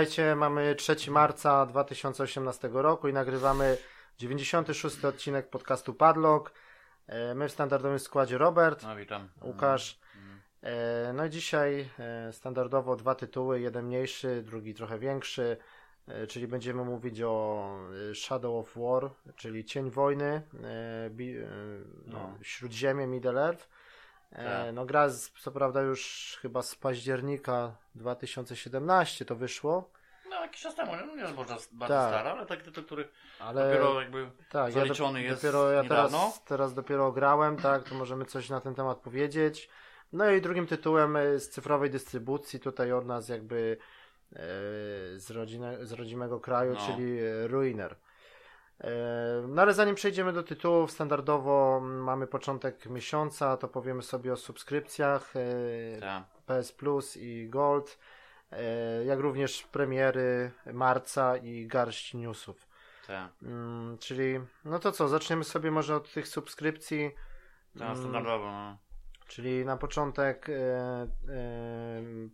witajcie. Mamy 3 marca 2018 roku i nagrywamy 96 odcinek podcastu Padlock. E, My w standardowym składzie Robert, No witam. Łukasz. Mm. E, No i dzisiaj e, standardowo dwa tytuły, jeden mniejszy, drugi trochę większy, czyli będziemy mówić o Shadow of War, czyli Cień Wojny, no, No. Śródziemie, Middle Earth. E, Tak. No gra z, co prawda już chyba z października 2017 to wyszło, No jakiś czas temu, no nie jest może bardzo Tak. stara, ale taki tytuł, który ale dopiero jakby tak, zaliczony ja do, jest dopiero ja teraz, niedawno. teraz dopiero grałem, tak, to możemy coś na ten temat powiedzieć. No i drugim tytułem e, z cyfrowej dystrybucji tutaj od nas jakby e, z, rodziny, z rodzimego kraju, No. czyli e, Ruiner. E, No ale zanim przejdziemy do tytułów, standardowo mamy początek miesiąca, to powiemy sobie o subskrypcjach e, Tak. PS Plus i Gold, e, jak również premiery marca i garść newsów. Tak. Mm, czyli, no to co, zaczniemy sobie może od tych subskrypcji. Tak, Mm, standardowo. No. Czyli na początek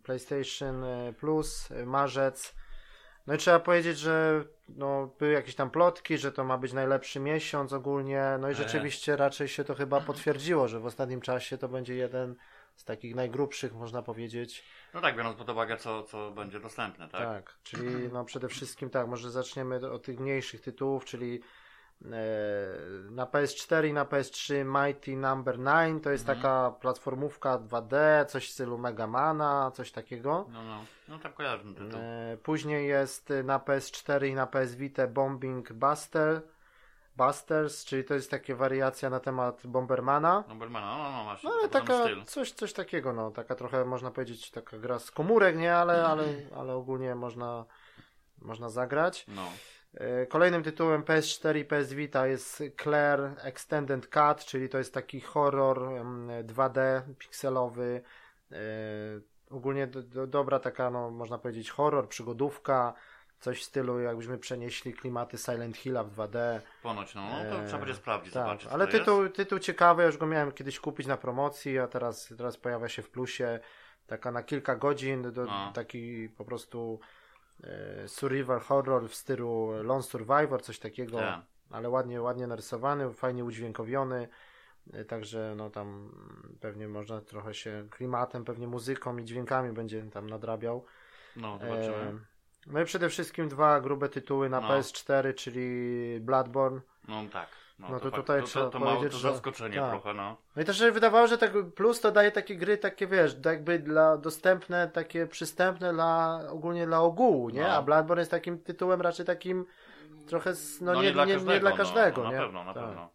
PlayStation Plus, marzec. No i trzeba powiedzieć, że no, były jakieś tam plotki, że to ma być najlepszy miesiąc ogólnie. No i E. rzeczywiście raczej się to chyba potwierdziło, że w ostatnim czasie to będzie jeden z takich najgrubszych, można powiedzieć. no tak, biorąc pod uwagę, co, co będzie dostępne, tak? Tak, czyli no przede wszystkim tak, może zaczniemy od tych mniejszych tytułów, czyli na PS4 i na PS3 Mighty Number 9 to jest Mhm. taka platformówka 2D, coś w stylu Megamana, coś takiego. No, no. No tak kojarzę tytuł. E, później jest e, na PS4 i na PS Vita Bombing Buster, Busters, czyli to jest takie wariacja na temat Bombermana. No Bermana, no, no, masz No ale taka, coś, coś takiego, no, taka trochę można powiedzieć, taka gra z komórek, nie, ale, ale, ale ogólnie można, można zagrać. No. E, Kolejnym tytułem PS4 i PS Vita jest Claire Extended Cut, czyli to jest taki horror em, 2D, pikselowy. E, Ogólnie do, do, dobra taka, no, można powiedzieć, horror, przygodówka, coś w stylu jakbyśmy przenieśli klimaty Silent Hilla w 2D. Ponoć, no, no to Eee, trzeba będzie sprawdzić, Tak, zobaczyć. ale tytuł, Jest. tytuł ciekawy, ja już go miałem kiedyś kupić na promocji, a teraz, teraz pojawia się w plusie. Taka na kilka godzin, do, No. taki po prostu e, survival horror w stylu Lone Survivor, coś takiego, Tak. ale ładnie, ładnie narysowany, fajnie udźwiękowiony. e, Także no tam pewnie można trochę się klimatem, pewnie muzyką i dźwiękami będzie tam nadrabiał. No, zobaczymy. E, No i przede wszystkim dwa grube tytuły na No. PS4, czyli Bloodborne No tak. No, no to fakt- tutaj to, trzeba to, to powiedzieć, to że- zaskoczenie tak. trochę, no. No i też się wydawało, że tak plus to daje takie gry, takie wiesz, jakby dla dostępne, takie przystępne dla ogólnie dla ogółu, nie? No. A Bloodborne jest takim tytułem raczej takim trochę, z, no, nie, nie, nie, dla no, każdego, no, nie? Na pewno, na Tak. pewno.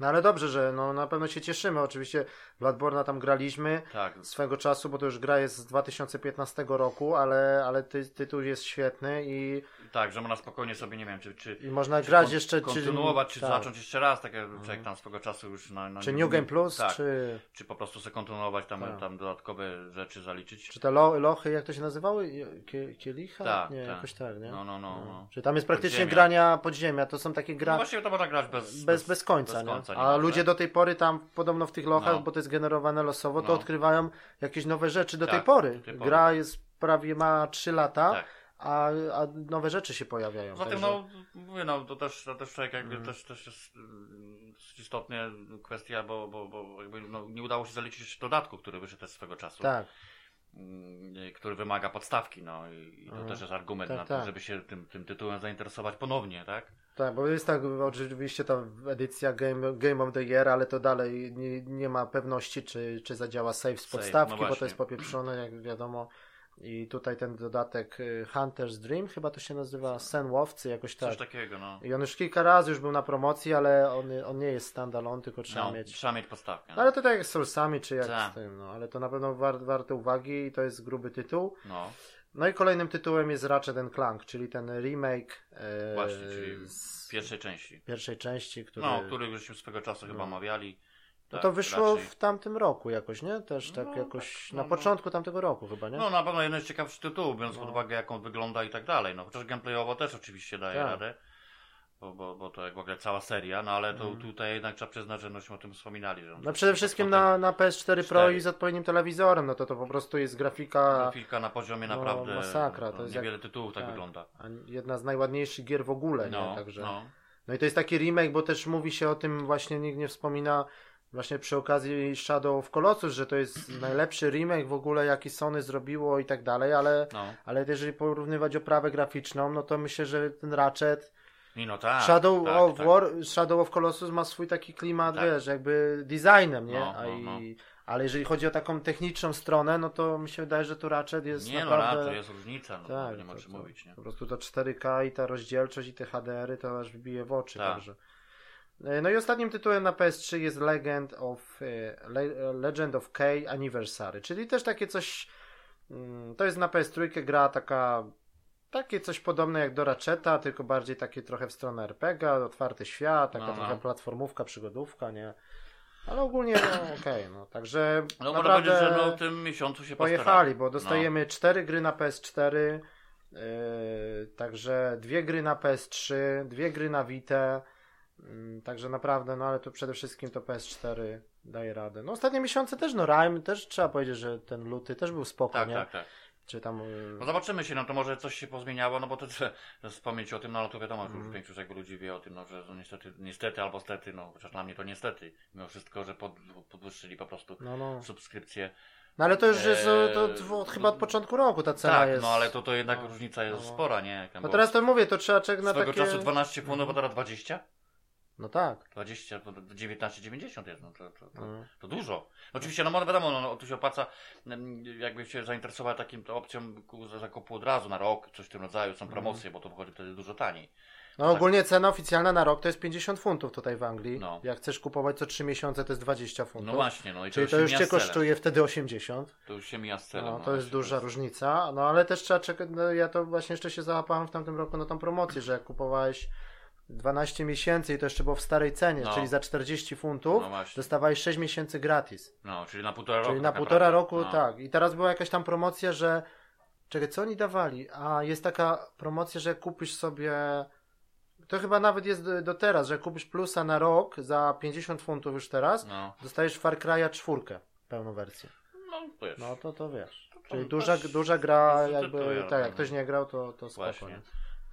No ale dobrze, że no, na pewno się cieszymy. Oczywiście Bloodborne'a tam graliśmy Tak, swego czasu, bo to już gra jest z 2015 roku, ale, ale ty, tytuł jest świetny i, tak, że można spokojnie sobie, nie wiem, czy, czy i można Czy grać kon- jeszcze... kontynuować, czy tak. zacząć jeszcze raz, tak jak jak tam swego czasu już na, na Czy New Game Plus, tak, czy, czy po prostu sobie kontynuować tam, Tak. tam dodatkowe rzeczy zaliczyć. czy te lo, lochy, jak to się nazywały? Kie, kielicha? Tak, nie, tak. jakoś tak, nie? No, no, no. no. Czyli tam jest praktycznie Podziemia. grania podziemia. To są takie No gra właściwie to można grać bez, bez, bez końca, bez nie? końca A ludzie do tej pory tam podobno w tych lochach, No. bo to jest generowane losowo, to No. odkrywają jakieś nowe rzeczy do Tak, tej pory. do tej pory. Gra jest prawie ma 3 lata, Tak. a, a nowe rzeczy się pojawiają. Także- no, mówię, no, to też, to też człowiek jakby Mhm. też, też jest mm, istotnie kwestia, bo, bo, bo jakby no, nie udało się zaliczyć dodatku, który wyszedł też swego czasu. Tak, mm, który wymaga podstawki, no i, i to Mhm. też jest argument Tak, na tak. to, żeby się tym, tym tytułem zainteresować ponownie, tak? Tak, bo jest tak oczywiście ta edycja Game, Game of the Year, ale to dalej nie, nie ma pewności, czy, czy zadziała save z Save, podstawki, no bo to jest popieprzone, jak wiadomo. I tutaj ten dodatek y, Hunter's Dream, chyba to się nazywa, Sen Łowcy, jakoś tak. Coś takiego, no. I on już kilka razy już był na promocji, ale on, on nie jest standalone, tylko trzeba no mieć. Trzeba mieć podstawkę. No, ale to tak jak z Soulsami, czy jak Tak. z tym, no. Ale to na pewno war, warte uwagi i to jest gruby tytuł. No, No i kolejnym tytułem jest Ratchet Clank, czyli ten remake e, właśnie, czyli z pierwszej części. pierwszej części, który... No, który żeśmy swego czasu chyba No. omawiali. No Tak, to wyszło raczej. w tamtym roku jakoś, nie? Też tak No, jakoś tak, na no, początku tamtego roku chyba, nie? No na pewno jeden z ciekawszych tytułów, biorąc No. pod uwagę jak on wygląda i tak dalej. No chociaż gameplayowo też oczywiście daje Tak. radę. Bo, bo, bo to jak w ogóle cała seria, no ale to Mhm. tutaj jednak trzeba przyznać, że nośmy o tym wspominali. Że No przede wszystkim na, na PS4 Pro i z odpowiednim telewizorem, no to to po prostu jest grafika, Grafika na poziomie no, naprawdę. masakra, to no, jest jak- niewiele tytułów tak, tak. wygląda. jedna z najładniejszych gier w ogóle, No, nie? Także... no. No i to jest taki remake, bo też mówi się o tym, właśnie nikt nie wspomina, właśnie przy okazji Shadow of Colossus, że to jest najlepszy remake w ogóle, jaki Sony zrobiło i tak dalej, ale, no. ale jeżeli porównywać oprawę graficzną, no to myślę, że ten Ratchet, I no tak. Shadow, tak, of tak. War, Shadow of Colossus ma swój taki klimat, Tak. wiesz, jakby designem, nie? No, A no, i, no. Ale jeżeli chodzi o taką techniczną stronę, no to mi się wydaje, że tu Ratchet jest Nie no, naprawdę... raczej jest różnica, no Tak, nie ma to- czym to- mówić, nie? Po prostu to 4K i ta rozdzielczość i te HDR-y to aż wybije w oczy. Tak. Także. E, No i ostatnim tytułem na PS3 jest Legend of, e, Le, Legend of K Anniversary, czyli też takie coś, mm, to jest na PS3 gra taka, takie coś podobne jak do Ratcheta, tylko bardziej takie trochę w stronę RPG, otwarty świat, taka No, no. trochę platformówka, przygodówka, nie? Ale ogólnie, no okej, no także No można naprawdę powiedzieć, że no, w tym miesiącu się pojechali, postarali. bo dostajemy cztery gry na PS4, yy, także dwie gry na PS3, dwie gry na Vita, yy, także naprawdę, no ale to przede wszystkim to PS4 daje radę. No ostatnie miesiące też, no Rime też trzeba powiedzieć, że ten luty też był spoko, Tak, nie? tak, tak. Czy tam... yy, No zobaczymy się, no to może coś się pozmieniało, no bo to z pamięci o tym, no ale to wiadomo, że Mhm. już większość jakby ludzi wie o tym, no że no, niestety, niestety albo stety, no chociaż dla mnie to niestety, mimo wszystko, że pod, podwyższyli po prostu No, no. subskrypcję. no ale to już jest Eee, to, to, chyba od początku roku ta cena tak, jest... no ale to, to jednak no, różnica jest no. spora, nie? No teraz to mówię, to trzeba czekać na swego takie... czasu 12 funtów, a teraz 20? No tak. 20, to 19,90 jest, no to, to, to, No. to dużo. Oczywiście, no wiadomo, no, no, tu się opłaca, mm, jakby się zainteresował takim to opcją ku- za zakupu od razu na rok, coś w tym rodzaju, są promocje, bo to wychodzi wtedy dużo taniej. No Tak. ogólnie cena oficjalna na rok to jest 50 funtów tutaj w Anglii. No. Jak chcesz kupować co 3 miesiące to jest 20 funtów. No właśnie, no i Czyli to to już, już się cię kosztuje wtedy 80. To już się mija z celem. No, no to jest duża jest- różnica. No ale też trzeba czekać. No, ja to właśnie jeszcze się załapałem w tamtym roku na tą promocję, że jak kupowałeś 12 miesięcy i to jeszcze było w starej cenie, No. czyli za 40 funtów, No dostawałeś 6 miesięcy gratis. No, czyli na półtora roku. Czyli na tak półtora roku, no. tak. I teraz była jakaś tam promocja, że. Czekaj, co oni dawali? A jest taka promocja, że kupisz sobie. To chyba nawet jest do, do teraz, że kupisz plusa na rok za 50 funtów już teraz, No, dostajesz Far Cry'a czwórkę, pełną wersję. no wiesz. No to to wiesz. To Czyli duża, duża gra, jakby, tak, jak ktoś nie grał, to, to spoko. Właśnie.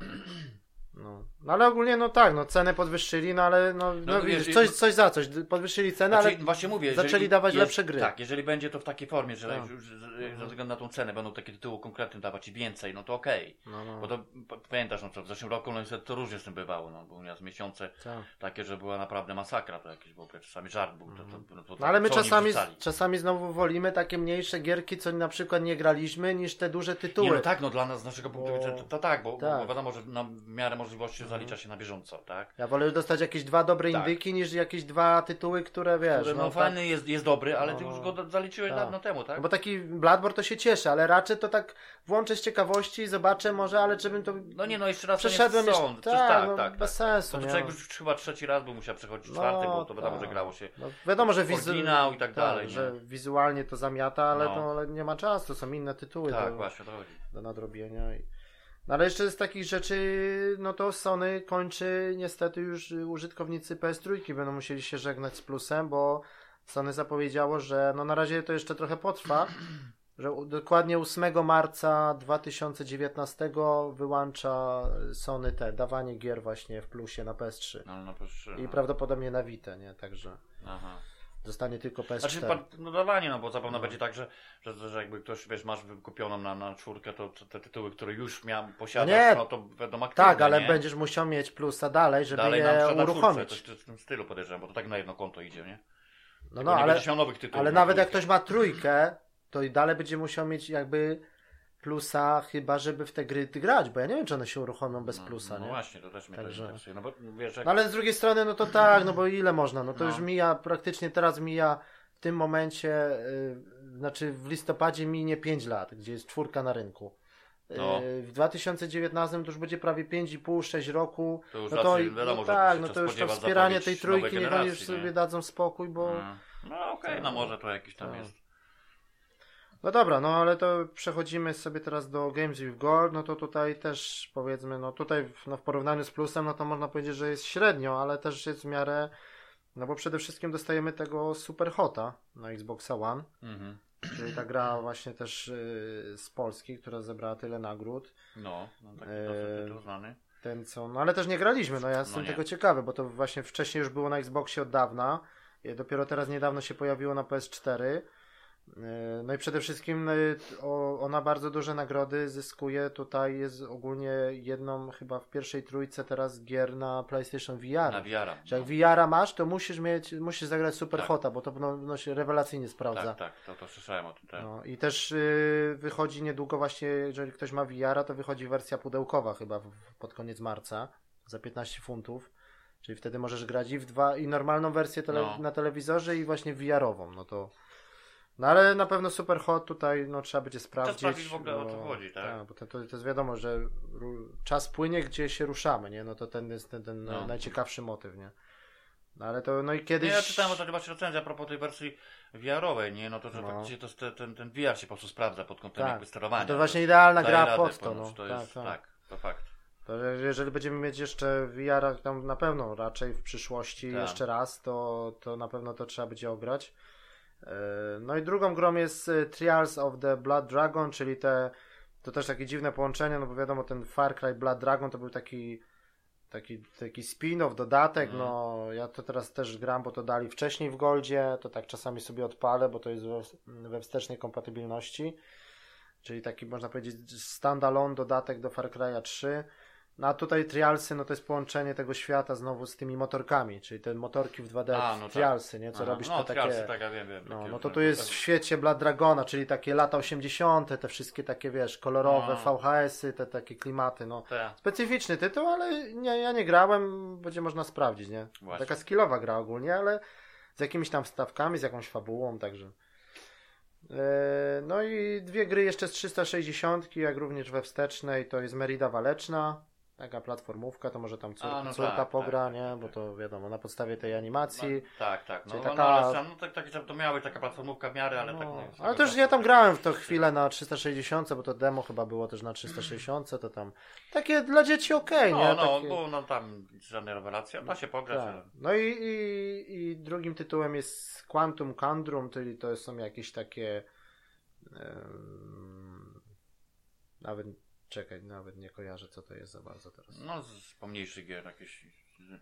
No. no ale ogólnie, no tak, no cenę podwyższyli, no ale no, no, No, wiesz, coś, coś za coś, podwyższyli cenę, Znaczy, ale właśnie mówię, zaczęli jeżeli dawać jest- lepsze gry. Tak, jeżeli będzie to w takiej formie, że Tak. już z- ze względu na tą cenę będą takie tytuły konkretne dawać i więcej, no to okej. no, no, Bo to pamiętasz, no co w zeszłym roku no niestety to różnie z tym bywało, no bo miał miesiące tak. takie, że była naprawdę masakra, to w ogóle czasami żart był. To, to, no, to, No ale my czasami, czasami znowu wolimy takie mniejsze gierki, co na przykład nie graliśmy, niż te duże tytuły. Nie, no tak, no dla nas z naszego punktu widzenia to, tak, bo, tak. Mhm. bo wiadomo, że na miarę możliwości zalicza się na bieżąco, tak? Ja wolę dostać jakieś dwa dobre Tak. indyki, niż jakieś dwa tytuły, które wiesz. Który, no, tak- fajny jest, jest dobry, ale ty No, już go do- zaliczyłeś tak. dawno temu, tak? No bo taki Bloodborne to się cieszy, ale raczej to tak włączę z ciekawości, zobaczę może, ale żebym to No nie, no jeszcze raz przeszedłem jeszcze, sąd. tak, tak, no, tak, tak. bez sensu. To nie, człowiek no. już chyba trzeci raz by musiał przechodzić No, czwarty, bo to wiadomo, tak. że grało się. No, wiadomo, że wizu... Oryginał i tak dalej, nie? że wizualnie to zamiata, ale, No. to, ale nie ma czasu, to są inne tytuły Tak, do, właśnie o to chodzi. do nadrobienia. I... No ale jeszcze z takich rzeczy, no to Sony kończy niestety już użytkownicy PS3 będą musieli się żegnać z plusem, bo Sony zapowiedziało, że no na razie to jeszcze trochę potrwa, że dokładnie 8 marca 2019 wyłącza Sony te dawanie gier właśnie w plusie na PS3 No, no proszę. i prawdopodobnie na Vita, nie? Także Aha. Zostanie tylko PS4. Znaczy, no dawanie, no bo zapewne będzie tak, że, że, że jakby ktoś, wiesz, masz wykupioną na, na czwórkę, to to te tytuły, które już miał, posiadasz, nie. no to będą aktywne, tak, ale nie? będziesz musiał mieć plusa dalej, żeby Dalej je uruchomić. czwórce, coś w tym stylu podejrzewam, bo to tak na jedno konto idzie, nie? No, Tylko no ale, nowych tytułów. ale na nawet jak ktoś ma trójkę, to i dalej będzie musiał mieć jakby plusa, chyba żeby w te gry grać, bo ja nie wiem, czy one się uruchomią bez No, plusa, no nie? właśnie, to też mnie Także- to interesuje. No bo wiesz, jak... No ale z drugiej strony, no to tak, no bo ile można? No to No. już mija, praktycznie teraz mija w tym momencie, y, znaczy w listopadzie minie 5 lat, gdzie jest czwórka na rynku. Y, No. W 2019 to już będzie prawie 5,5-6 roku. To już No to, wiadomo, no tak, no to już to wspieranie tej trójki, niech oni już nie? sobie dadzą spokój, bo... Mm. No okej, no może to jakiś tam Tak. jest. No dobra, no ale to przechodzimy sobie teraz do Games with Gold, no to tutaj też powiedzmy, no tutaj w- no w porównaniu z plusem, no to można powiedzieć, że jest średnio, ale też jest w miarę, no bo przede wszystkim dostajemy tego Super Hota na Xboxa One, Mhm. czyli ta gra właśnie też yy, z Polski, która zebrała tyle nagród. No, no taki znany. Ten co, no ale też nie graliśmy, no ja jestem nie. tego ciekawy, bo to właśnie wcześniej już było na Xboxie od dawna, i dopiero teraz niedawno się pojawiło na PS4. Yy, No i przede wszystkim yy, o- ona bardzo duże nagrody zyskuje. Tutaj jest ogólnie jedną chyba w pierwszej trójce teraz gier na PlayStation VR. Na VR. Że jak VR masz, to musisz mieć, musisz zagrać Super Tak. Hota, bo to no, no, się rewelacyjnie sprawdza. Tak, tak, to, to słyszałem o tym. Tak. No i też y, wychodzi niedługo właśnie, jeżeli ktoś ma VR, to wychodzi wersja pudełkowa chyba w, pod koniec marca za 15 funtów. Czyli wtedy możesz grać i w dwa i normalną wersję tele, No. na telewizorze i właśnie VR-ową. No to no ale na pewno super hot tutaj no trzeba będzie sprawdzić. sprawdzić w ogóle, o co chodzi, tak? bo to, to, to jest wiadomo, że czas płynie, gdzie się ruszamy, nie? No to ten jest ten, ten No. najciekawszy motyw, nie? No ale to no i kiedyś Nie, ja czytałem o tej właśnie recenzję a propos tej wersji VR-owej, nie? No to, że No. faktycznie to, te- ten, ten VR się po prostu sprawdza pod kątem Tak. jakby sterowania. to właśnie idealna gra pod to, no. to tak, jest, tak. tak, to fakt. To że- jeżeli będziemy mieć jeszcze VR tam na pewno raczej w przyszłości Tak. jeszcze raz, to, to na pewno to trzeba będzie ograć. E, No i drugą grą jest e, Trials of the Blood Dragon, czyli te to też takie dziwne połączenie, no bo wiadomo ten Far Cry Blood Dragon to był taki taki, taki spin-off, dodatek, Mhm. no ja to teraz też gram, bo to dali wcześniej w Goldzie, to tak czasami sobie odpalę, bo to jest we, we wstecznej kompatybilności. Czyli taki można powiedzieć standalone dodatek do Far Cry'a 3. No a tutaj Trialsy, no to jest połączenie tego świata znowu z tymi motorkami, czyli te motorki w 2D, A, no tak. Trialsy, nie? Co Aha, robisz no, te Trialsy, takie... tak, ja wiem, wiem. No, no to tu jest w świecie Blood Dragona, czyli takie lata 80., te wszystkie takie, wiesz, kolorowe No. VHS-y, te takie klimaty, no. Te, Specyficzny tytuł, ale nie, ja nie grałem, będzie można sprawdzić, nie? Właśnie. Taka skillowa gra ogólnie, ale z jakimiś tam stawkami, z jakąś fabułą, także. E, No i dwie gry jeszcze z 360, jak również we wstecznej, to jest Merida Waleczna, taka platformówka, to może tam cór, A, no córka tak, pogra, tak, nie? tak, Bo tak. to wiadomo, na podstawie tej animacji. no, tak, tak. No, Czyli no, taka- no, ale no, tak, tak, to miała być taka platformówka w miarę, ale No, tak nie ale też ja tam grałem w to chwilę na 360, bo to demo chyba było też na 360, to tam takie dla dzieci okej, No, nie? no, takie... było no tam żadnej rewelacji, da się pograć. Tak. ale- No i, i, i drugim tytułem jest Quantum Candrum, czyli to są jakieś takie em, nawet czekaj, nawet nie kojarzę co to jest za bardzo teraz. No, z pomniejszych gier, jakieś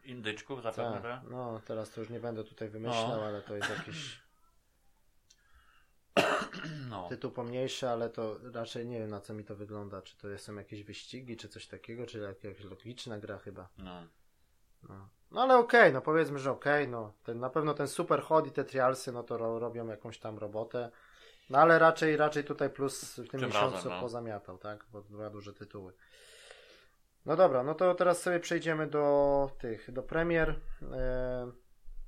indyczków zapewne, Tak, tak? no teraz to już nie będę tutaj wymyślał, No. ale to jest jakiś No. tytuł pomniejszy, ale to raczej nie wiem na co mi to wygląda, czy to są jakieś wyścigi, czy coś takiego, czy jak- jakaś logiczna gra chyba. no. No, no ale okej, no powiedzmy, że okej, no ten, na pewno ten Super Hot i te trialsy, no to ro, robią jakąś tam robotę. No ale raczej, raczej tutaj plus w tym Tym miesiącu razem, no. pozamiatał, tak? Bo dwa duże tytuły. No dobra, no to teraz sobie przejdziemy do tych, do premier. E,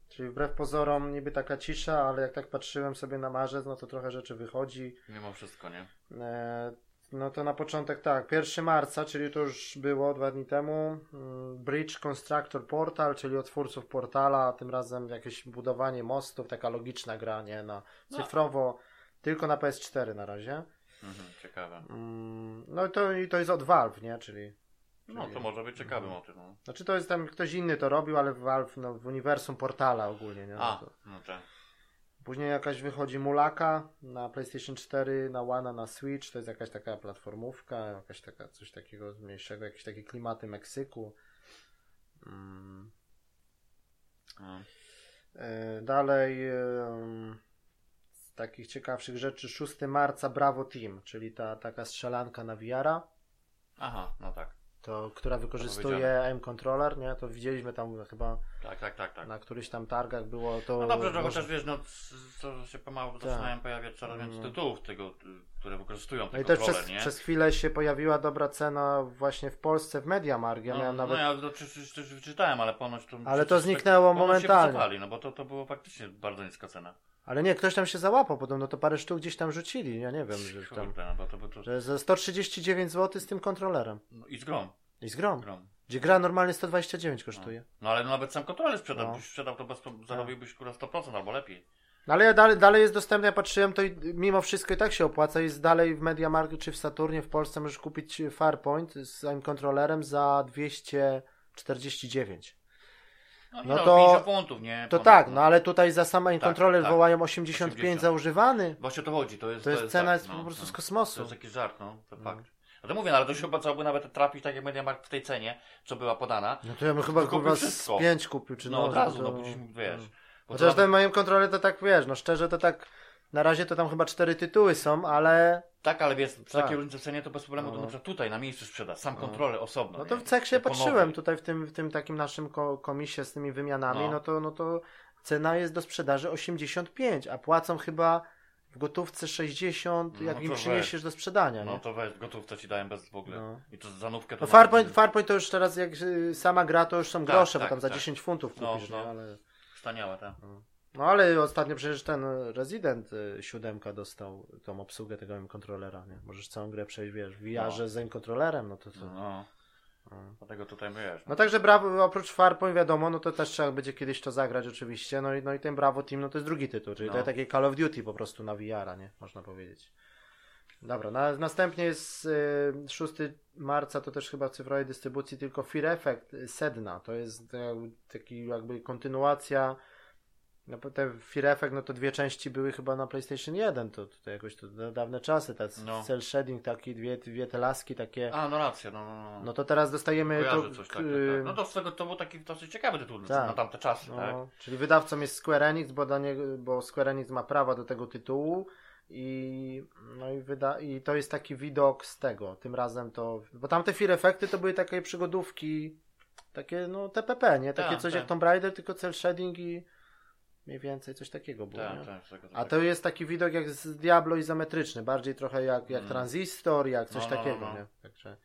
czyli wbrew pozorom niby taka cisza, ale jak tak patrzyłem sobie na marzec, no to trochę rzeczy wychodzi. Mimo wszystko, nie? E, No to na początek tak, 1 marca, czyli to już było dwa dni temu, mm, Bridge Constructor Portal, czyli od twórców portala, tym razem jakieś budowanie mostów, taka logiczna gra, nie, na No. Tylko na PS4 na razie. Mhm, ciekawe. Mm, No i to, to jest od Valve, nie, czyli... No, czyli- to może być ciekawy motyw, no. Znaczy to jest tam, ktoś inny to robił, ale Valve, no, w uniwersum portala ogólnie, nie. No A, to... no tak. Później jakaś wychodzi Mulaka na PlayStation 4, na One, na Switch. To jest jakaś taka platformówka, jakaś taka, coś takiego mniejszego, jakieś takie klimaty Meksyku. Mm. No. E, Dalej takich ciekawszych rzeczy 6 marca Bravo Team, czyli ta taka strzelanka na VR-a, Aha, no tak. to, która wykorzystuje aim controller, nie? To widzieliśmy tam chyba Tak, tak, tak, tak. na którychś tam targach było to. No dobrze, że może- chociaż wiesz, no co się pomału zaczynają pojawiać coraz więcej Mm. tytułów tego, które wykorzystują No ten i też przez, nie? przez chwilę się pojawiła dobra cena właśnie w Polsce w Mediamarkt. Ja no, miałem no nawet. ja to czy, czy, czy, wyczytałem, ale ponoć to... Ale to zniknęło ponoć momentalnie. Się no bo to, to było faktycznie bardzo niska cena. Ale nie, ktoś tam się załapał, podobno to parę sztuk gdzieś tam rzucili. Ja nie wiem, że tam. Kurde, no to, to... Że za 139 zł z tym kontrolerem. No, I z grom. I z grom. grom. Gdzie gra normalnie 129 kosztuje. No ale nawet sam kontroler sprzedał, No. sprzedał to bez, zarobiłbyś kurwa 100% albo lepiej. No ale dalej, dalej jest dostępne, ja patrzyłem, to i, mimo wszystko i tak się opłaca. Jest dalej w MediaMarkt czy w Saturnie w Polsce możesz kupić Farpoint z swoim kontrolerem za 249. No, No no to- 50 funtów, nie? To Ponad, tak, no ale tutaj za sam Tak, kontroler tak. wołają 85 80. za używany. Właśnie o to chodzi, to jest... To jest cena tak, jest no, po prostu z no. kosmosu. To jest jakiś żart, no, to fakt. A to mówię, no, ale to się opłacałoby nawet trafić tak jak Mediamarkt w tej cenie, co była podana. No to ja bym chyba kurwa z wszystko. 5 kupił, czy No, od razu, to- no, mógł, wiesz. Bo Chociaż to ten moim kontroler to tak wiesz, no szczerze to tak. Na razie to tam chyba cztery tytuły są, ale. Tak, ale wiesz, przy Tak. takiej różnicy w cenie to bez problemu, to No. na przykład tutaj na miejscu sprzeda, sam kontroler osobno. No to w ceksie Jako patrzyłem tutaj w tym, w tym takim naszym ko komisie z tymi wymianami, no. No. to no to cena jest do sprzedaży 85, a płacą chyba w gotówce 60, No jak im weź. przyniesiesz do sprzedania, No nie? to weź, gotówce ci dają bez w ogóle. No. I to za nówkę to... No Farpoint, Farpoint to już teraz jak y, sama gra to już są Tak, grosze, bo tak, tam za tak. 10 funtów No, kupisz, no. nie? Ale... Staniała, tak. No ale ostatnio przecież ten Resident 7 dostał tą obsługę tego kontrolera, nie? Możesz całą grę przejść, wiesz, w VR-ze No. z tym kontrolerem, no to co? No. No. Dlatego tutaj wiesz. No także Bravo, oprócz Farpoint wiadomo, no to też trzeba będzie kiedyś to zagrać oczywiście, no i, no i ten Bravo Team, no to jest drugi tytuł, czyli to No. jest takie Call of Duty po prostu na VR-a, nie? Można powiedzieć. Dobra, na, następnie jest y, 6 marca, to też chyba w cyfrowej dystrybucji, tylko Fear Effect y, Sedna, to jest e, taki jakby kontynuacja no Fear Effect, no to dwie części były chyba na PlayStation 1, to, to jakoś to da- dawne czasy, tak, No. cel shading, taki, dwie, dwie te laski takie, A, no racja, no, no, no. no to teraz dostajemy Kojarzę to, coś tak, tak, tak. No to z tego to był taki dosyć ciekawy tytuł Tak. na tamte czasy, No, tak? Czyli wydawcą jest Square Enix, bo, do niego, bo Square Enix ma prawa do tego tytułu i, no i, wyda, i to jest taki widok z tego. Tym razem to. Bo tamte Fear Effecty to były takie przygodówki, takie no TPP, nie? Takie Tak, coś tak. jak Tomb Raider, tylko cel shading i mniej więcej coś takiego było. Tak, nie? tak, tego to A tak. to jest taki widok jak z Diablo izometryczny, bardziej trochę jak, jak Mm. Transistor, jak coś No, no, no, takiego, no. nie? Także.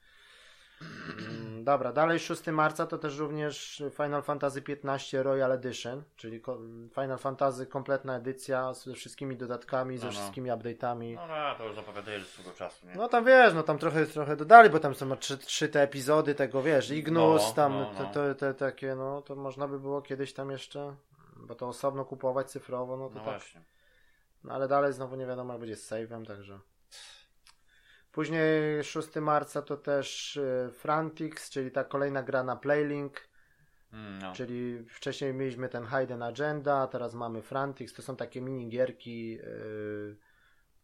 Mm, Dobra, dalej 6 marca to też również Final Fantasy XV Royal Edition, czyli Final Fantasy kompletna edycja ze wszystkimi dodatkami, ze No, no. wszystkimi update'ami. No, no, to już zapowiadali z swego czasu, nie? No tam wiesz, no tam trochę, trochę dodali, bo tam są trzy, trzy te epizody tego, wiesz, Ignus, No, tam no, te, te, te takie, no to można by było kiedyś tam jeszcze, bo to osobno kupować cyfrowo, no to No tak. właśnie. No ale dalej znowu nie wiadomo jak będzie z save'em, także. Później 6 marca to też y, Frantix, czyli ta kolejna gra na Playlink, Mm, no. czyli wcześniej mieliśmy ten Hidden Agenda, teraz mamy Frantix, to są takie minigierki. Yy,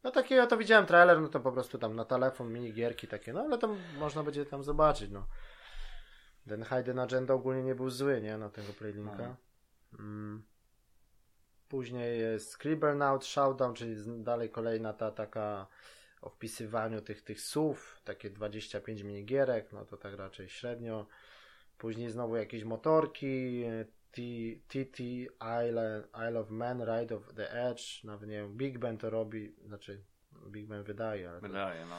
no takie, ja to widziałem trailer, no to po prostu tam na telefon minigierki takie, no ale to można będzie tam zobaczyć, no. Ten Hidden Agenda ogólnie nie był zły, nie, na tego Playlinka. Mm. Później jest Scribblenaut Showdown, czyli dalej kolejna ta taka o wpisywaniu tych, tych słów, takie 25 minigierek, no to tak raczej średnio. Później znowu jakieś motorki, TT Isle, Isle of Man, Ride of the Edge, nawet nie wiem, Big Ben to robi, znaczy Big Ben wydaje, ale to, Wydaje, no.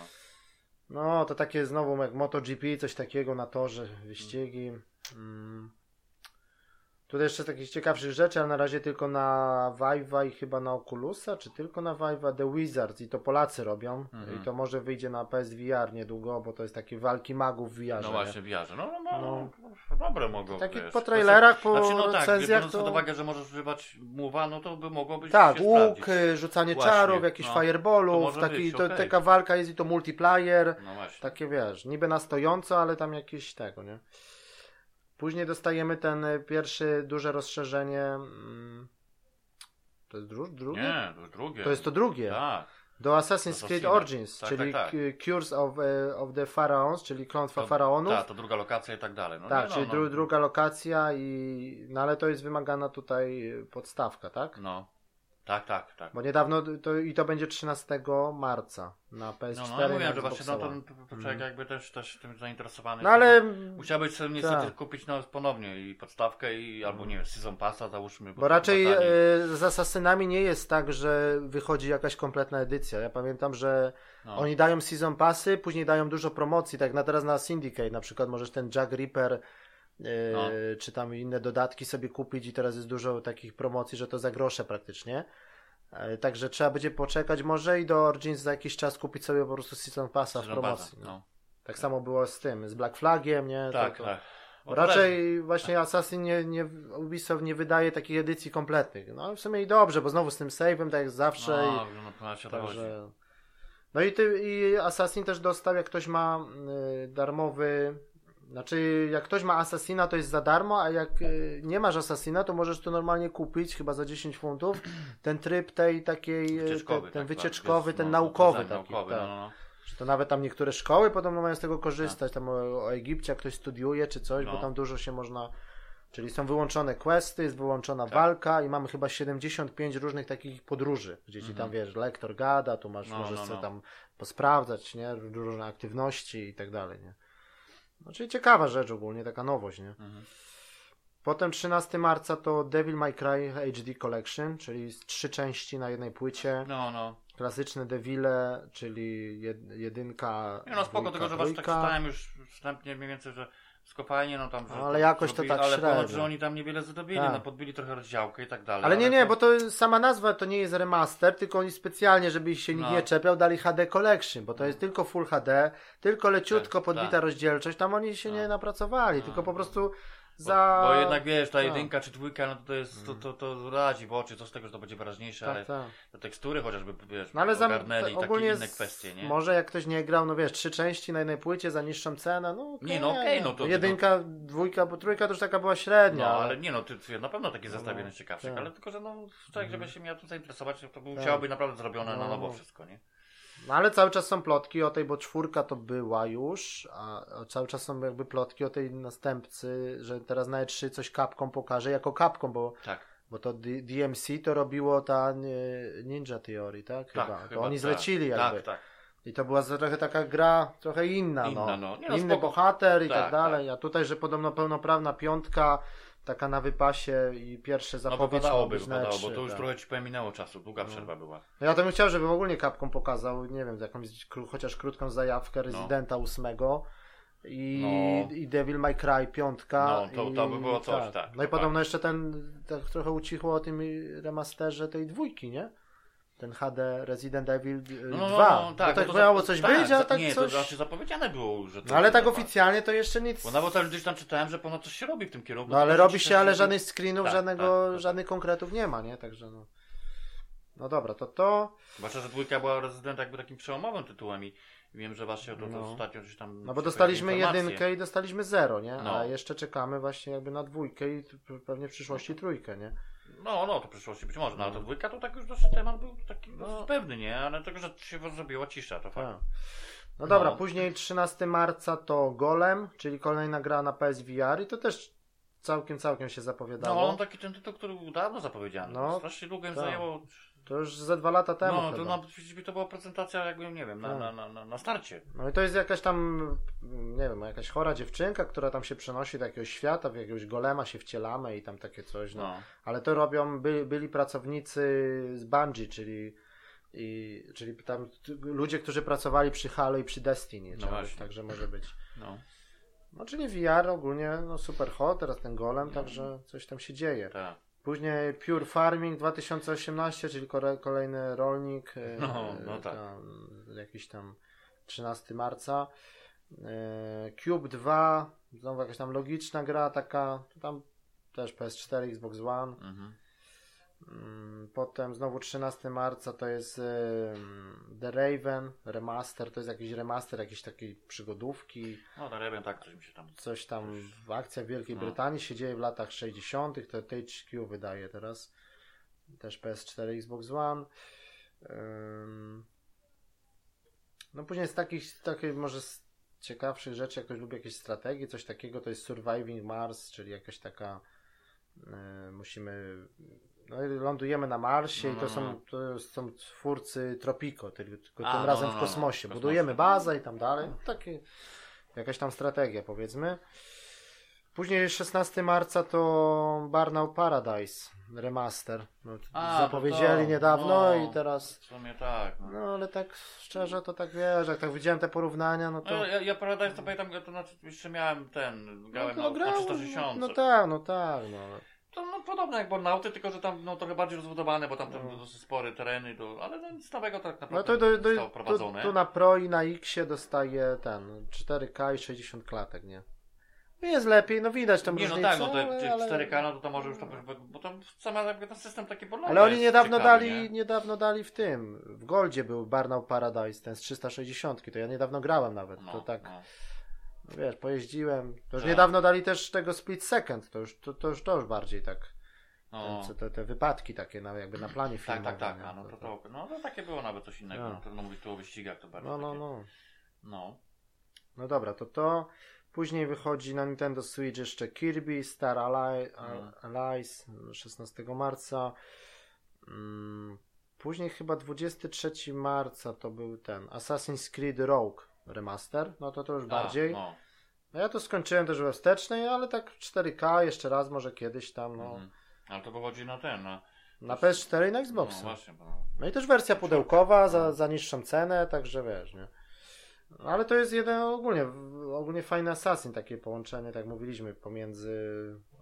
no to takie znowu jak MotoGP, coś takiego na torze, wyścigi. Mm. Tutaj jeszcze takich ciekawszych rzeczy, ale na razie tylko na Vive'a i chyba na Oculusa, czy tylko na Vive'a The Wizards i to Polacy robią Mhm. i to może wyjdzie na PSVR niedługo, bo to jest takie walki magów w VR. No właśnie, wiarze. No, no, no, No. no. dobre mogą Takie po trailerach, po Znaczy, no tak, biorąc to... pod uwagę, że możesz używać muwa, no to by mogło być Tak, łuk, sprawdzić. y, rzucanie Właśnie, czarów, jakichś no. Fireballów, taki, być, to, okej. taka walka jest i to multiplayer, No właśnie. takie wiesz, niby na stojąco, ale tam jakieś tego, nie? Później dostajemy ten y, pierwszy duże rozszerzenie. mm, To jest dru- drugie? Nie, to już drugie. To jest to drugie. Tak. Do Assassin's Creed. Origins, Tak, czyli tak, tak. Cu- Cures of, e, of the Pharaohs, czyli klątwa To- faraonów. Tak, to druga lokacja i tak dalej. No, tak, nie, czyli no, dru- no. druga lokacja i no ale to jest wymagana tutaj podstawka, tak? No. Tak, tak, tak. Bo niedawno to, i to będzie 13 marca na PS4. No, no ja mówiłem, że właśnie no, to człowiek jakby też, też tym zainteresowany. No ale Musiałbyś sobie niestety Tak. kupić no, ponownie i podstawkę i albo nie wiem, Season Passa załóżmy. Bo to raczej e, z Asasynami nie jest tak, że wychodzi jakaś kompletna edycja. Ja pamiętam, że no. oni dają season passy, później dają dużo promocji, tak na teraz na Syndicate na przykład możesz ten Jack Reaper No. czy tam inne dodatki sobie kupić i teraz jest dużo takich promocji, że to za grosze praktycznie. E, Także trzeba będzie poczekać może i do Origins za jakiś czas kupić sobie po prostu season passa w Season promocji. Passa, no. no. Tak samo było z tym, z Black Flagiem, nie? Tak, to, to... tak. Bo to Raczej właśnie Assassin nie, nie, Ubisoft nie wydaje takich edycji kompletnych. No w sumie i dobrze, bo znowu z tym save'em, tak jak zawsze. No, i, no, no, się to chodzi. także... No i, ty, i Assassin też dostał, jak ktoś ma y, darmowy. Znaczy, jak ktoś ma Assassina, to jest za darmo, a jak y, nie masz Assassina, to możesz to normalnie kupić, chyba za 10 funtów. Ten tryb tej takiej. y, Wycieczkowy, te, ten tak, wycieczkowy, jest, ten no, naukowy taki. naukowy, tak. no, no, no. Że To nawet tam niektóre szkoły podobno mają z tego korzystać, tam o, o Egipcie, ktoś studiuje czy coś, bo No. tam dużo się można. Czyli są wyłączone questy, jest wyłączona Tak. walka i mamy chyba 75 różnych takich podróży, gdzie ci tam wiesz, lektor gada, tu masz, Mhm. No, możesz no, sobie no. tam posprawdzać, nie? Różne aktywności i tak dalej, nie? No, czyli ciekawa rzecz ogólnie, taka nowość, nie? Mhm. Potem 13 marca to Devil May Cry HD Collection, czyli z trzy części na jednej płycie. No, no. Klasyczne Devile, czyli jed, jedynka. Nie no spoko, dwójka, tylko że właśnie tak czytałem już wstępnie mniej więcej, że skopalnie, no tam... Ale jakoś to zrobili- tak Ale średnio. że oni tam niewiele zrobili, Tak. no podbili trochę rozdziałkę i tak dalej. Ale nie, nie, to- bo to sama nazwa to nie jest remaster, tylko oni specjalnie, żeby się nikt No. nie czepiał, dali HD Collection, bo to jest tylko Full HD, tylko leciutko Tak, podbita tak. rozdzielczość, tam oni się nie No. napracowali, No. tylko po prostu za... bo jednak wiesz, ta tak. jedynka czy dwójka, no to, to jest, to, to, to radzi w oczy, co z tego, że to będzie wyraźniejsze, ale Tak, tak. te tekstury chociażby, wiesz, No ale za, ogarnęli, to takie inne kwestie, nie? Może jak ktoś nie grał, no wiesz, trzy części na jednej płycie za niższą cenę, no okej. Nie, no okej, no to- Jedynka, dwójka, bo trójka to już taka była średnia. No, ale... nie no, ty, ty na pewno takie zestawienie No, ciekawszych, tak. ale tylko, że no, tak, żeby się miał tym zainteresować, to by Tak. musiało być naprawdę zrobione na No. nowo wszystko, nie? No ale cały czas są plotki o tej, bo czwórka to była już, a a cały czas są jakby plotki o tej następcy, że teraz na E3 coś Capcom pokaże jako Capcom, bo, Tak. bo to D- DMC to robiło ta Ninja Theory, tak? Chyba. Tak, to chyba, oni tak. zlecili jakby. Tak, tak. I to była trochę taka gra, trochę inna, Inna, no. no. Nie, no, Inny spoko. bohater i tak, Tak, dalej, a tutaj, że podobno pełnoprawna piątka, taka na wypasie i pierwsze No zapowiedź ma wypadałoby, wypadało, bo E3, to już tak. trochę ci pominęło czasu, długa No. przerwa była. No Ja to bym chciał, żeby ogólnie Capcom pokazał, nie wiem, jakąś chociaż krótką zajawkę Residenta 8 i, No. i Devil May Cry 5. No, to- i, to by było coś, tak, No i podobno fakt. jeszcze ten, tak trochę ucichło o tym remasterze tej dwójki, nie? Ten HD Resident Evil 2. tak, bo tak bo to miało coś tak, być, a tak nie, coś... to znaczy zapowiedziane było, że to No ale tak oficjalnie to jeszcze nic... Bo nawet też gdzieś tam czytałem, że ponad coś się robi w tym kierunku. No ale robi się, ale żadnych screenów, Tak, żadnego, tak, tak. żadnych konkretów nie ma, nie? Także no... No dobra, to to... Zwłaszcza, że dwójka była rezydent jakby takim przełomowym tytułem i wiem, że właśnie to, to No. ostatnio gdzieś tam... No bo dostaliśmy jedynkę i dostaliśmy zero, nie? No. A jeszcze czekamy właśnie jakby na dwójkę i pewnie w przyszłości trójkę, nie? No, no, to przyszłości być może, no ale to No. dwójka to tak już dosyć temat był taki No. pewny, nie? Ale tego, że się zrobiła cisza, to fakt. Tak. No dobra, No. później 13 marca to Golem, czyli kolejna gra na PSVR i to też całkiem, całkiem się No, zapowiadało. ale on taki ten tytuł, który był dawno zapowiedziany. No, Strasznie długo im tak. zajęło. To już ze dwa lata temu No, to chyba. na, to była prezentacja jakby, nie wiem, na, Tak. na, na, na, na starcie. No i to jest jakaś tam, nie wiem, jakaś chora dziewczynka, która tam się przenosi do jakiegoś świata, w jakiegoś golema się wcielamy i tam takie coś, no. No. Ale to robią by, byli pracownicy z Bungie, czyli, i, czyli tam ludzie, którzy pracowali przy Halo i przy Destiny. No także może być. No, No czyli VR ogólnie no super hot, teraz ten golem, także coś tam się dzieje. tak. Później Pure Farming 2018, czyli kolejny rolnik. e, No, no tak. Tam, jakiś tam 13 marca. E, Cube 2, znowu jakaś tam logiczna gra, taka tam też PS4, Xbox One. Mhm. Mm, Potem znowu 13 marca to jest The Raven remaster, to jest jakiś remaster jakiejś takiej przygodówki, No, ja wiem, tak, coś mi się tam... coś tam w akcja w Wielkiej No. Brytanii się dzieje w latach 60. to THQ wydaje teraz też PS4, Xbox One. No później z takich, takich może z ciekawszych rzeczy, jak ktoś lubi jakieś strategie, coś takiego, to jest Surviving Mars, czyli jakaś taka y, musimy no lądujemy na Marsie No, i to no, są, no. to są twórcy Tropico, tylko, A, tym no, razem no, w no, kosmosie. Budujemy bazę i tam dalej. Takie, jakaś tam strategia powiedzmy. Później 16 marca to Burnout Paradise remaster. No, A, zapowiedzieli to, niedawno no. i teraz W sumie tak, no. no ale tak szczerze to tak wiesz, jak tak widziałem te porównania, no to No, ja, ja Paradise to pamiętam, to znaczy jeszcze miałem ten, no, grałem to na, grał, na no, 360. no tak, no tak, no. To no, podobne jak Burnouty, tylko że tam no, trochę bardziej rozbudowane, bo tam, tam No. dosyć spore tereny, do, ale no, nic nowego tak No naprawdę to, to, nie to, zostało prowadzone. tu na Pro i na X dostaje ten 4K i 60 klatek, nie? Jest lepiej, no widać tam Nie, no różnicę, tak, no te, ale, te ale... 4K, no to tam może już to, bo, bo tam sama ten system taki podloga Ale oni niedawno ciekawy, dali, nie? niedawno dali w tym, w Goldzie był Burnout Paradise, ten z 360, to ja niedawno grałem nawet, No, to tak, no. Wiesz, pojeździłem, to już Tak. niedawno dali też tego Split Second, to już, to, to już, to już bardziej tak, No. te, te, te wypadki takie na, jakby na planie Tak, filmowym. tak, tak, nie? a no to, to, no to takie było nawet coś innego, No. no. trudno mówić tu o wyścigach, to bardziej No, no, takie, no. no. No dobra, to to. Później wychodzi na Nintendo Switch jeszcze Kirby Star Ally, Mhm. Allies 16 marca. Mm, Później chyba 23 marca to był ten Assassin's Creed Rogue Remaster. No to to już A, bardziej. no. No ja to skończyłem też we wstecznej, ale tak 4K jeszcze raz może kiedyś tam. No. Mhm. Ale to wychodzi na ten, na, Na PS4 i na no Xboxa. właśnie, bo, No i też wersja pudełkowa za, za niższą cenę, także wiesz, nie? No, Ale to jest jeden ogólnie, ogólnie fajny Assassin, takie połączenie, tak mówiliśmy, pomiędzy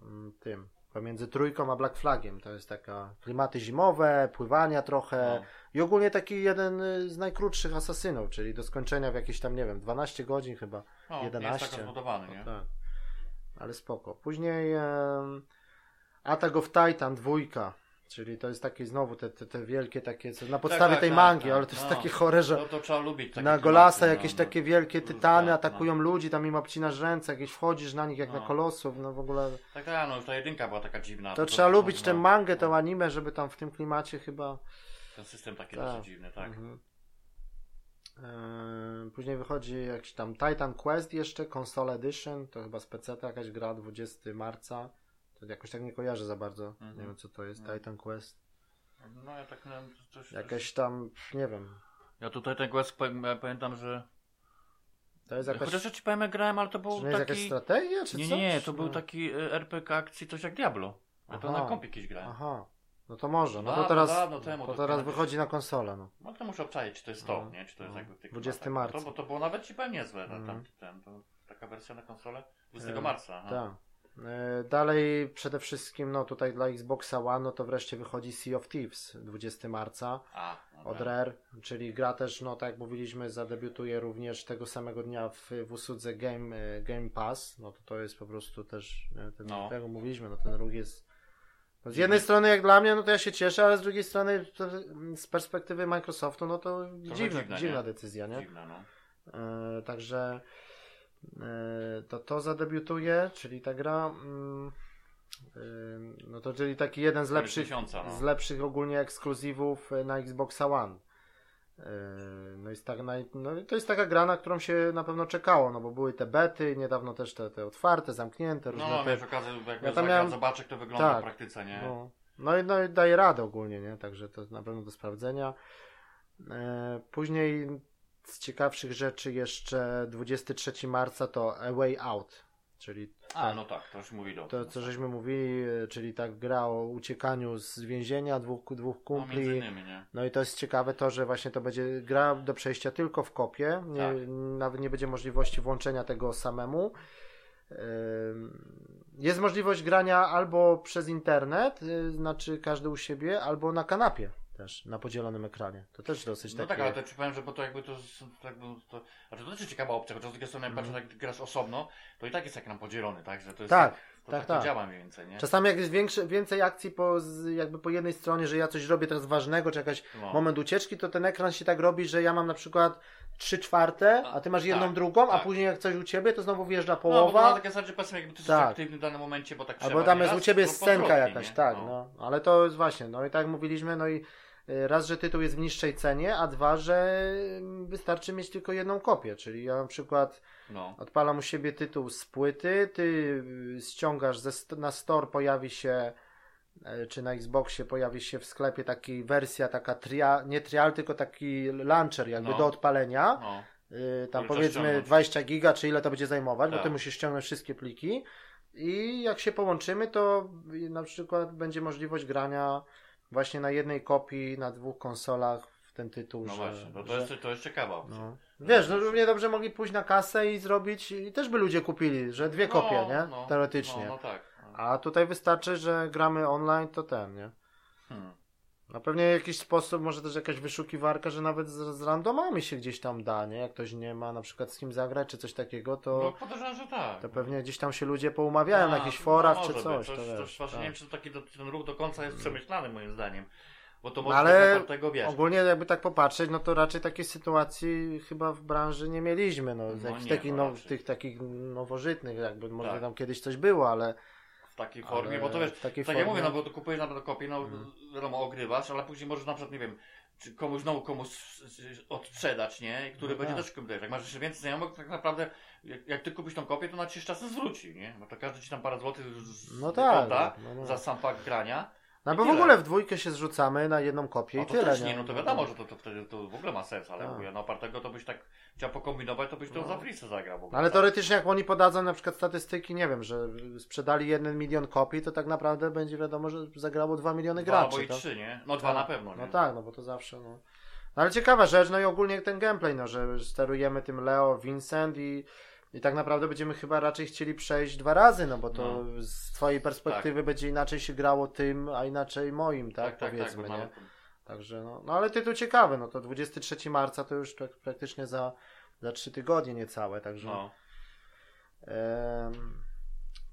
mm, tym, pomiędzy trójką a Black Flagiem. To jest taka klimaty zimowe, pływania trochę no. i ogólnie taki jeden y, z najkrótszych asasynów, czyli do skończenia w jakieś tam, nie wiem, 12 godzin chyba. no, nie 11. jest tak rozbudowany, nie? No, tak. Ale spoko. Później em, Attack of Titan dwójka, czyli to jest takie znowu te, te, te wielkie takie, co na podstawie tak, tej tak, mangi, tak. ale to jest No. takie chore, że To, to trzeba lubić na Golasa klimaty, jakieś no, takie wielkie Tak, tytany no. atakują ludzi, tam im obcinasz ręce, jakieś wchodzisz na nich jak No. na kolosów, no w ogóle. Tak, tak, no już ta jedynka była taka dziwna. To po trzeba lubić no, tę no. mangę, tą anime, żeby tam w tym klimacie chyba. Ten system taki Tak. dosyć dziwny, tak. Mhm. Eee, Później wychodzi jakiś tam Titan Quest jeszcze, Console Edition, to chyba z PC jakaś gra, 20 marca. To jakoś tak nie kojarzę za bardzo. Mhm. Nie wiem co to jest, No. Titan Quest. No ja tak miałem coś... Jakaś tam, nie wiem. Ja tutaj ten quest pamię- pamiętam, że... To jest jakaś. Chociaż ja ci powiem, grałem, ale to był to jest jakaś taki... strategia, czy Nie, coś? nie, nie, to był No. taki e, RPG akcji, coś jak Diablo. Ja to Aha. na kompie kiedyś grałem. Aha. No to może. No to Dawno, teraz, dawno temu to teraz wychodzi na konsolę. No. No to muszę obczaić, czy to jest to, No, nie? Czy to jest no. jakby w tych 20 klimatach. marca. To, bo to było nawet ci powiem niezłe, Mhm. tam, ten, to, taka wersja na konsolę 20 E, marca. aha. Tak. E, Dalej przede wszystkim, no tutaj dla Xboxa One, no to wreszcie wychodzi Sea of Thieves 20 marca A, no od. Rare, czyli gra też, no tak jak mówiliśmy, zadebiutuje również tego samego dnia w, w usłudze Game, e, Game Pass, no to to jest po prostu też, nie, ten, No. tego mówiliśmy, no ten ruch jest no z jednej strony jak dla mnie, no to ja się cieszę, ale z drugiej strony to, z perspektywy Microsoftu, no to dziwna, dziwna nie? decyzja, nie? Dziwne, no. E, także e, to to zadebiutuje, czyli ta gra. Mm, e, no to czyli taki jeden z lepszych, miesiąca, no. z lepszych ogólnie ekskluzywów e, na Xboxa One. E, No, jest tak, no to jest taka gra, na którą się na pewno czekało, no bo były te bety, niedawno też te, te otwarte, zamknięte, różne No, te, miałeś okazję, jak Ja tam miałem- zobaczę, jak to wygląda Tak. w praktyce, nie? no, no, i, no i daje radę ogólnie, nie? Także to na pewno do sprawdzenia. E, później z ciekawszych rzeczy jeszcze 23 marca to A Way Out, czyli A, no tak, to już mówi do. to co żeśmy mówili, e, czyli tak gra o uciekaniu z więzienia dwóch, dwóch no, kumpli. innymi, nie? No i to jest ciekawe to, że właśnie to będzie gra do przejścia tylko w kopie. Nie, Tak. Nawet nie będzie możliwości włączenia tego samemu. Jest możliwość grania albo przez internet, y, znaczy każdy u siebie, albo na kanapie też, na podzielonym ekranie. To też dosyć No takie... tak, ale to ci powiem, że bo to jakby to, to jakby to, znaczy to też ciekawa opcja, chociaż z drugiej strony, Mhm. patrząc jak grasz osobno, to i tak jest jak nam podzielony, tak, że to jest Tak, to tak, tak, tak. działa mniej więcej, nie? Czasami jak jest większe, więcej akcji po, jakby po jednej stronie, że ja coś robię teraz ważnego, czy jakaś No. moment ucieczki, to ten ekran się tak robi, że ja mam na przykład trzy czwarte, a ty masz jedną Tak, drugą, a tak. później jak coś u ciebie, to znowu wjeżdża No, bo to połowa. na takie zasadzie, powiedzmy, jakby ty jesteś Tak. aktywny w danym momencie, bo tak Albo trzeba, tam nie jest u raz, ciebie to scenka jakaś, nie? tak, No. no. Ale to jest właśnie, no i tak mówiliśmy, no i raz, że tytuł jest w niższej cenie, a dwa, że y, wystarczy mieć tylko jedną kopię, czyli ja na przykład No. odpalam u siebie tytuł z płyty, ty y, ściągasz ze, na store, pojawi się y, czy na Xboxie pojawi się w sklepie taki wersja taka tria, nie trial, tylko taki launcher jakby No. do odpalenia. No. Y, tam Który powiedzmy ściągnąć. 20 giga, czy ile to będzie zajmować, bo Tak. ty musisz ściągnąć wszystkie pliki i jak się połączymy, to y, na przykład będzie możliwość grania właśnie na jednej kopii, na dwóch konsolach w ten tytuł, No że, właśnie, to, to, że, jest, to jest ciekawa opcja. no. Wiesz, no równie dobrze mogli pójść na kasę i zrobić, i też by ludzie kupili, że dwie kopie, No, nie? no, Teoretycznie. No, no tak. No. A tutaj wystarczy, że gramy online, to ten, nie? Hmm. No pewnie w jakiś sposób, może też jakaś wyszukiwarka, że nawet z, z randomami się gdzieś tam da, nie? Jak ktoś nie ma na przykład z kim zagrać, czy coś takiego, to, No podejrzewam, że tak. to pewnie gdzieś tam się ludzie poumawiają na A, jakichś no, forach, może czy coś. To coś, wiesz, właśnie tak. Nie wiem, czy to taki to, ten ruch do końca jest przemyślany moim zdaniem. Bo to No, może ale tego wiesz. Ogólnie jakby tak popatrzeć, no to raczej takiej sytuacji chyba w branży nie mieliśmy, no, No nie, takich no no, tych takich nowożytnych, jakby może Tak. tam kiedyś coś było, ale takiej formie, Ale bo to wiesz, tak jak formie- mówię, no bo to kupujesz na kopię, no Mhm. wiadomo, ogrywasz, ale później możesz na przykład, nie wiem, czy komuś znowu komuś odsprzedać, nie? Który No będzie tak. też kupił. Jak masz jeszcze więcej znajomych, tak naprawdę jak, jak ty kupisz tą kopię, to na ci czasem zwróci, nie? Bo to każdy ci tam parę złotych z No no tak, no, no. za sam fakt grania. No bo w ogóle w dwójkę się zrzucamy na jedną kopię No i tyle, też nie? nie, no to wiadomo, że to, to to w ogóle ma sens, ale Tak. mówię, no opartego to byś tak chciał pokombinować, to byś to No. za frisę zagrał ogóle. No ale tak? teoretycznie jak oni podadzą na przykład statystyki, nie wiem, że sprzedali jeden milion kopii, to tak naprawdę będzie wiadomo, że zagrało dwa miliony Dwa graczy. albo i tak? trzy, nie? No dwa Tak. na pewno, nie? No tak, no bo to zawsze, no. no. ale ciekawa rzecz, no i ogólnie ten gameplay, no, że sterujemy tym Leo, Vincent i, i tak naprawdę będziemy chyba raczej chcieli przejść dwa razy, no bo to z twojej perspektywy będzie inaczej się grało tym, a inaczej moim, tak, tak, tak, tak, powiedzmy, bo nie? mamy- Także no, no ale tytuł ciekawy, no to 23 marca to już prak- praktycznie za, za 3 tygodnie niecałe, także... No.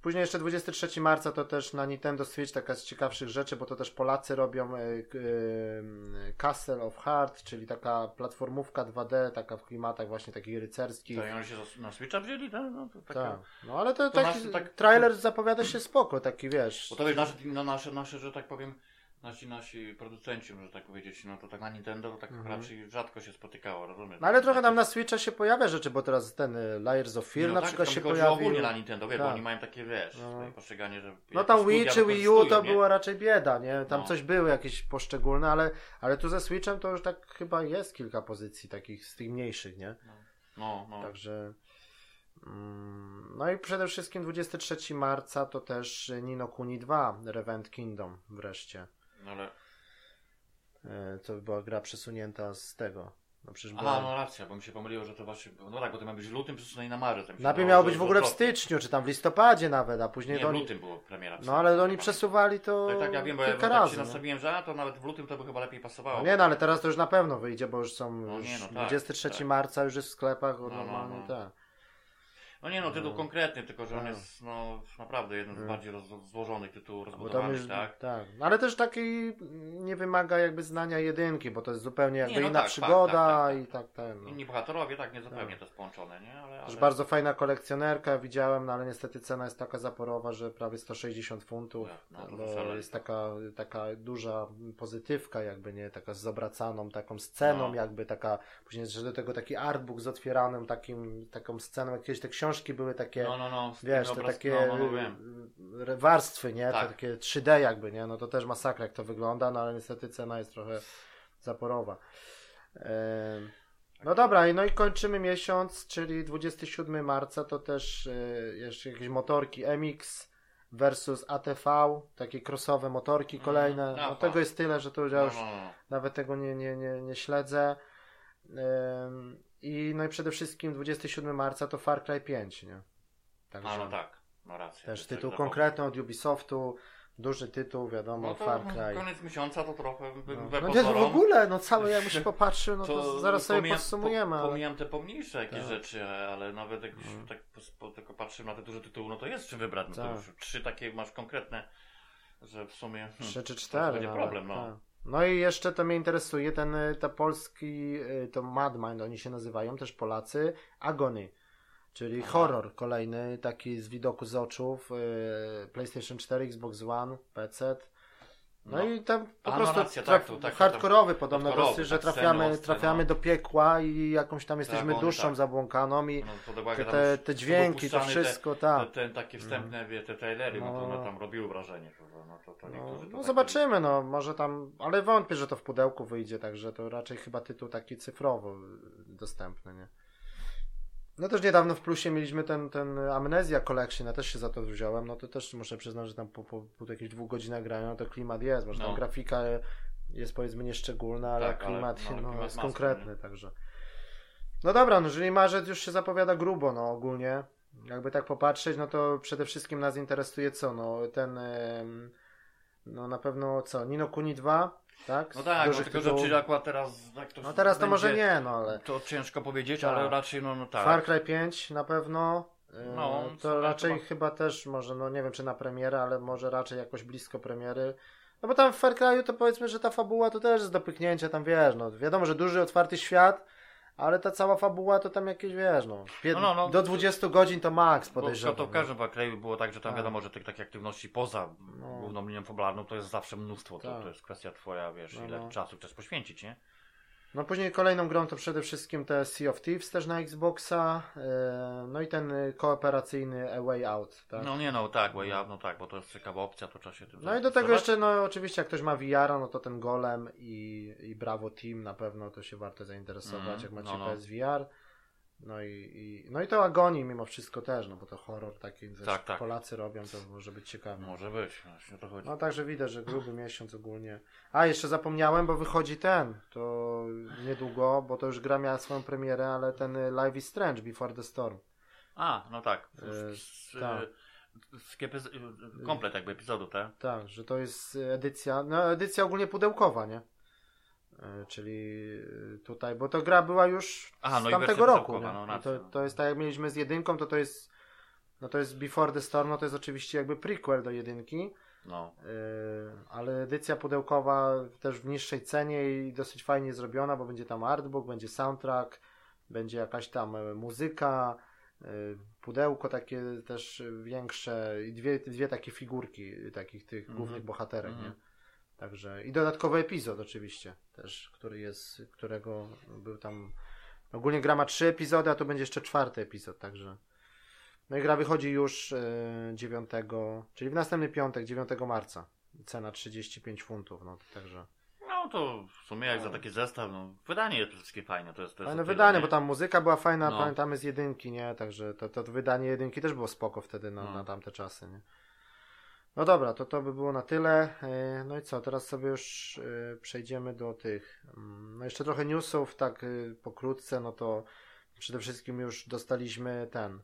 Później jeszcze 23 marca to też na Nintendo Switch taka z ciekawszych rzeczy, bo to też Polacy robią e, em, Castle of Heart, czyli taka platformówka 2D, taka w klimatach właśnie takich rycerskich. To i oni się na Switcha wzięli, tak? No, to takie... Tak. No ale to, To taki tak- trailer zapowiada się spoko, taki wiesz. Bo to wiesz, nasze, nasze, nasze, że tak powiem, nasi, nasi producenci, może tak powiedzieć, no to tak na Nintendo to tak Mhm. raczej rzadko się spotykało, rozumiesz? No ale trochę tam na Switcha się pojawia rzeczy, bo teraz ten e, Layers of Fear no na tak, przykład się pojawił. ogólnie na Nintendo, bo Tak. oni mają takie, wiesz, No. postrzeganie, że... No tam Wii czy Wii U to nie? była raczej bieda, nie? Tam No. coś były jakieś poszczególne, ale, ale tu ze Switchem to już tak chyba jest kilka pozycji takich z tych mniejszych, nie? No, no. Także. mm, No i przede wszystkim 23 marca to też Nino Kuni 2, Revent Kingdom wreszcie. No ale... E, To była gra przesunięta z tego. No przecież Aha, była... no racja, bo mi się pomyliło, że to właśnie. No tak, bo to miał być w lutym, przesunęli na marzec. tak się Najpierw miało być w ogóle w styczniu, czy tam w listopadzie nawet, a później Nie, to w oni... lutym było premiera. No ale oni przesuwali to Tak, tak, ja wiem, bo ja kilka tak razy. się no. nastawiłem, że a, to nawet w lutym to by chyba lepiej pasowało. No nie, no ale teraz to już na pewno wyjdzie, bo już są No już nie, no tak, 23 tak. marca już jest w sklepach, no, normalnie no. tak. No nie no, tytuł No. konkretny, tylko że on Tak. jest no naprawdę jeden z Mm. bardziej roz, złożonych tytułów rozbudowanych, tak? tak. No ale też taki nie wymaga jakby znania jedynki, bo to jest zupełnie jakby Nie, no inna tak, przygoda tak, tak, tak, i tak ten. No. Inni bohaterowie, tak, nie zupełnie Tak. to jest połączone, nie? Ale, Też ale... bardzo fajna kolekcjonerka widziałem, no ale niestety cena jest taka zaporowa, że prawie 160 funtów. No, no jest taka, taka duża pozytywka jakby, nie? Taka z obracaną taką sceną No. jakby, taka, później jeszcze do tego taki artbook z otwieranym takim, taką sceną, jak kiedyś te książki były takie, No, no, no. wiesz, te obraz- takie No, no, no, warstwy, nie? Tak. Te takie 3D jakby, nie? No to też masakra jak to wygląda, no ale niestety cena jest trochę zaporowa. Em, No dobra, i no i kończymy miesiąc, czyli 27 marca, to też y, jeszcze jakieś motorki MX versus ATV, takie crossowe motorki Mhm. kolejne. No Aha. tego jest tyle, że to już ja już nawet tego nie, nie, nie, nie śledzę. I no i przede wszystkim 27 marca to Far Cry 5, nie? Także A no tak, no racja. też tytuł zapomnę. konkretny od Ubisoftu, duży tytuł, wiadomo, No to Far Cry. koniec miesiąca to trochę No, no nie, w ogóle, no całe jakby się popatrzył, no to, zaraz sobie pomijam- podsumujemy. Po, pomijam te pomniejsze jakieś Tak. rzeczy, ale nawet jak Mhm. tak po, tylko patrzymy na te duże tytuły, no to jest czym wybrać. No to Tak. już trzy takie masz konkretne, że w sumie. hmm, Trzy czy to cztery. będzie nawet, problem, no. tak. No i jeszcze to mnie interesuje, ten, y, ta polski, y, to Madmind oni się nazywają, też Polacy, Agony, czyli horror kolejny, taki z widoku z oczów, y, PlayStation 4, Xbox One, PC. No, No. i tam po A, no prostu racja, traf, tak, to tak, hardkorowy podobno hardkorowy, dosyć, że tak, trafiamy, ostre, trafiamy no. do piekła i jakąś tam jesteśmy Tak, duszą tak. zabłąkaną i No, te, te, te dźwięki, to wszystko, Te, tak. te, te takie wstępne, wie, te trailery, no, to No. one tam robiły wrażenie. No, to, to No, no tak- zobaczymy, no może tam, ale wątpię, że to w pudełku wyjdzie, także to raczej chyba tytuł taki cyfrowo y, dostępny, nie? No też niedawno w plusie mieliśmy ten, ten Amnesia Collection, ja też się za to wziąłem, no to też muszę przyznać, że tam po, po, po jakichś dwóch godzinach grania, no to klimat jest, może tam No. grafika jest powiedzmy nieszczególna, ale Tak, ale- klimat, no, ale no, klimat jest konkretny, także. No dobra, no jeżeli marzec już się zapowiada grubo, no ogólnie, jakby tak popatrzeć, no to przede wszystkim nas interesuje co, no ten, no na pewno co, Nino Kuni 2, tak? No tak, no, tylko że czy akurat teraz... Jak to No teraz to może nie, no ale... To ciężko powiedzieć, Tak. ale raczej no, no tak. Far Cry 5 na pewno. e, No, to raczej chyba- chyba też może, no nie wiem czy na premierę, ale może raczej jakoś blisko premiery. No bo tam w Far Cry'u to powiedzmy, że ta fabuła to też jest do pyknięcia, tam wiesz, no wiadomo, że duży, otwarty świat, ale ta cała fabuła to tam jakieś, wiesz, no, No, no, no. do 20 godzin to Bo podejrzewam. to w no. każdym Far Cry'u było tak, że tam Tak. wiadomo, że tych takich aktywności poza No. główną linią fabularną to jest zawsze mnóstwo. To, Tak. to jest kwestia twoja, wiesz, No, ile no. czasu chcesz poświęcić, nie? No później kolejną grą to przede wszystkim te Sea of Thieves też na Xboxa, e, no i ten y, kooperacyjny A Way Out, tak? No nie no, tak, bo ja, no tak, bo to jest ciekawa opcja, to trzeba się tym No i do tego jeszcze, no oczywiście jak ktoś ma VR, no to ten Golem i, i Bravo Team na pewno to się warto zainteresować, Mm, jak macie no, no. PSVR. No i, i, no i to Agonii mimo wszystko też, no bo to horror taki, Tak, tak. Polacy robią, to może być ciekawe. Może być, właśnie o to chodzi. No także widać, że gruby miesiąc ogólnie. A jeszcze zapomniałem, bo wychodzi ten, to niedługo, bo to już gra miała swoją premierę, ale ten y, Live is Strange Before the Storm. A, no tak. E, tak. komplet jakby epizodu, tak? Tak, że to jest edycja, no edycja ogólnie pudełkowa, nie? E, Czyli e, tutaj, bo to gra była już Aha, z no tamtego roku, no to, no. to jest tak jak mieliśmy z jedynką, to to jest no to jest Before the Storm, no to jest oczywiście jakby prequel do jedynki, No. e, ale edycja pudełkowa też w niższej cenie i dosyć fajnie zrobiona, bo będzie tam artbook, będzie soundtrack, będzie jakaś tam muzyka, pudełko takie też większe i dwie, dwie takie figurki takich tych Mhm. głównych bohaterek, Mhm. nie? Także i dodatkowy epizod oczywiście też, który jest, którego był tam ogólnie gra ma trzy epizody, a tu będzie jeszcze czwarty epizod, także no i gra wychodzi już e, 9, czyli w następny piątek, 9 marca. Cena 35 funtów, no to także No to w sumie jak za taki zestaw, no wydanie jest wszystkie fajne, to jest, to jest Fajne wydanie, nie? bo tam muzyka była fajna, No. pamiętamy z jedynki, nie? Także to, to wydanie jedynki też było spoko wtedy na, No. na tamte czasy, nie? No dobra, to to by było na tyle. E, No i co, teraz sobie już e, przejdziemy do tych. mm, No jeszcze trochę newsów, tak e, pokrótce, no to przede wszystkim już dostaliśmy ten.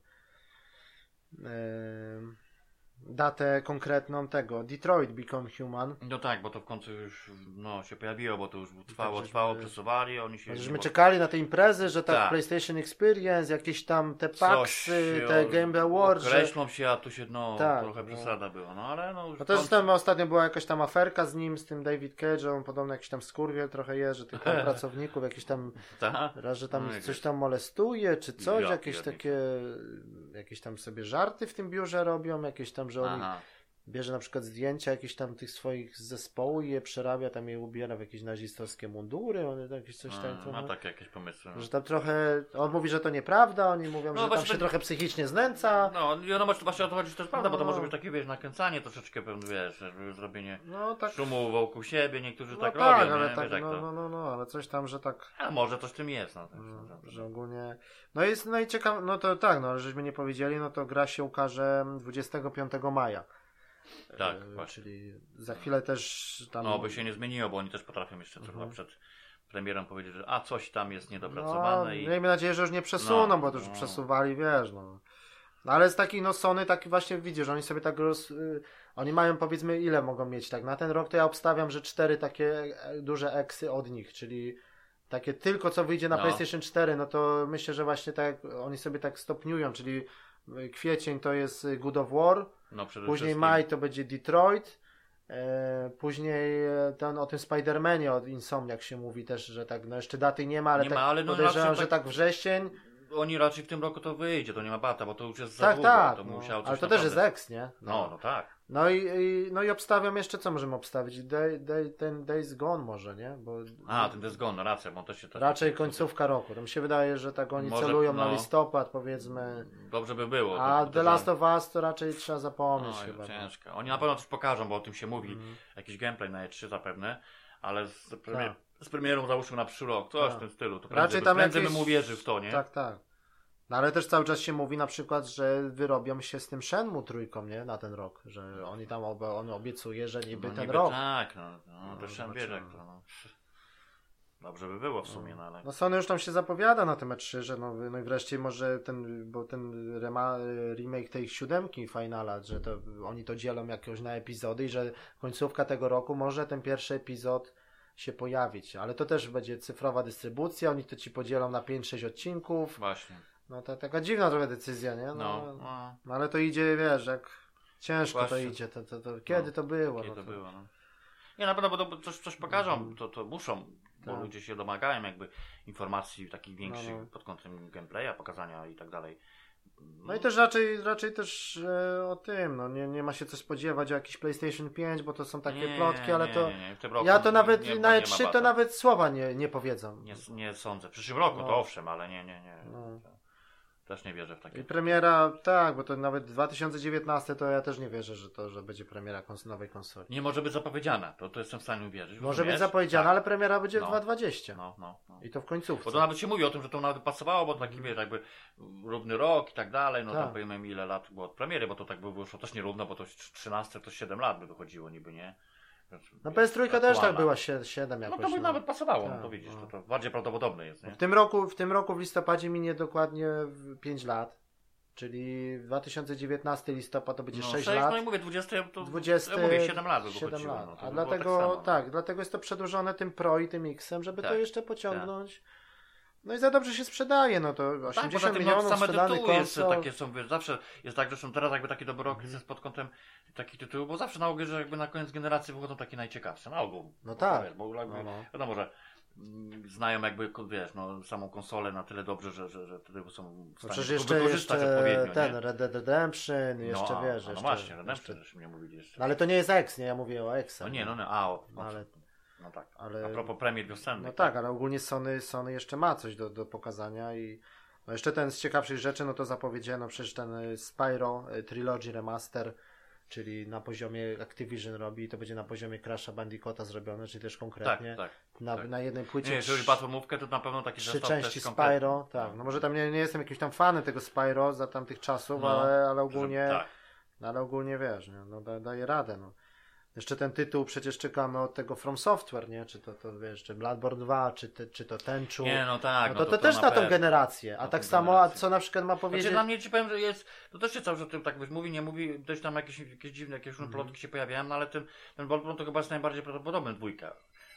Datę konkretną tego. Detroit Become Human. No tak, bo to w końcu już no, się pojawiło, bo to już trwało, żeśmy- trwało, przesuwali, oni się... Żeśmy bo- czekali na te imprezy, że tak, Tak. PlayStation Experience, jakieś tam te paksy, te Game Awards. że- Określą się, a tu się, no, Tak, trochę no. przesada była, no ale no już No też końcu- tam ostatnio była jakaś tam aferka z nim, z tym David Cage, on podobno jakiś tam skurwiel trochę jest, że tych tam pracowników jakiś tam, Ta? raz, że tam No, coś tam molestuje, czy coś, Ja jakieś pierdolę. takie, jakieś tam sobie żarty w tym biurze robią, jakieś tam, że on Aha. Bierze na przykład zdjęcia jakichś tam tych swoich z zespołu i je przerabia, tam je ubiera w jakieś nazistowskie mundury, on jakieś coś tam trochę... Ma takie jakieś pomysły. no. Że tam trochę, on mówi, że to nieprawda, oni mówią, No że tam się to- trochę psychicznie znęca. No, i ono może właśnie o to chodzi, że to jest prawda, bo to No. może być takie, wiesz, nakręcanie troszeczkę, wiesz, zrobienie No tak, szumu wokół siebie, niektórzy no tak, tak, robią, ale nie? tak, wiesz, no, no, no, no, ale coś tam, że tak, A może coś tym jest, no. tak, że, że- że ogólnie, no jest, no i ciekawe, no to tak, no ale żeśmy nie powiedzieli, no to gra się ukaże 25 maja. Tak, E, właśnie. Czyli za chwilę też tam... No, by się nie zmieniło, bo oni też potrafią jeszcze Mhm. chyba przed premierą powiedzieć, że a coś tam jest no, niedopracowane i... miejmy nadzieję, że już nie przesuną, No, bo to już no. przesuwali, wiesz, no. No ale z takich, no Sony taki właśnie widzisz, że oni sobie tak roz... y, Oni mają powiedzmy ile mogą mieć tak. Na ten rok to ja obstawiam, że cztery takie e, duże eksy od nich, czyli takie tylko co wyjdzie na No. PlayStation 4, no to myślę, że właśnie tak oni sobie tak stopniują, czyli kwiecień to jest y, God of War, No, później maj to będzie Detroit, e, później ten o tym Spider-Manie od Insomniac się mówi też, że tak, no jeszcze daty nie ma, ale Nie tak ma, ale no podejrzewam, że tak- tak wrzesień, Oni raczej w tym roku to wyjdzie, to nie ma bata, bo to już jest za tak, długo, tak, to no. ale to też jest naprawdę- X, nie? No, no tak. No i, i, no i obstawiam jeszcze, co możemy obstawić? Day, day, ten Days Gone może, nie? Bo A, ten jest gone, racja, bo to się też... raczej końcówka roku. To mi się wydaje, że tak oni Może, celują na no. listopad, powiedzmy. Dobrze by było. A to- The to- Last of Us to raczej trzeba zapomnieć No, chyba. no. ciężko. Oni na pewno coś pokażą, bo o tym się mówi. Mhm. Jakiś gameplay na E3 zapewne, ale z, premier, Tak. z premierą załóżmy na przyszły rok, coś Tak. w tym stylu. To Raczej prędzej, tam prędzej jakieś- bym uwierzył w to, nie? Tak, tak. No ale też cały czas się mówi na przykład, że wyrobią się z tym Shenmue trójką, nie? Na ten rok. Że oni tam, ob- on obiecuje, że niby no, ten niby rok. Tak, no, no, No, to sam zobaczymy. wie jak to. No. Dobrze by było w sumie, no ale... No Sony już tam się zapowiada na tym E3, że no, no i wreszcie może ten, bo ten rema, remake tej siódemki Finala, że to oni to dzielą jakoś na epizody i że końcówka tego roku może ten pierwszy epizod się pojawić, ale to też będzie cyfrowa dystrybucja, oni to ci podzielą na 5-6 odcinków. Właśnie. No to taka dziwna trochę decyzja, nie? No. No, no. no ale to idzie, wiesz, jak ciężko to Właśnie. idzie, to, to, to kiedy No, to było? Kiedy no to było, no. Nie, na pewno, bo to coś, coś pokażą, to, to muszą, bo Tak. ludzie się domagają jakby informacji takich większych No, no. pod kątem gameplaya, pokazania i tak dalej. No i też raczej, raczej też e, o tym, no nie, nie ma się co spodziewać o jakiś PlayStation 5, bo to są takie Nie, plotki, ale nie, to nie, nie. W tym roku ja to nawet nie, na nie ma E3 to nawet słowa nie, nie powiedzą. Nie, nie sądzę. W przyszłym roku No. to owszem, ale nie, nie, nie. No. Też nie wierzę w I takie. premiera, tak, bo to nawet 2019 to ja też nie wierzę, że to, że będzie premiera kons- nowej konsoli. Nie może być zapowiedziana, to, to jestem w stanie uwierzyć. Może być zapowiedziana, Tak. ale premiera będzie w No. 2020. No, no, no. I to w końcówce. Bo to nawet się mówi o tym, że to nawet pasowało, bo taki wiesz, jakby równy rok i tak dalej, no Tak. tam powiemy ile lat było od premiery, bo to tak by wyszło też nierówno, bo to 13 to 7 lat by wychodziło niby, nie? No PS3 też tak była 7 No jakoś. to by no. nawet pasowało, no Tak, to widzisz, no. to, to bardziej prawdopodobne jest, nie? W tym roku, w tym roku w listopadzie minie dokładnie 5 lat. Czyli 2019 listopad to będzie no, 6 sześć, lat. No i mówię, 20, to 20, ja mówię, 7 lat by 7 wychodziło. lat. No, to A było dlatego, tak, tak, dlatego jest to przedłużone tym Pro i tym Xem, żeby to Tak, jeszcze pociągnąć. No i za dobrze się sprzedaje, no to Tak, 80 poza tym no, milionów same sprzedanych tytuły jest, takie są, wiesz, zawsze jest tak, że są teraz jakby taki dobry okres jest pod kątem takich tytułów, bo zawsze na ogół, że jakby na koniec generacji wychodzą takie najciekawsze, na ogół. No Bo tak. Wiesz, bo jakby, No, no. wiadomo, że mm, znają jakby, wiesz, no, samą konsolę na tyle dobrze, że, że, że wtedy są w No stanie przecież to jeszcze, wykorzystać jeszcze odpowiednio, ten nie? Red Dead Redemption, jeszcze no, wiesz, a, no jeszcze, właśnie, Redemption jeszcze... mnie mówili jeszcze. No ale to nie jest X, nie? Ja mówię o X. No nie, no nie, a, o, No, ale, no tak. ale... A propos premier wiosennych. No tak, ale ogólnie Sony, Sony jeszcze ma coś do, do pokazania i no jeszcze ten z ciekawszych rzeczy, no to zapowiedziano przecież ten y, Spyro y, Trilogy Remaster, czyli na poziomie Activision robi, to będzie na poziomie Crash'a Bandicoota zrobione, czyli też tak, konkretnie tak. na, tak. na jednej płycie Nie, jeżeli platformówkę, to na pewno taki trzy części. Spyro, tak, no może tam nie, nie jestem jakimś tam fanem tego Spyro za tamtych czasów, No, ale, ale Że- ogólnie, Tak. no, ale ogólnie wiesz, nie? no da, daje radę, no. Jeszcze ten tytuł przecież czekamy od tego From Software, nie? Czy to, to wiesz, czy Bloodborne 2, czy, te, czy to Tenchu. Nie, no tak. No to, to, też na tą generację. A tak samo, a generację. co na przykład ma powiedzieć. Znaczy dla mnie ci powiem, że jest, to też się cały czas o tym tak wiesz, mówi, nie mówi, też tam jakieś, jakieś dziwne, jakieś Mhm. plotki się pojawiają, no ale ten, ten Bloodborne to chyba jest najbardziej prawdopodobny dwójka.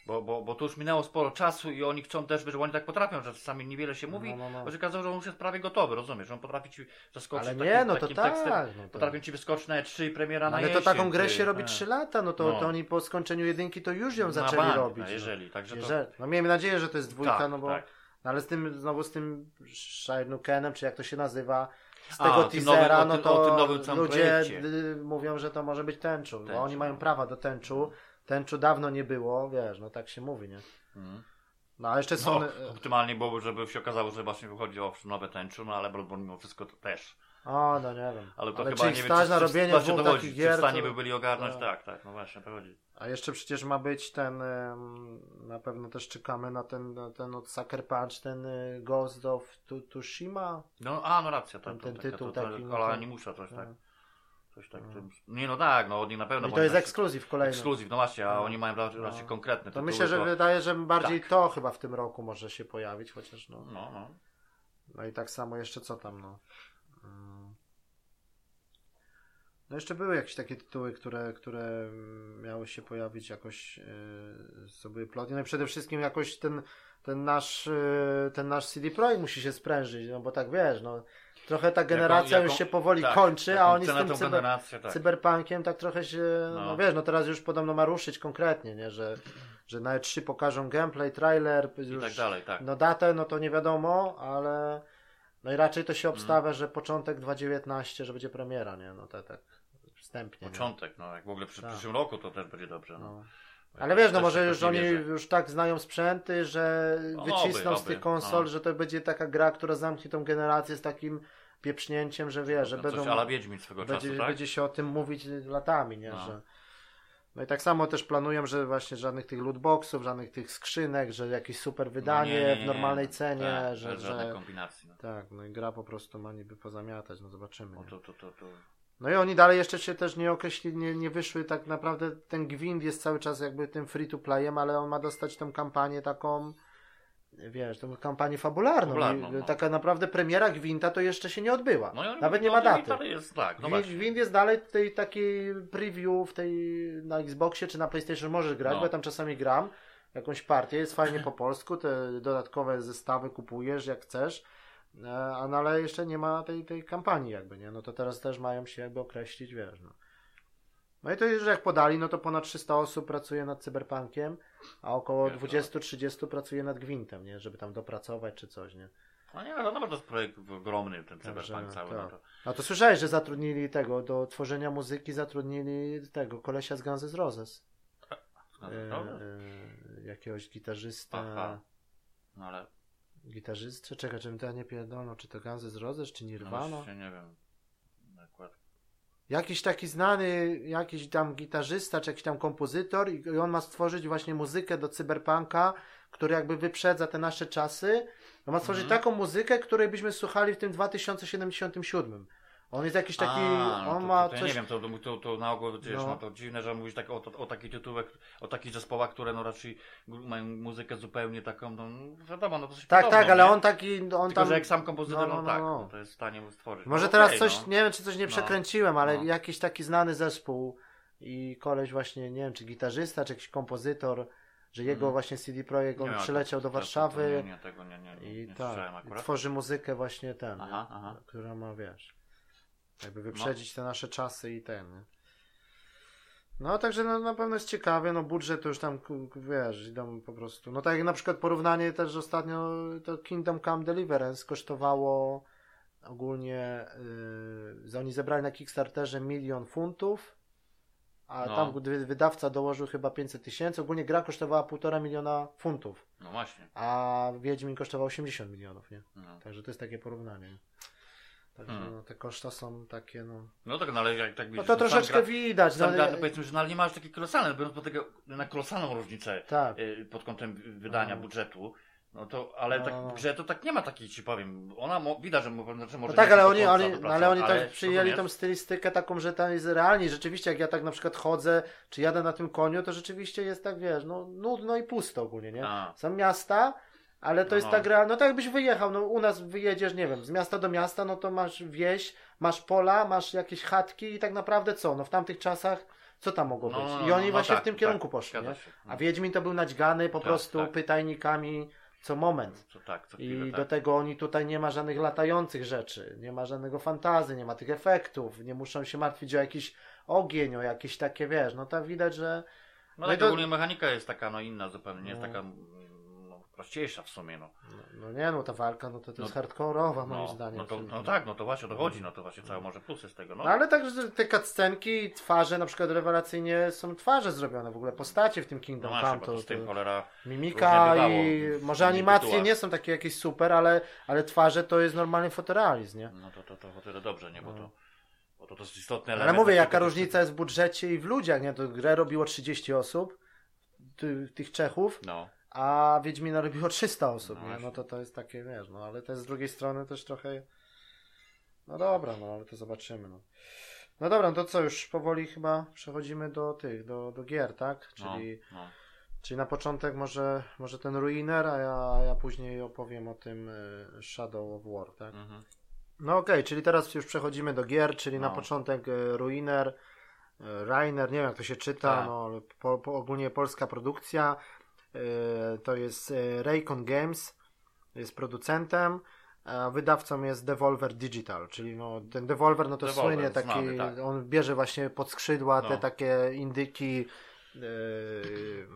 Bo, bo, bo tu już minęło sporo czasu i oni chcą też, że oni tak potrafią, że czasami niewiele się mówi, No, no, no. bo okazało, że on już jest prawie gotowy, rozumiesz, że on potrafi ci zaskoczyć Ale takim, nie, no to takim tak. tekstem, No to... potrafią ci wyskoczyć na E3 i premiera no, na ale to jesień, taką grę ty. się robi E. 3 lata, no to, No. to oni po skończeniu jedynki to już ją zaczęli bank, robić. a jeżeli, także no. to... Jeżeli, no miejmy nadzieję, że to jest dwójka, tak, no bo. tak. No ale z tym, znowu z tym Shinukenem, czy jak to się nazywa, z A, tego tym teasera, nowym- no to ludzie y, mówią, że to może być tęczu, bo Tęczu, oni mają no. prawa do tęczu. Tęczu dawno nie było, wiesz, no tak się mówi, nie? Mhm. No a jeszcze No, Sony... optymalnie byłoby, żeby się okazało, że właśnie wychodzi o nowe tęczu, no ale Bloodborne mimo wszystko to też. O, no nie wiem. Ale to Ale chyba czy nie wiem, czy, na czy, robienie chodzi, takich czy gier, w stanie to- by byli ogarnąć, tak. tak, tak, no właśnie, to chodzi. A jeszcze przecież ma być ten, na pewno też czekamy na ten, na ten od Sucker Punch, ten y, Ghost of Tsushima. No, a, no racja, Ten- to, ten to, taka- tytuł taki, no kola to- animusza, coś tak, No. Coś tak. No. Nie, no tak, no od nich na pewno. I bo to oni jest ekskluzyw kolejny. Ekskluzyw, no właśnie, a No. oni mają raczej, No. raczej konkretne To tytuły. myślę, że to- wydaje, że bardziej Tak. to chyba w tym roku może się pojawić, chociaż no. No, no. No i tak samo jeszcze co tam, no. Mm. No jeszcze były jakieś takie tytuły, które, które miały się pojawić jakoś, yy, co były plotki. No i przede wszystkim jakoś ten, ten nasz, yy, ten nasz CD Projekt musi się sprężyć, no bo tak wiesz, no. Trochę ta generacja jaką- już się powoli tak, kończy, a oni z tym cyber, generację, tak. cyberpunkiem tak trochę się, no. No. wiesz, no teraz już podobno ma ruszyć konkretnie, nie, że, że na E3 pokażą gameplay, trailer, już, tak dalej, tak. no datę, no to nie wiadomo, ale no i raczej to się Mm. obstawia, że początek 2019, że będzie premiera, nie, no to tak wstępnie. nie? Początek, no jak w ogóle przy Tak. przyszłym roku to też będzie dobrze. No. No. Ale wiesz, no może już oni wierzę. już tak znają sprzęty, że No, wycisną oby, z tych konsol, no. że to będzie taka gra, która zamknie tą generację z takim pieprznięciem, że wiesz, że No, będą... Coś ala Wiedźmin swego będzie, czasu, tak? będzie się o tym mówić latami, nie? No. Że... No i tak samo też planują, że właśnie żadnych tych lootboxów, żadnych tych skrzynek, że jakieś super wydanie No nie, nie, nie, w normalnej nie. cenie, tak, że, że... kombinacji. No. Tak, no i gra po prostu ma niby pozamiatać, no zobaczymy. No Nie? to, to, to, to... No i oni dalej jeszcze się też nie określili, nie, nie wyszły tak naprawdę, ten Gwind jest cały czas jakby tym free to playem, ale on ma dostać tą kampanię taką, wiesz, tą kampanię fabularną. Fabularną, no. Taka naprawdę premiera Gwinta to jeszcze się nie odbyła. No i oni Nawet nie ma daty. ale Jest, tak, no Gwint, jest dalej w tej takiej preview w tej na Xboxie czy na PlayStation możesz grać, No. bo ja tam czasami gram. jakąś partię, jest fajnie po polsku, te dodatkowe zestawy kupujesz jak chcesz, a no, ale jeszcze nie ma tej, tej kampanii jakby, nie? No to teraz też mają się jakby określić, wiesz, no. No i to już jak podali, no to ponad 300 osób pracuje nad cyberpunkiem, a około Wiesz, 20-30 pracuje nad Gwintem, nie? Żeby tam dopracować czy coś, nie? No nie, no, no to jest projekt ogromny, ten cyberpunk cały. tak. No to... A to słyszałeś, że zatrudnili tego, do tworzenia muzyki zatrudnili tego kolesia z Guns N' Roses. No, E, e, jakiegoś gitarzysta. Aha. no ale Gitarzystę? Czekaj, czym to ja nie pierdolę, czy to Guns N' Roses, czy no Nirvana? właśnie nie wiem. Akurat. Jakiś taki znany, jakiś tam gitarzysta, czy jakiś tam kompozytor i i on ma stworzyć właśnie muzykę do cyberpunka, który jakby wyprzedza te nasze czasy. On ma stworzyć Mhm. taką muzykę, której byśmy słuchali w tym 2077. On jest jakiś taki, A, no on to, ma to, to ja coś... nie wiem, to, to, to, na ogół wiesz, No. no. to dziwne, że mówisz tak o, o takich tytułach, o takich zespołach, które no raczej mają muzykę zupełnie taką, no wiadomo, no to coś Tak, podobną, tak, ale nie? on taki, on Tylko, tam... że jak sam kompozytor, No, no, no, tak, no. no, to jest w stanie stworzyć. Może no, teraz coś, nie wiem czy coś nie przekręciłem, ale jakiś taki znany zespół i koleś właśnie, nie wiem, czy gitarzysta, czy jakiś kompozytor, że jego Mhm. właśnie CD Projekt, Nie on wiem, przyleciał to- do to- to- Warszawy To, nie, nie, tego nie, nie, nie, i nie tak, tworzy muzykę właśnie ten, Aha, aha. która ma, wiesz, jakby wyprzedzić te nasze czasy i ten, nie? No, także no, na pewno jest ciekawie, no budżet to już tam, wiesz, idą po prostu, no tak jak na przykład porównanie też ostatnio, to Kingdom Come Deliverance kosztowało ogólnie, yy, oni zebrali na Kickstarterze milion funtów, a No. tam wydawca dołożył chyba 500 tysięcy, ogólnie gra kosztowała półtora miliona funtów, No właśnie. a Wiedźmin kosztował 80 milionów, nie? No. Także to jest takie porównanie. Także Hmm. no, te koszta są takie, no. No tak, no ale jak tak No widzisz, to no, sam troszeczkę gra- widać, no, gra, no powiedzmy, że no, ale nie masz takiej kolosalnej, biorąc pod tego na kolosalną różnicę Tak. y, pod kątem wydania No. budżetu. No to, ale No, tak no. grze to tak nie ma takiej, ci powiem. Ona mo, widać, że, że może No tak, ale oni, oni, ale oni ale tak przyjęli tą stylistykę taką, że tam jest realnie. Rzeczywiście, jak ja tak na przykład chodzę, czy jadę na tym koniu, to rzeczywiście jest tak, wiesz, no nudno i pusto ogólnie, nie? A, Są miasta, ale to No, jest no. tak realnie, no tak jakbyś wyjechał, no u nas wyjedziesz, nie wiem, z miasta do miasta, no to masz wieś, masz pola, masz jakieś chatki i tak naprawdę co? No w tamtych czasach, co tam mogło No, być? no, I oni no, właśnie tak, w tym tak, kierunku poszli, zgadza nie? się. A Wiedźmin to był naćgany po Tak, prostu tak. pytajnikami co moment. co tak, co chwilę, I tak. do tego oni tutaj nie ma żadnych latających rzeczy, nie ma żadnego fantazy, nie ma tych efektów, nie muszą się martwić o jakiś ogień, o jakieś takie, wiesz, no tak widać, że No no tak, i to- ogólnie mechanika jest taka, no inna zupełnie, nie jest No. taka no, prościejsza w sumie, no. no, no nie no, ta walka, no to, to No, jest hardkorowa moim No, zdaniem. no, to, no tak, no to właśnie o to chodzi, no to właśnie całe może plusy z tego, no. No ale także te cutscenki, twarze na przykład rewelacyjnie są twarze zrobione, w ogóle postacie w tym No Kingdom właśnie, Come, to, to z tym to cholera mimika i może animacje tytułach. nie są takie jakieś super, ale, ale twarze to jest normalny fotorealizm, nie? No to, to, to o tyle dobrze, nie? Bo No. to, bo to, to jest istotny Ale mówię, jaka różnica jest w budżecie i w ludziach, nie? To grę robiło 30 osób, ty, tych Czechów, No, a Wiedźmina robiło 300 osób, No. No to to jest takie, wiesz, no ale to jest z drugiej strony też trochę... No dobra, no ale to zobaczymy, no. No dobra, no to co, już powoli chyba przechodzimy do tych, do, do gier, tak? no, Czyli, no. czyli na początek może, może ten Ruiner, a ja, ja później opowiem o tym y, Shadow of War, tak? Mhm. No okej, czyli teraz już przechodzimy do gier, czyli na No. początek e, Ruiner, e, Rainer, nie wiem jak to się czyta, Tak. no ale po, po, ogólnie polska produkcja, to jest e, Raycon Games, jest producentem, a wydawcą jest Devolver Digital, czyli no, ten Devolver, no to Devolver, słynie taki, znany, tak. on bierze właśnie pod skrzydła te No. takie indyki, e,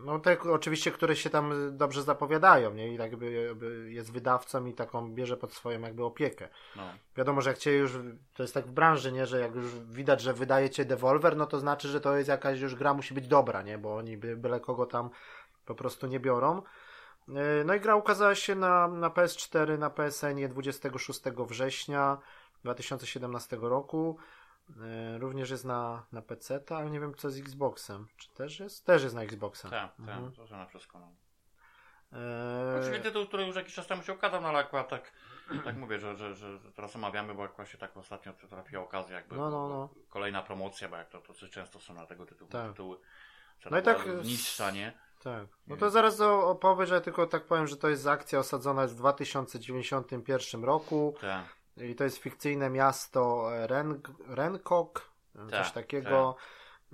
no te oczywiście, które się tam dobrze zapowiadają, nie, i jakby jakby jest wydawcą i taką bierze pod swoją jakby opiekę. No. Wiadomo, że jak cię już, to jest tak w branży, nie, że jak już widać, że wydajecie Devolver, no to znaczy, że to jest jakaś już gra musi być dobra, nie, bo oni by, byle kogo tam po prostu nie biorą. Yy, No i gra ukazała się na, na PS4, na PSN 26 września 2017 roku. Yy, Również jest na, na PC, ale nie wiem co z Xboxem. Czy też jest? Też jest na Xboxa. Tak, tak, Mhm. to są na wszystko. No. Yy, Oczywiście tytuł, który już jakiś czas temu się ukazał, no ale akurat tak, tak mówię, że, że, że teraz omawiamy, bo akurat się tak ostatnio trafiła okazja, jakby No, no, no. kolejna promocja, bo jak to, to często są na tego tytułu Tak. tytuły. No i tak- Niższa, nie? Tak. No to zaraz o- opowiem, że tylko tak powiem, że to jest akcja osadzona w 2091 roku Tak. i to jest fikcyjne miasto Ren, Renkok, coś Tak, takiego.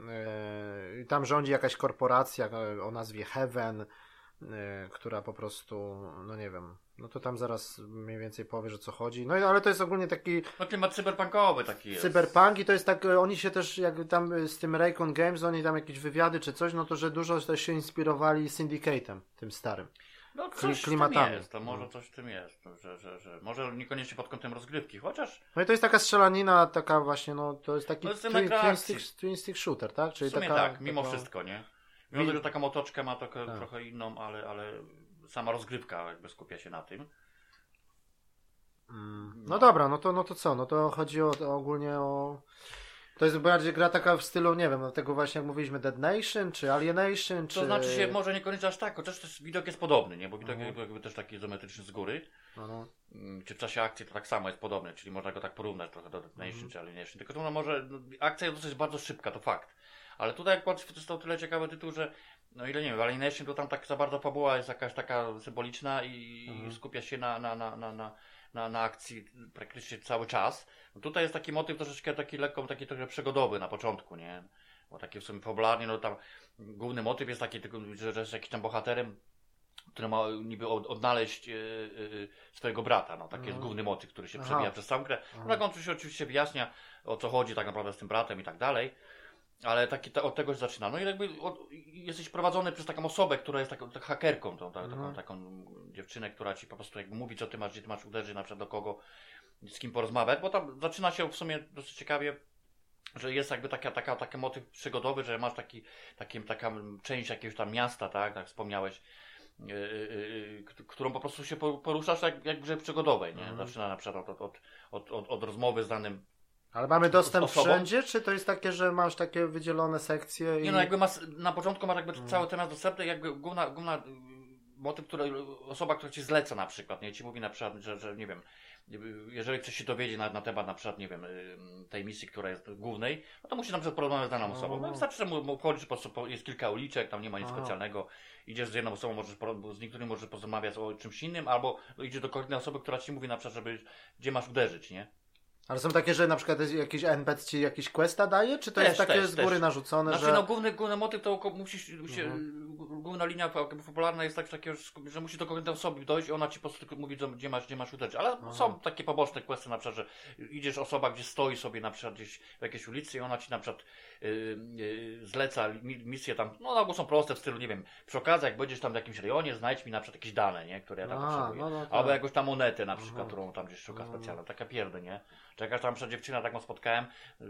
E, I tam rządzi jakaś korporacja e, o nazwie Heaven. która po prostu, no nie wiem, no to tam zaraz mniej więcej powiesz o co chodzi. No ale to jest ogólnie taki No klimat cyberpunkowy taki jest. cyberpunk i to jest tak, y, oni się też jak tam y, z tym Raycon Games, oni tam jakieś wywiady czy coś, no to że dużo też się inspirowali Syndicate'em, tym starym. No coś kli- w tym klimatami. jest, to może No. coś w tym jest, no, że, że, że może niekoniecznie pod kątem rozgrywki, chociaż No i to jest taka strzelanina, taka właśnie, no to jest taki No jest twin, twin, stick, twin stick shooter, tak? w Czyli sumie taka, tak, mimo taka... wszystko, nie? Mimo że taka motoczka ma to, Tak. trochę inną, ale, ale sama rozgrywka jakby skupia się na tym. Mm. No dobra, no to, no to co? No to chodzi o, o ogólnie o... To jest bardziej gra taka w stylu, nie wiem, tego właśnie jak mówiliśmy, Dead Nation, czy Alienation, czy... To znaczy się, może niekoniecznie aż tak, chociaż też widok jest podobny, nie? Bo widok Mhm. jakby, też taki izometryczny z góry. Mm, Czy w czasie akcji to tak samo jest podobne, czyli można go tak porównać trochę do Dead Nation Mhm. czy Alienation. Tylko to no może, no, akcja jest dosyć bardzo szybka, to fakt. Ale tutaj patrzę, to jest to tyle ciekawy tytuł, że no ile nie wiem, w Alienation to tam tak za bardzo fabuła jest jakaś taka symboliczna i Mhm. skupia się na, na, na, na, na, na, na akcji praktycznie cały czas. No tutaj jest taki motyw troszeczkę taki lekko, taki trochę przygodowy na początku, nie? Bo taki w sumie fabularnie, no tam główny motyw jest taki, że, że jest jakiś tam bohaterem, który ma niby od, odnaleźć e, e, swojego brata. No, taki jest Mhm. główny motyw, który się Aha. przebija przez całą grę. Aha. No, tak on oczywiście, oczywiście wyjaśnia, o co chodzi tak naprawdę z tym bratem i tak dalej. Ale taki, ta, od tego się zaczyna. No i jakby od, jesteś prowadzony przez taką osobę, która jest taką, tak hakerką, tą, ta, taką, Mhm. taką dziewczynę, która ci po prostu jakby mówi, co ty masz, gdzie ty masz uderzyć, na przykład do kogo, z kim porozmawiać, bo tam zaczyna się w sumie dosyć ciekawie, że jest jakby taka, taka, taki motyw przygodowy, że masz taki, taki, taka część jakiegoś tam miasta, tak, tak wspomniałeś, yy, yy, którą po prostu się po- poruszasz jak, jak w grze przygodowej, nie? Mhm. Zaczyna na przykład od, od, od, od, od rozmowy z danym Ale mamy dostęp osobą? wszędzie, czy to jest takie, że masz takie wydzielone sekcje i... Nie no, jakby masz, na początku masz jakby Mm. cały temat dostępny, jakby główna, główna y, motyw, który, osoba, która ci zleca na przykład, nie, ci mówi na przykład, że, że nie wiem, jeżeli ktoś się dowiedzie na, na temat na przykład, nie wiem, y, tej misji, która jest głównej, no to musi na przykład porozmawiać z daną osobą. No wystarczy, że mu, mu po prostu po- jest kilka uliczek, tam nie ma nic Aha. specjalnego, idziesz z jedną osobą, możesz, z niektórymi możesz porozmawiać o czymś innym, albo idziesz do kolejnej osoby, która ci mówi na przykład, żeby, gdzie masz uderzyć, nie? Ale są takie, że na przykład jakiś NPC ci jakiś questa daje, czy to Też, jest takie też, z góry też. narzucone, Znaczy, że... no główny, główny motyw to musisz się, Mhm. Główna linia popularna jest tak, takie, że musisz do kogoś osoby dojść i ona ci po prostu tylko mówi, gdzie masz, gdzie masz uderzyć. Ale Aha. są takie poboczne kwestie, na przykład, że idziesz osoba, gdzie stoi sobie na przykład gdzieś w jakiejś ulicy i ona ci na przykład yy, yy, zleca mi- misję tam, no albo są proste w stylu, nie wiem, przy okazji jak będziesz tam w jakimś rejonie, znajdź mi na przykład jakieś dane, nie, które ja tam A, potrzebuję. no, no tak. Albo jakąś tam monetę na przykład, Aha. którą tam gdzieś szuka specjalna. Taka pierdy, nie? Czy jakaś tam dziewczyna taką spotkałem,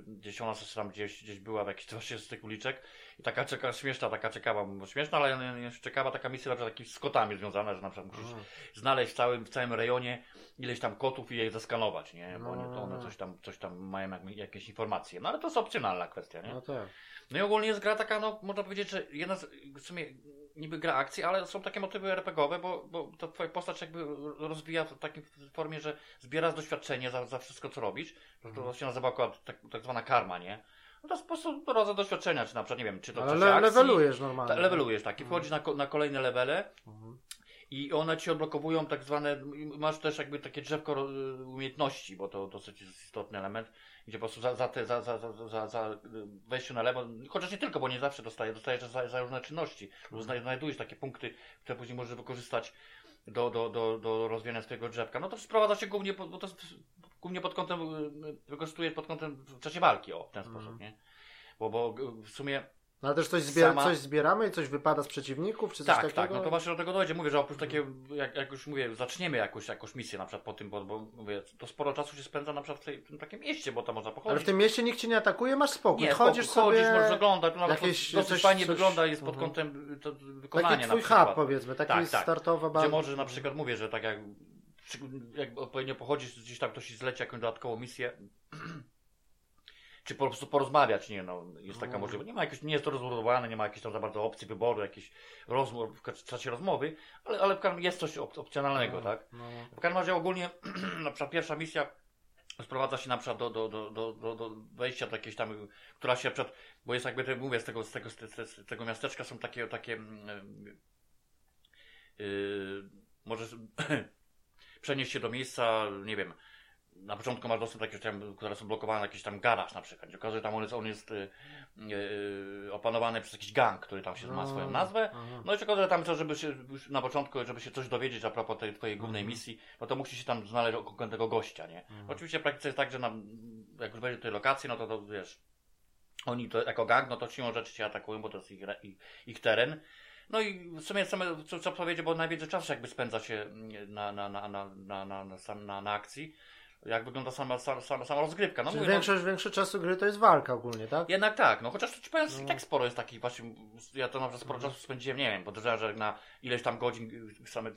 gdzieś ona tam gdzieś, gdzieś była w z tych uliczek i taka czeka, śmieszna, taka ciekawa, śmieszna, ale nie- nie- ciekawa taka misja na przykład z kotami związana, że na przykład musisz Aha. znaleźć w całym, w całym rejonie ileś tam kotów i je zeskanować, nie? Bo No, one, to no, one no. coś tam, coś tam mają jak, jakieś informacje. No ale to jest opcjonalna kwestia, nie? No tak. No i ogólnie jest gra taka, no można powiedzieć, że jedna z, w sumie niby gra akcji, ale są takie motywy RPGowe, bo, bo to twoja postać jakby rozwija w takiej formie, że zbierasz doświadczenie za, za wszystko, co robisz. To, to się nazywa akurat tak, tak zwana karma, nie? No to prostu rodzaj doświadczenia, czy na przykład, nie wiem, czy to Ale le, levelujesz ta, normalnie. levelujesz, tak, i wchodzisz na, ko- na kolejne levele Mhm. i one ci odblokowują tak zwane, masz też jakby takie drzewko umiejętności, bo to dosyć istotny element, gdzie po prostu za, za, te, za, za, za, za, za wejściu na lewo, chociaż nie tylko, bo nie zawsze dostajesz, dostajesz za, za różne czynności, lub zna- znajdujesz takie punkty, które później możesz wykorzystać do, do, do, do rozwijania swojego drzewka. No to sprowadza się głównie, bo to głównie pod kątem, y, wykorzystuje pod kątem w czasie walki, o, w ten sposób, Mhm. nie? Bo, bo w sumie No ale też coś, zbier Sama- coś zbieramy i coś wypada z przeciwników, czy coś tak, takiego? tak, no to właśnie do tego dojdzie. Mówię, że oprócz takiego, jak, jak już mówię, zaczniemy jakąś, jakąś misję na przykład po tym, bo, bo mówię, to sporo czasu się spędza na przykład w, tej, w tym takim mieście, bo tam można pochodzić. Ale w tym mieście nikt cię nie atakuje, masz spokój. nie, chodzisz chodzisz, sobie... możesz oglądać, no, nawet jakieś dosyć coś- fajnie coś- wygląda jest pod Mhm. kątem to, wykonania Taki na twój przykład. hub powiedzmy, taki Tak, tak. startowa Gdzie baza. możesz na przykład, mówię, że tak jak przy- jak odpowiednio pochodzisz, gdzieś tam ktoś ci zleci jakąś dodatkową misję, czy po prostu porozmawiać, nie no, jest taka Mhm. możliwość. Nie ma jakiejś, nie jest to rozbudowane, nie ma jakiejś tam za bardzo opcji wyboru, jakichś rozmów w czasie rozmowy, ale, ale w każdym jest coś op opcjonalnego, tak? No. W każdym razie ogólnie, na przykład pierwsza misja sprowadza się na przykład do, do, do, do, do, wejścia do jakiejś tam, która się przed, bo jest jakby, mówię, z tego, z tego, z te- z tego miasteczka są takie, takie yy, możesz przenieść się do miejsca, nie wiem, na początku masz dostęp do jakichś tam, które są blokowane, jakiś tam garaż na przykład. I okazuje się, tam on jest, on jest y, y, opanowany przez jakiś gang, który tam się ma swoją nazwę. No i się okazuje, tam, żeby się już na początku, żeby się coś dowiedzieć a propos tej twojej głównej Mhm. misji, no to musi się tam znaleźć konkretnego gościa, nie? Oczywiście w praktyce jest tak, że na, jak już będzie tej lokacji, no to, to wiesz, oni to jako gang, no to siłą rzeczy cię atakują, bo to jest ich, ich, ich teren. No i w sumie same, co, co powiedzieć, bo najwięcej czasu jakby spędza się mm, na, na, na, na, na, na, na, na, akcji. Jak wygląda sama, sama, sama, rozgrywka. No, Czyli mówię, no, większość, większość czasu gry to jest walka ogólnie, tak? jednak tak, no chociaż to ci powiem, No. i tak sporo jest takich właśnie, ja to naprawdę sporo czasu spędziłem, nie wiem, podejrzewam, że na ileś tam godzin y, same,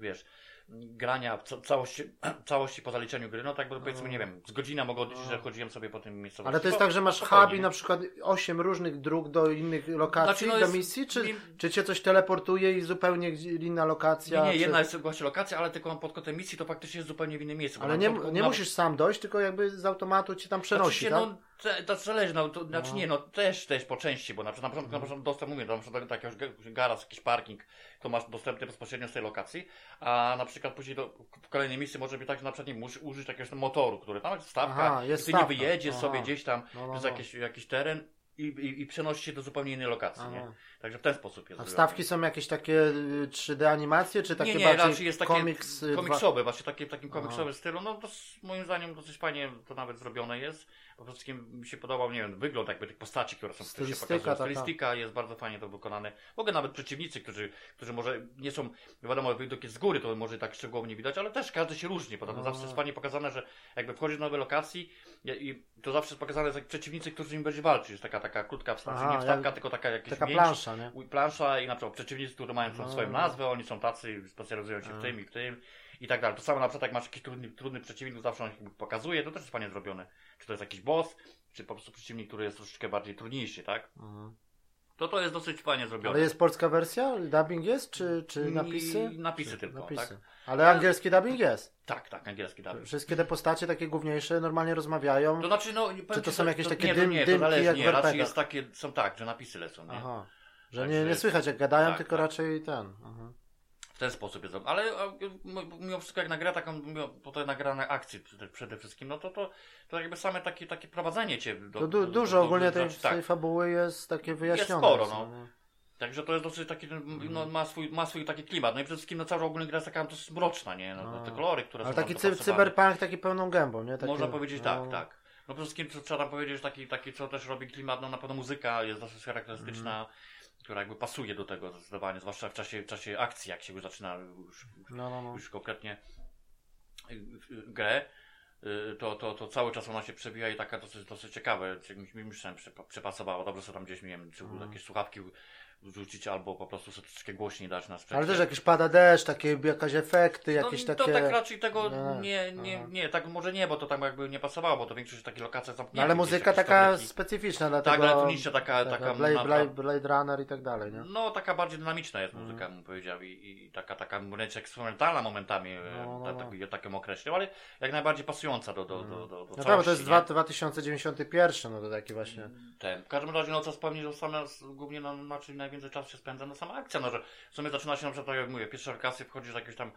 wiesz, grania całości, całości po zaliczeniu gry, no tak bo powiedzmy, nie wiem, z godzina mogę odliczyć, że chodziłem sobie po tym miejscu. Ale to jest tak, że masz hub i na przykład 8 różnych dróg do innych lokacji, Znaczy, no do jest- misji, czy, nie- czy cię coś teleportuje i zupełnie inna lokacja? Nie, nie, czy... jedna jest właśnie lokacja, ale tylko pod kątem misji to faktycznie jest zupełnie w innym miejscu. Ale nie, nie na- musisz sam dojść, tylko jakby z automatu cię tam przenosi, znaczy, tak? No, te, to zależy, no, to, znaczy No. nie, no też, też po części, bo na, przykład- na początku, na początku dostęp mówię, do, na przykład do jakiegoś ga- garaż, jakiś parking, to masz dostępny bezpośrednio z tej lokacji, a na przykład później do, w kolejnej misji może być tak, że na przykład nie musisz użyć jakiegoś motoru, który tam jest stawka, Aha, jest ty stawka. nie wyjedziesz Aha. sobie gdzieś tam No, no, przez no. jakiś, jakiś teren i, i, i przenosi się do zupełnie innej lokacji, nie? Także w ten sposób jest A wstawki są jakieś takie y, 3D animacje, czy takie nie, nie, bardziej raczej jest takie komiks, y, dwa- komiksowe, właśnie takie, w takim Aha. komiksowym stylu. No to moim zdaniem dosyć fajnie to nawet zrobione jest. Po prostu mi się podobał, nie wiem, wygląd jakby tych postaci, które są które się Stylistyka pokazują. taka. Stylistyka jest bardzo fajnie to wykonane. W ogóle nawet przeciwnicy, którzy, którzy może nie są, wiadomo, widok jest z góry, to może tak szczegółowo nie widać, ale też każdy się różni. Potem No. zawsze jest fajnie pokazane, że jakby wchodzisz do nowej lokacji i, to zawsze jest pokazane jak przeciwnicy, którzy im będzie walczyć. Jest taka, taka krótka wstawka, nie wstawka, tylko taka jakaś taka większa- plansza, nie? plansza i na przykład przeciwnicy, którzy mają No. swoją nazwę, oni są tacy, specjalizują się w tym i w tym i tak dalej. To samo na przykład jak masz jakiś trudny, trudny przeciwnik, to zawsze on się pokazuje, to też jest fajnie zrobione. Czy to jest jakiś boss, czy po prostu przeciwnik, który jest troszeczkę bardziej trudniejszy, tak? Mhm. To to jest dosyć fajnie zrobione. Ale jest polska wersja? Dubbing jest, czy, czy I- napisy? napisy Czy- tylko, napisy. tak? Ale angielski dubbing jest. Tak, tak, angielski dawid. Wszystkie te postacie takie główniejsze normalnie rozmawiają. To znaczy, no, powiem to są jakieś takie nie, to dym- nie, to dymki zależy, jak nie, w raczej jest takie, są tak, że napisy lecą, nie? Aha. Że Także- nie, nie słychać jak gadają, tak, tylko tak. raczej ten. Mhm. W ten sposób jest. Ale mimo wszystko jak nagra taką, mimo, bo to nagra na akcji przede, wszystkim, no to, to, to jakby same takie, takie prowadzenie cię do, To du- do- dużo do- ogólnie tej, tak. tej fabuły jest takie wyjaśnione. sporo, są, no. nie? Także to jest dosyć taki, Mhm. no, ma, swój, ma swój taki klimat. No i przede wszystkim no, cała ogólnie gra jest taka dosyć mroczna, nie? No, te kolory, które Ale są taki cy- cyberpunk taki pełną gębą, nie? Taki, Można powiedzieć no, tak, tak. No przede wszystkim co trzeba tam powiedzieć, że taki, taki co też robi klimat, no na pewno muzyka jest dosyć charakterystyczna, Mhm. Która jakby pasuje do tego zdecydowanie, zwłaszcza w czasie, w czasie akcji, jak się już zaczyna już, No, no, no. już konkretnie y, grę, y, to, to, to cały czas ona się przebija i taka dosyć, dosyć ciekawe, mi mi myślałem, przepa- przepasowało, dobrze sobie tam gdzieś, nie wiem, czy Mhm. jakieś słuchawki rzucić, albo po prostu sobie troszeczkę głośniej dać na sprzęcie. Ale też jakieś pada deszcz, takie jakieś efekty, jakieś no, takie... To tak raczej tego Nie, nie, nie, aha. nie, tak może nie, bo to tam jakby nie pasowało, bo to większość takich lokacji zamkniętych. No ale muzyka taka fabryki. specyficzna, dlatego... Tak, elektroniczna taka, taka taka, Blade, Blade, Blade Runner i tak dalej, nie? no taka bardziej dynamiczna jest Mhm. muzyka, bym powiedział, i, i taka, taka wręcz eksperymentalna momentami, No, no, no, no, no. tak, tak ją określił, ale jak najbardziej pasująca do, do, do, do, do No tak, bo całości, to jest dwa- 2091, no to taki właśnie... Ten. W każdym razie, no co wspomnieć, że same, głównie na, na czym najwięcej czasu się spędza, no sama akcja, no że w sumie zaczyna się na przykład, tak jak mówię, pierwsze lokacje wchodzisz do jakiegoś tam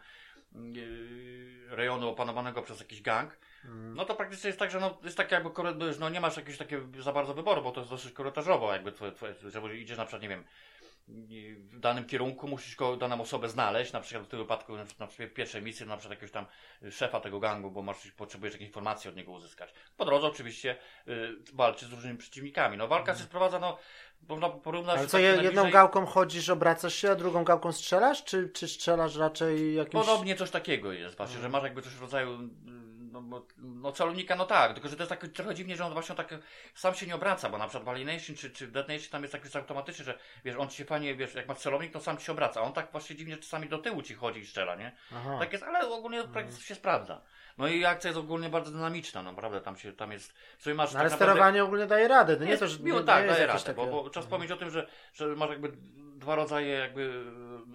yy, rejonu opanowanego przez jakiś gang, Mm. no to praktycznie jest tak, że no, jest tak jakby, korytarz, no nie masz jakiegoś takiego za bardzo wyboru, bo to jest dosyć korytarzowo, jakby twoje, twoje, że idziesz na przykład, nie wiem, w danym kierunku musisz go, daną osobę znaleźć, na przykład w tym wypadku, na przykład w pierwszej misji, na przykład jakiegoś tam szefa tego gangu, bo masz, potrzebujesz jakieś informacje od niego uzyskać. Po drodze oczywiście y, walczysz z różnymi przeciwnikami. No walka się sprowadza, no, można porównać... Ale co, tak je- najbliżej- jedną gałką chodzisz, obracasz się, a drugą gałką strzelasz, czy, czy strzelasz raczej jakimś... Podobnie coś takiego jest, właśnie, Mhm. że masz jakby coś w rodzaju no, bo- no celownika, no tak, tylko że to jest tak trochę dziwnie, że on właśnie tak sam się nie obraca, bo na przykład w Alienation czy, czy w Dead Nation tam jest tak już automatycznie, że wiesz, on ci się fajnie, wiesz, jak ma celownik, to sam ci się obraca, a on tak właśnie dziwnie czasami do tyłu ci chodzi i strzela, nie? Aha. Tak jest, ale ogólnie praktyce się sprawdza. No i akcja jest ogólnie bardzo dynamiczna, no naprawdę, tam się, tam jest, w sumie masz No, ale tak naprawdę- sterowanie ogólnie daje radę, to nie jest, to, że miło, nie, tak, nie daje radę, takie... bo, bo trzeba wspomnieć o tym, że, że masz jakby dwa rodzaje jakby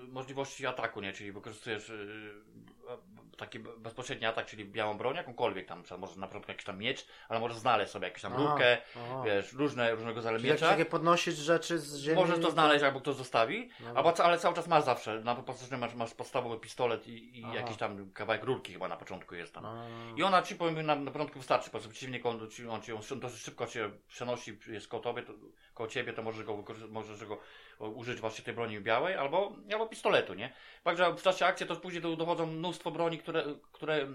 możliwości ataku, nie? Czyli wykorzystujesz e, taki bezpośredni atak, czyli białą broń, jakąkolwiek tam, może na początku jakiś tam miecz, ale może znaleźć sobie jakąś tam lukę, aha. wiesz, różne, różnego rodzaju miecza. takie podnosić rzeczy z ziemi. Możesz to znaleźć, albo ktoś zostawi, No. albo, ca- ale cały czas masz zawsze, na podstawie masz, masz podstawowy pistolet i, i jakiś tam kawałek rurki chyba na początku jest tam. A, I ona ci powiem na, na początku wystarczy, po prostu przeciwnik on, on, ci, on dosyć szybko cię przenosi, jest to, koło ciebie, to możesz go, możesz go o, użyć właśnie tej broni białej albo, albo pistoletu, nie? Fakt, że w czasie akcji to później do- dochodzą mnóstwo broni, które, które e,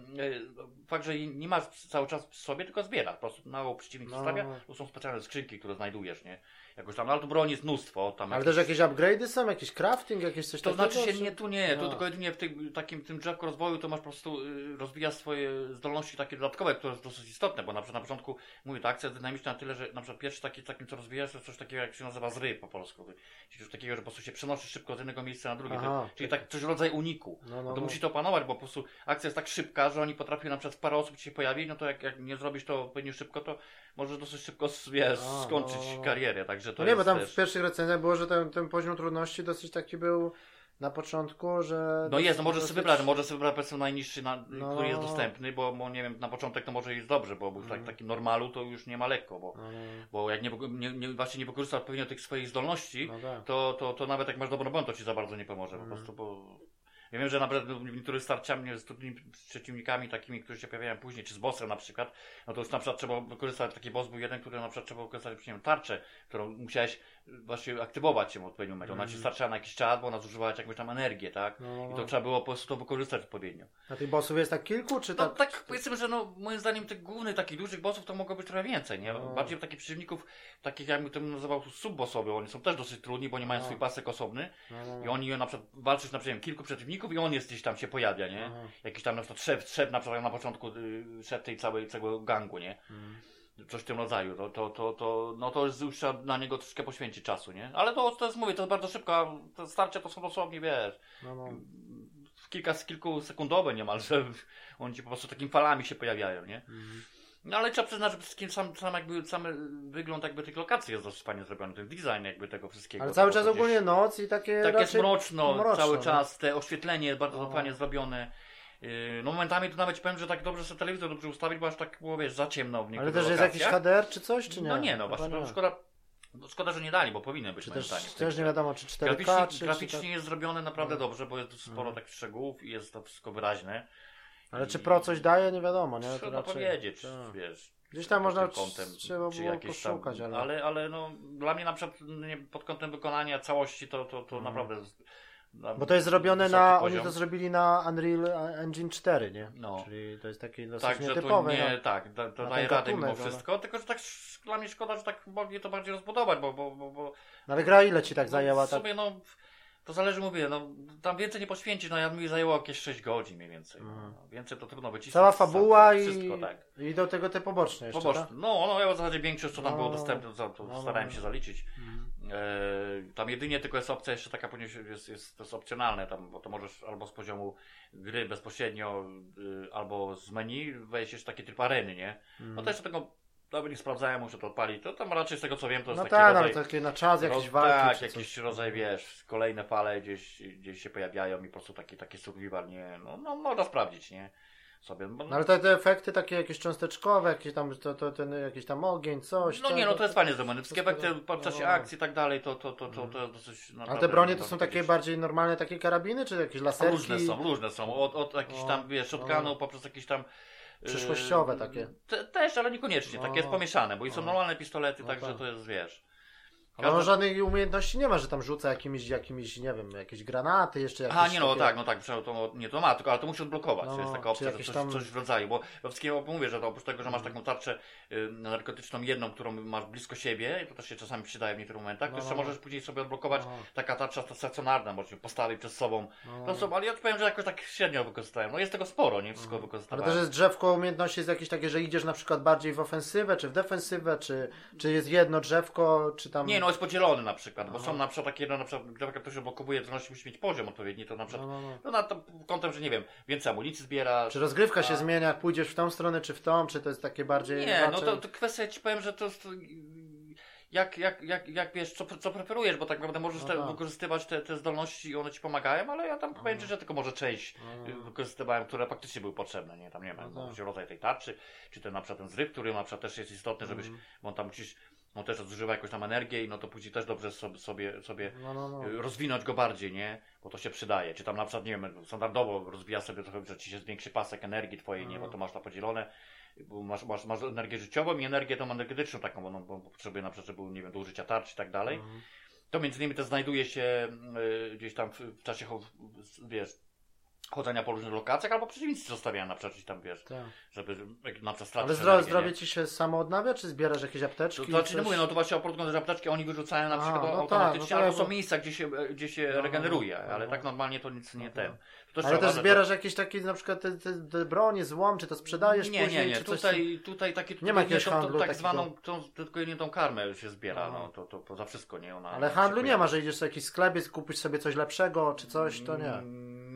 fakt, że nie masz cały czas przy sobie, tylko zbiera, po prostu mało przeciwnik No. zostawia, to są specjalne skrzynki, które znajdujesz, nie? Jakoś tam, no, ale tu broni jest mnóstwo, tam Ale jakieś- też jakieś upgrade'y są, jakiś crafting, jakieś coś to takiego? znaczy się czy- nie, tu nie, tu No. tylko jedynie w tym, takim tym drzewku rozwoju to masz po prostu y, rozwijasz swoje zdolności takie dodatkowe, które jest dosyć istotne, bo na przykład na początku mówię, ta akcja jest dynamiczna na tyle, że na przykład pierwszy taki, takim co rozwijasz to jest coś takiego jak się nazywa zry po polsku, czyli coś takiego, że po prostu się przenosisz szybko z jednego miejsca na drugie, Aha, to, czyli tak coś w rodzaju uniku. No, No to no. musi to opanować, bo po prostu akcja jest tak szybka, że oni potrafią na przykład parę osób ci się pojawi, no to jak, jak nie zrobisz to odpowiednio szybko, to możesz dosyć szybko wiesz, skończyć no, no. karierę, także to No nie, bo tam też... w pierwszych recenzjach było, że ten, ten poziom trudności dosyć taki był na początku, że... No jest, no możesz dosyć- sobie wybrać, możesz sobie wybrać powiedzmy najniższy, na, No. który jest dostępny, bo, bo nie wiem, na początek to może jest dobrze, bo w Mhm. tak, takim normalu to już nie ma lekko, bo, no, bo jak nie, nie, nie, właśnie nie wykorzystasz odpowiednio tych swoich zdolności, no tak. to, to, to nawet jak masz dobrą broń, to ci za bardzo nie pomoże, po Mhm. prostu, bo... Ja wiem, że w niektórych starciami z trudnymi przeciwnikami, takimi, którzy się pojawiają później, czy z bossem na przykład, no to już na przykład trzeba wykorzystać, taki boss był jeden, który na przykład trzeba wykorzystać, nie wiem, tarczę, którą musiałeś właśnie aktywować się w odpowiednim momencie. Ona ci Mhm. starczała na jakiś czas, bo ona zużywała jakąś tam energię, tak? No, no, I no. to trzeba było po prostu to wykorzystać odpowiednio. A tych bossów jest tak kilku, czy No tak? tak, powiedzmy, że no, moim zdaniem tych głównych, takich dużych bossów to mogło być trochę więcej, nie? No. Bardziej takich przeciwników, takich jakbym to nazywał subbossowy, oni są też dosyć trudni, bo nie mają No. swój pasek osobny No, no, no. i oni na przykład walczysz na przykład kilku przeciwników i on jest gdzieś tam się pojawia, nie? Aha. Jakiś tam na przykład szef, szef na przykład na początku y, szef tej całej, całego gangu, nie? Mm. Coś w tym rodzaju, to, to, to, to, no to już trzeba na niego troszkę poświęcić czasu, nie? Ale to, to jest, mówię, to jest bardzo szybko, te starcia to są dosłownie, wiesz, No, no. kilka, kilku sekundowe niemalże, oni ci po prostu takimi falami się pojawiają, nie? Mhm. No ale trzeba przyznać, że wszystkim sam, sam jakby, sam wygląd jakby tych lokacji jest dosyć fajnie zrobiony, ten design jakby tego wszystkiego. Ale cały czas ogólnie noc i takie Tak jest mroczno, mroczno, cały no. czas, te oświetlenie jest bardzo No. fajnie zrobione. Yy, No momentami tu nawet powiem, że tak dobrze sobie telewizor dobrze ustawić, bo aż tak było, wiesz, za ciemno w Ale niektórych też jest jakiś. HDR czy coś, czy nie? No nie, no właśnie, nie. to szkoda, no szkoda, że nie dali, bo powinny być Czy moim też, zdaniem. też nie wiadomo, czy 4K, Graficznie, czy, czy graficznie tak... jest zrobione naprawdę No. dobrze, bo jest tu sporo Mhm. takich szczegółów i jest to wszystko wyraźne. Ale czy I- Pro coś daje, nie wiadomo, nie? To Trudno raczej- powiedzieć, tak. wiesz. Gdzieś tam można kątem, trzeba czy było jakieś tam- poszukać, ale... ale... ale no dla mnie na przykład nie, pod kątem wykonania całości to, to, to Mhm. naprawdę Bo to jest zrobione na... poziom. Oni to zrobili na Unreal Engine 4, nie? No. Czyli to jest takie dosyć Tak, że to nietypowe. nie, no. tak, da, to daje radę mimo wszystko, tylko że tak dla mnie szkoda, że tak mogli to bardziej rozbudować, bo, bo, bo, bo No ale gra ile ci tak no, zajęła? w Tak? sumie no, to zależy, mówię, no tam więcej nie poświęcić, no ja mi zajęło jakieś 6 godzin mniej więcej, Mhm. no, więcej to trudno wycisnąć. Cała fabuła i... Wszystko, tak. i do tego te poboczne jeszcze, Poboczne. tak? No, no ja w zasadzie większość, co tam No, było dostępne, to, to no, no, starałem no. się zaliczyć. Mhm. E, tam jedynie tylko jest opcja jeszcze taka, ponieważ jest, jest, to jest opcjonalne, tam, bo to możesz albo z poziomu gry bezpośrednio, y, albo z menu wejść jeszcze taki tryb areny, nie? No Mhm. to jeszcze tego nawet nie sprawdzałem, muszę to odpalić. To tam raczej z tego co wiem, to jest No taki tak, rodzaj... ale takie na czas jakieś roz- walki Tak, jakiś coś. rodzaj, wiesz, kolejne fale gdzieś, gdzieś się pojawiają i po prostu taki, taki survival, nie? No, no można sprawdzić, nie? Sobie. Bo, No ale te, te efekty takie jakieś cząsteczkowe, jakieś tam, to, to, ten, jakiś tam ogień, coś. No nie, no to jest fajnie zrobione. Wszystkie efekty czasie no. akcji i tak dalej, to, to, to, to, to jest dosyć A te bronie to są takie bardziej normalne takie karabiny, czy jakieś laserki? Różne są, różne są. Od, od jakichś tam, wiesz, shotgunów poprzez jakieś tam... yy, Przyszłościowe takie. Te, też, ale niekoniecznie. Takie jest pomieszane, bo i są No. normalne pistolety, No także tak. to jest, wiesz... Ale on żadnej umiejętności nie ma, że tam rzuca jakimiś, jakimiś nie wiem, jakieś granaty, jeszcze jakieś Aha, nie no, takie... tak, no tak, to, nie, to ma, tylko, ale to musi odblokować. No, to jest taka opcja, że coś, tam- coś w rodzaju, bo we wszystkim mówię, że to oprócz tego, że masz Mhm. taką tarczę y, narkotyczną jedną, którą masz blisko siebie, i to też się czasami przydaje w niektórych momentach, to No. jeszcze możesz później sobie odblokować No, taka tarcza stacjonarna, możesz ją postawić przed sobą. no. To są, ale ja powiem, że jakoś tak średnio wykorzystałem. No jest tego sporo, nie? Wszystko. Ale wykorzystałem. też jest drzewko umiejętności jest jakieś takie, że idziesz na przykład bardziej w ofensywę, czy w defensywę, czy, czy jest jedno drzewko, czy tam... Nie, no jest podzielony na przykład, bo Aha. są na przykład takie, no na przykład, gdy ktoś odblokowuje, to musi mieć poziom odpowiedni, to na no, przykład, no, no. no na to kątem, że nie wiem, więcej amunicji zbiera. Czy rozgrywka się A- zmienia, jak pójdziesz w tą stronę, czy w tą, czy to jest takie bardziej... Nie, no raczej- to, to kwestia, ci powiem, że to jest... jak, jak, jak, jak wiesz, co, co preferujesz, bo tak naprawdę możesz No tak. wykorzystywać te, te zdolności i one ci pomagają, ale ja tam powiem ci, że tylko może część No. y, wykorzystywałem, które faktycznie były potrzebne, nie? Tam nie wiem, No no, tak. rodzaj tej tarczy, czy ten na przykład ten zryw, który na przykład też jest istotny, żebyś, Mhm. bo on tam musisz, on też zużywa jakąś tam energię i no to później też dobrze sobie, sobie, sobie No, no, no. y, rozwinąć go bardziej, nie? Bo to się przydaje. Czy tam na przykład, nie wiem, standardowo rozwija sobie trochę, że ci się zwiększy pasek energii twojej, nie? Bo Mhm. to masz to podzielone. Bo masz, masz, masz energię życiową i energię tą energetyczną taką, bo, no, bo potrzebuje na przykład, żeby, nie wiem, do użycia tarczy i tak dalej. Mhm. To między innymi też znajduje się y, gdzieś tam w, w czasie, wiesz, chodzenia po różnych lokacjach, albo przeciwnicy zostawiają na gdzieś tam, wiesz, Tak. żeby na przykład stracić Ale zdrowie, zdrowie ci się samo odnawia, czy zbierasz jakieś apteczki? To znaczy, coś? no mówię, no to właśnie oprócz tego, że apteczki oni wyrzucają na przykład no tak, automatycznie, no to albo są miejsca, gdzie się, gdzie się No, regeneruje, no, ale no. tak normalnie to nic nie No ten. tak. To Ale też zbierasz jakieś takie, na przykład te, te, te bronie, złom, czy to sprzedajesz Nie, później, nie, nie. coś Tutaj, tutaj takie Nie ma jakiegoś handlu tak zwaną, tą, tylko nie tą karmę się zbiera, no to, to, to za wszystko, nie? Ona, Ale handlu nie ma, że idziesz w jakiś sklepie, kupisz sobie coś lepszego, czy coś, to nie.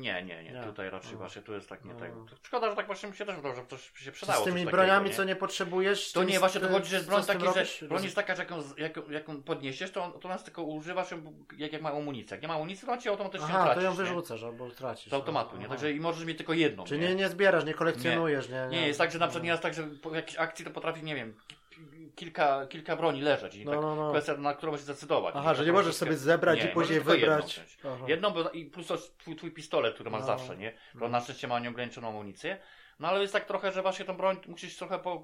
Nie, nie, nie. Nie. Tutaj raczej No. właśnie tu jest tak nie No. tak. Szkoda, że tak właśnie mi się też że coś się przydało. z tymi takiego, broniami, nie? co nie potrzebujesz? To nie, właśnie to chodzi, że broń taki, że broń jest taka, że jak ją, z- jak, ją- jak ją podniesiesz, to, to nas tylko używasz jak, jak ma amunicję. Jak nie ma amunicji, to on ci automatycznie Aha, tracisz, to ją nie? wyrzucasz albo tracisz. Z automatu, nie? Aha. Także i możesz mieć tylko jedną, Czy nie, nie zbierasz, nie kolekcjonujesz, nie? Nie, jest tak, że na przykład nie jest tak, że po jakiejś akcji to potrafi, nie wiem, kilka, kilka broni leżeć i No, tak no, no. kwestia, na którą musisz zdecydować. Aha, że nie możesz wszystkie- sobie zebrać Nie, i później wybrać. Jedną, jedną bo, i plus to twój, twój pistolet, który masz No. zawsze, nie? To na szczęście ma nieograniczoną amunicję. No ale jest tak trochę, że właśnie tą broń musisz trochę po,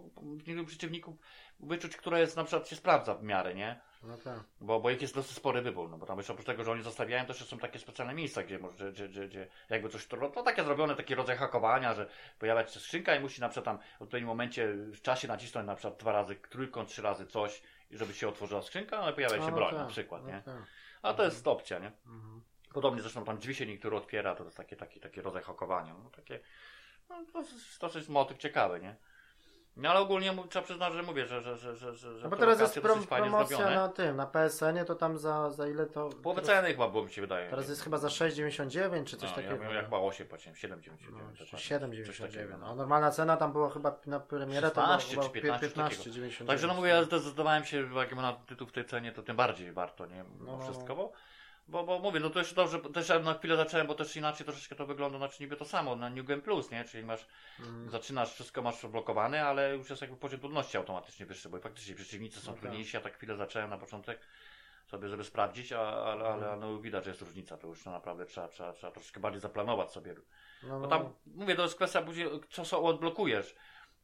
po przeciwników wyczuć, która jest na przykład się sprawdza w miarę, nie? No tak. Bo, bo jest dosyć spory wybór, no bo tam jeszcze oprócz tego, że oni zostawiają, też są takie specjalne miejsca, gdzie może, gdzie, gdzie, gdzie jakby coś, to, to takie zrobione, taki rodzaj hakowania, że pojawia się skrzynka i musi na przykład tam w odpowiednim momencie w czasie nacisnąć na przykład dwa razy trójkąt, trzy razy coś, żeby się otworzyła skrzynka, ale pojawia się no broń tak, na przykład, no nie? tak. A to jest opcja, nie? Mhm. Podobnie zresztą tam drzwi się niektóre otwiera, to jest taki, taki, taki rodzaj hakowania. No, takie, no, to jest dosyć motyw ciekawy, nie? No ale ogólnie trzeba przyznać, że mówię, że, że, że, że, że No bo te teraz jest prom promocja zrobione. na tym, na PSN-ie, to tam za, za ile to... Połowę teraz, ceny chyba było mi się wydaje. teraz jest chyba za 6,99 czy coś no, takiego. Ja, ja chyba 8 płaciłem, 7,99. No, dokładnie. czy Coś 7,99. takiego, No, no. normalna cena tam była chyba na premierę to 16 była czy 15, 15,99. Także no mówię, ja zdecydowałem się, jak na tytuł w tej cenie, to tym bardziej warto, nie? No, No, no, wszystko, no. bo, bo, bo mówię, no to jeszcze dobrze, też na chwilę zacząłem, bo też inaczej troszeczkę to wygląda, znaczy niby to samo, na New Game Plus, nie? Czyli masz, Mhm. zaczynasz, wszystko masz zablokowane, ale już jest jakby poziom trudności automatycznie wyższy, bo faktycznie przeciwnicy są No tak. trudniejsi, ja tak chwilę zacząłem na początek sobie, żeby sprawdzić, ale, ale, ale no, widać, że jest różnica, to już no, naprawdę trzeba, trzeba, trzeba troszeczkę bardziej zaplanować sobie No, bo no, tam, mówię, to jest kwestia później, co odblokujesz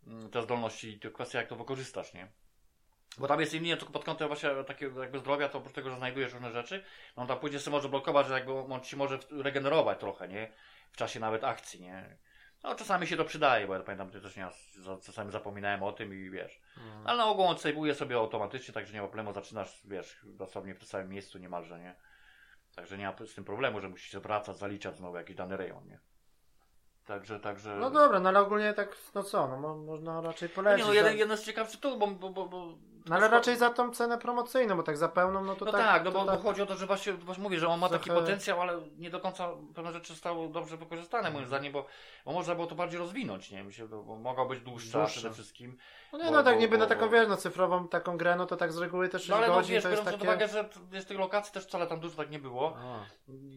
mm, te zdolności i to kwestia, jak to wykorzystasz, nie? Bo tam jest inny, tylko pod kątem właśnie takiego jakby zdrowia, to oprócz tego, że znajdujesz różne rzeczy, no tam później sobie może blokować, że jakby on ci może regenerować trochę, nie? W czasie nawet akcji, nie? No czasami się to przydaje, bo ja pamiętam, że też nie, za- czasami zapominałem o tym i wiesz. no. Ale na ogół on save'uje sobie automatycznie, także nie ma problemu, zaczynasz, wiesz, dosłownie w tym samym miejscu niemalże, nie? Także nie ma z tym problemu, że musisz się wracać, zaliczać znowu jakiś dany rejon, nie? Także, także... No dobra, no ale ogólnie tak, no co, no mo- można raczej No polecić. nie, no jeden, jeden z ciekawszych tu, bo, bo, bo, bo no ale raczej za tą cenę promocyjną, bo tak za pełną, no to No tak. tak, no bo, tak. bo chodzi o to, że właśnie, właśnie mówię, że on ma taki Trochę- potencjał, ale nie do końca pewne rzeczy zostały dobrze wykorzystane moim zdaniem, bo, bo można było to bardziej rozwinąć, nie? Myślę, bo bo mogła być dłuższa, Dłuższa. przede wszystkim. No nie, bo- no tak bo- niby na bo- taką, wiesz, no cyfrową taką grę, no to tak z reguły te 6 No ale no godzin wiesz, to jest biorąc takie... pod uwagę, że wiesz, tych lokacji też wcale tam dużo tak nie było. A,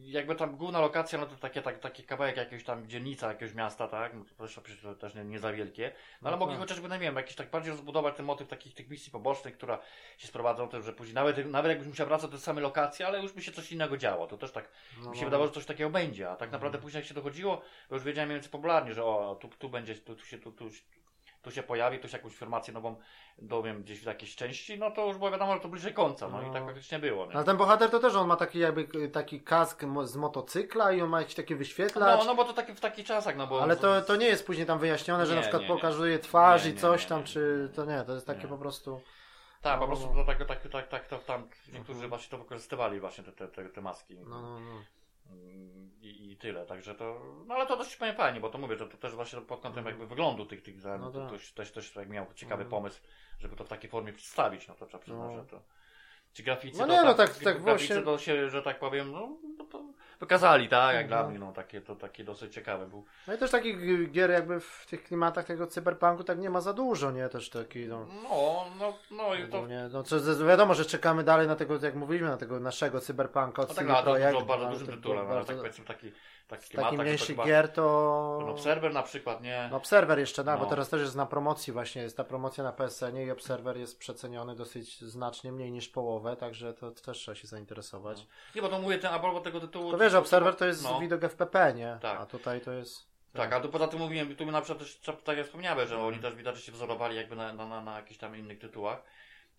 Jakby tam główna lokacja, no to takie, tak, taki kawałek jakiegoś tam dzielnica, jakiegoś miasta, tak? No to też, przecież to też nie, nie za wielkie. No ale No mogli tak. chociażby, no nie wiem, jakiś tak bardziej rozbudować ten motyw takich tych misji pobocznych, która się sprowadzą tym, że później nawet, nawet jakbyś musiał wracać do tej samej lokacji, ale już by się coś innego działo. To też tak no, mi się no. wydawało, że coś takiego będzie, a tak naprawdę Mhm. później jak się dochodziło, bo już wiedziałem mniej więcej popularnie, że o, tu, tu będzie, tu, tu się, tu, tu, tu się pojawi, tu się jakąś informację nową dowiem gdzieś w jakiejś części, no to już było wiadomo, że to bliżej końca, no, No. i tak faktycznie było. Nie? Ale ten bohater to też on ma taki jakby taki kask z motocykla i on ma jakiś taki wyświetlacz. No, no bo to taki, w takich czasach, no bo... Ale to, to nie jest później tam wyjaśnione, że Nie, na przykład nie, pokazuje twarz i coś tam, czy to nie, to jest takie po prostu. Tak, po no, prostu no. to tak, tak, tak, tak to tam niektórzy właśnie to wykorzystywali właśnie te, te, te, maski. No, no, no. Mm, I, I tyle, także to. No ale to dość fajnie, bo to mówię, to, to też właśnie pod kątem Mhm. jakby wyglądu tych, tych No no to, tak. też, też, też jak miał ciekawy Mhm. pomysł, żeby to w takiej formie przedstawić, no to trzeba przyznać, No. że to. Ci graficy No to nie, no tak, tak- właśnie- to się, że tak powiem, no, no to Pokazali, tak, jak Mhm. dla mnie, no takie, to takie dosyć ciekawe był. No i też takich gier jakby w tych klimatach tego cyberpunku tak nie ma za dużo, nie? Też taki, no... No, no, no i to... No co, wiadomo, że czekamy dalej na tego, jak mówiliśmy, na tego naszego cyberpunka od No tak, no, Projekt. dużo, bardzo no, dużym to tytułem, ale tak powiedzmy taki, taki tak, to chyba- gier to... Ten Observer na przykład, nie? No Observer jeszcze, bo No. teraz też jest na promocji właśnie, jest ta promocja na PSN i Observer jest przeceniony dosyć znacznie, mniej niż połowę, także to też trzeba się zainteresować. Nie, bo to mówię, ten, a propos tego tytułu... To wiesz, że Observer to jest no. widok FPP, nie? Tak. A tutaj to jest... Tak, a tu poza tym mówiłem, tu na przykład też, tak jak wspomniałem, że oni też widać, że się wzorowali jakby na, na, na, na jakichś tam innych tytułach.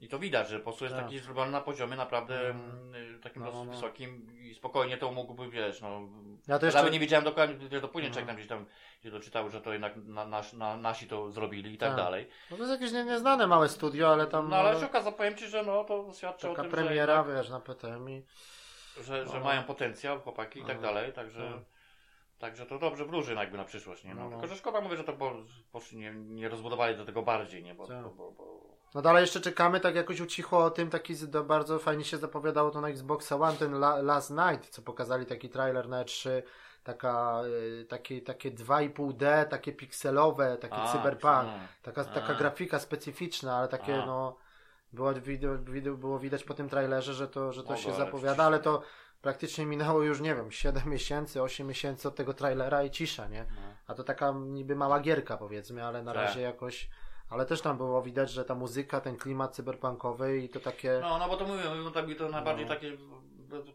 I to widać, że po prostu jest Tak. taki zrobiony na poziomie naprawdę Mhm. mm, takim No, dosyć no. wysokim i spokojnie to mógłby, wiesz, no... Ja to jeszcze... nawet nie wiedziałem dokładnie, to płynie, Mhm. czekam gdzieś tam, gdzie doczytały, że to jednak na, nas, na, nasi to zrobili i tak, Tak. dalej. No to jest jakieś nie, nieznane małe studio, ale tam... No ale się okazało, powiem Ci, że no to świadczy Taka o tym, premiera, że, wiesz, na PTM i... że, że No. mają potencjał chłopaki i tak No. dalej, także... No. Także to dobrze wróży jakby na przyszłość, nie? No, No, no. Tylko, że szkoda mówię, że to po, poszli, nie, nie rozbudowali do tego bardziej, nie? Bo, Tak. bo, bo, bo... No dalej jeszcze czekamy, tak jakoś ucichło o tym, taki bardzo fajnie się zapowiadało to na Xboxa One, ten La, Last Night, co pokazali taki trailer na E3, taka, y, takie, takie 2,5D, takie pikselowe, taki A, cyberpunk, taka, A. taka grafika specyficzna, ale takie A. no, było, widać, było widać po tym trailerze, że to, że to się zapowiada, ale to praktycznie minęło już, nie wiem, 7 miesięcy, 8 miesięcy od tego trailera i cisza, nie? No. A to taka niby mała gierka powiedzmy, ale na Tak. razie jakoś. Ale też tam było widać, że ta muzyka, ten klimat cyberpunkowy i to takie. No, No, bo to mówię, no, tak, to najbardziej No. takie,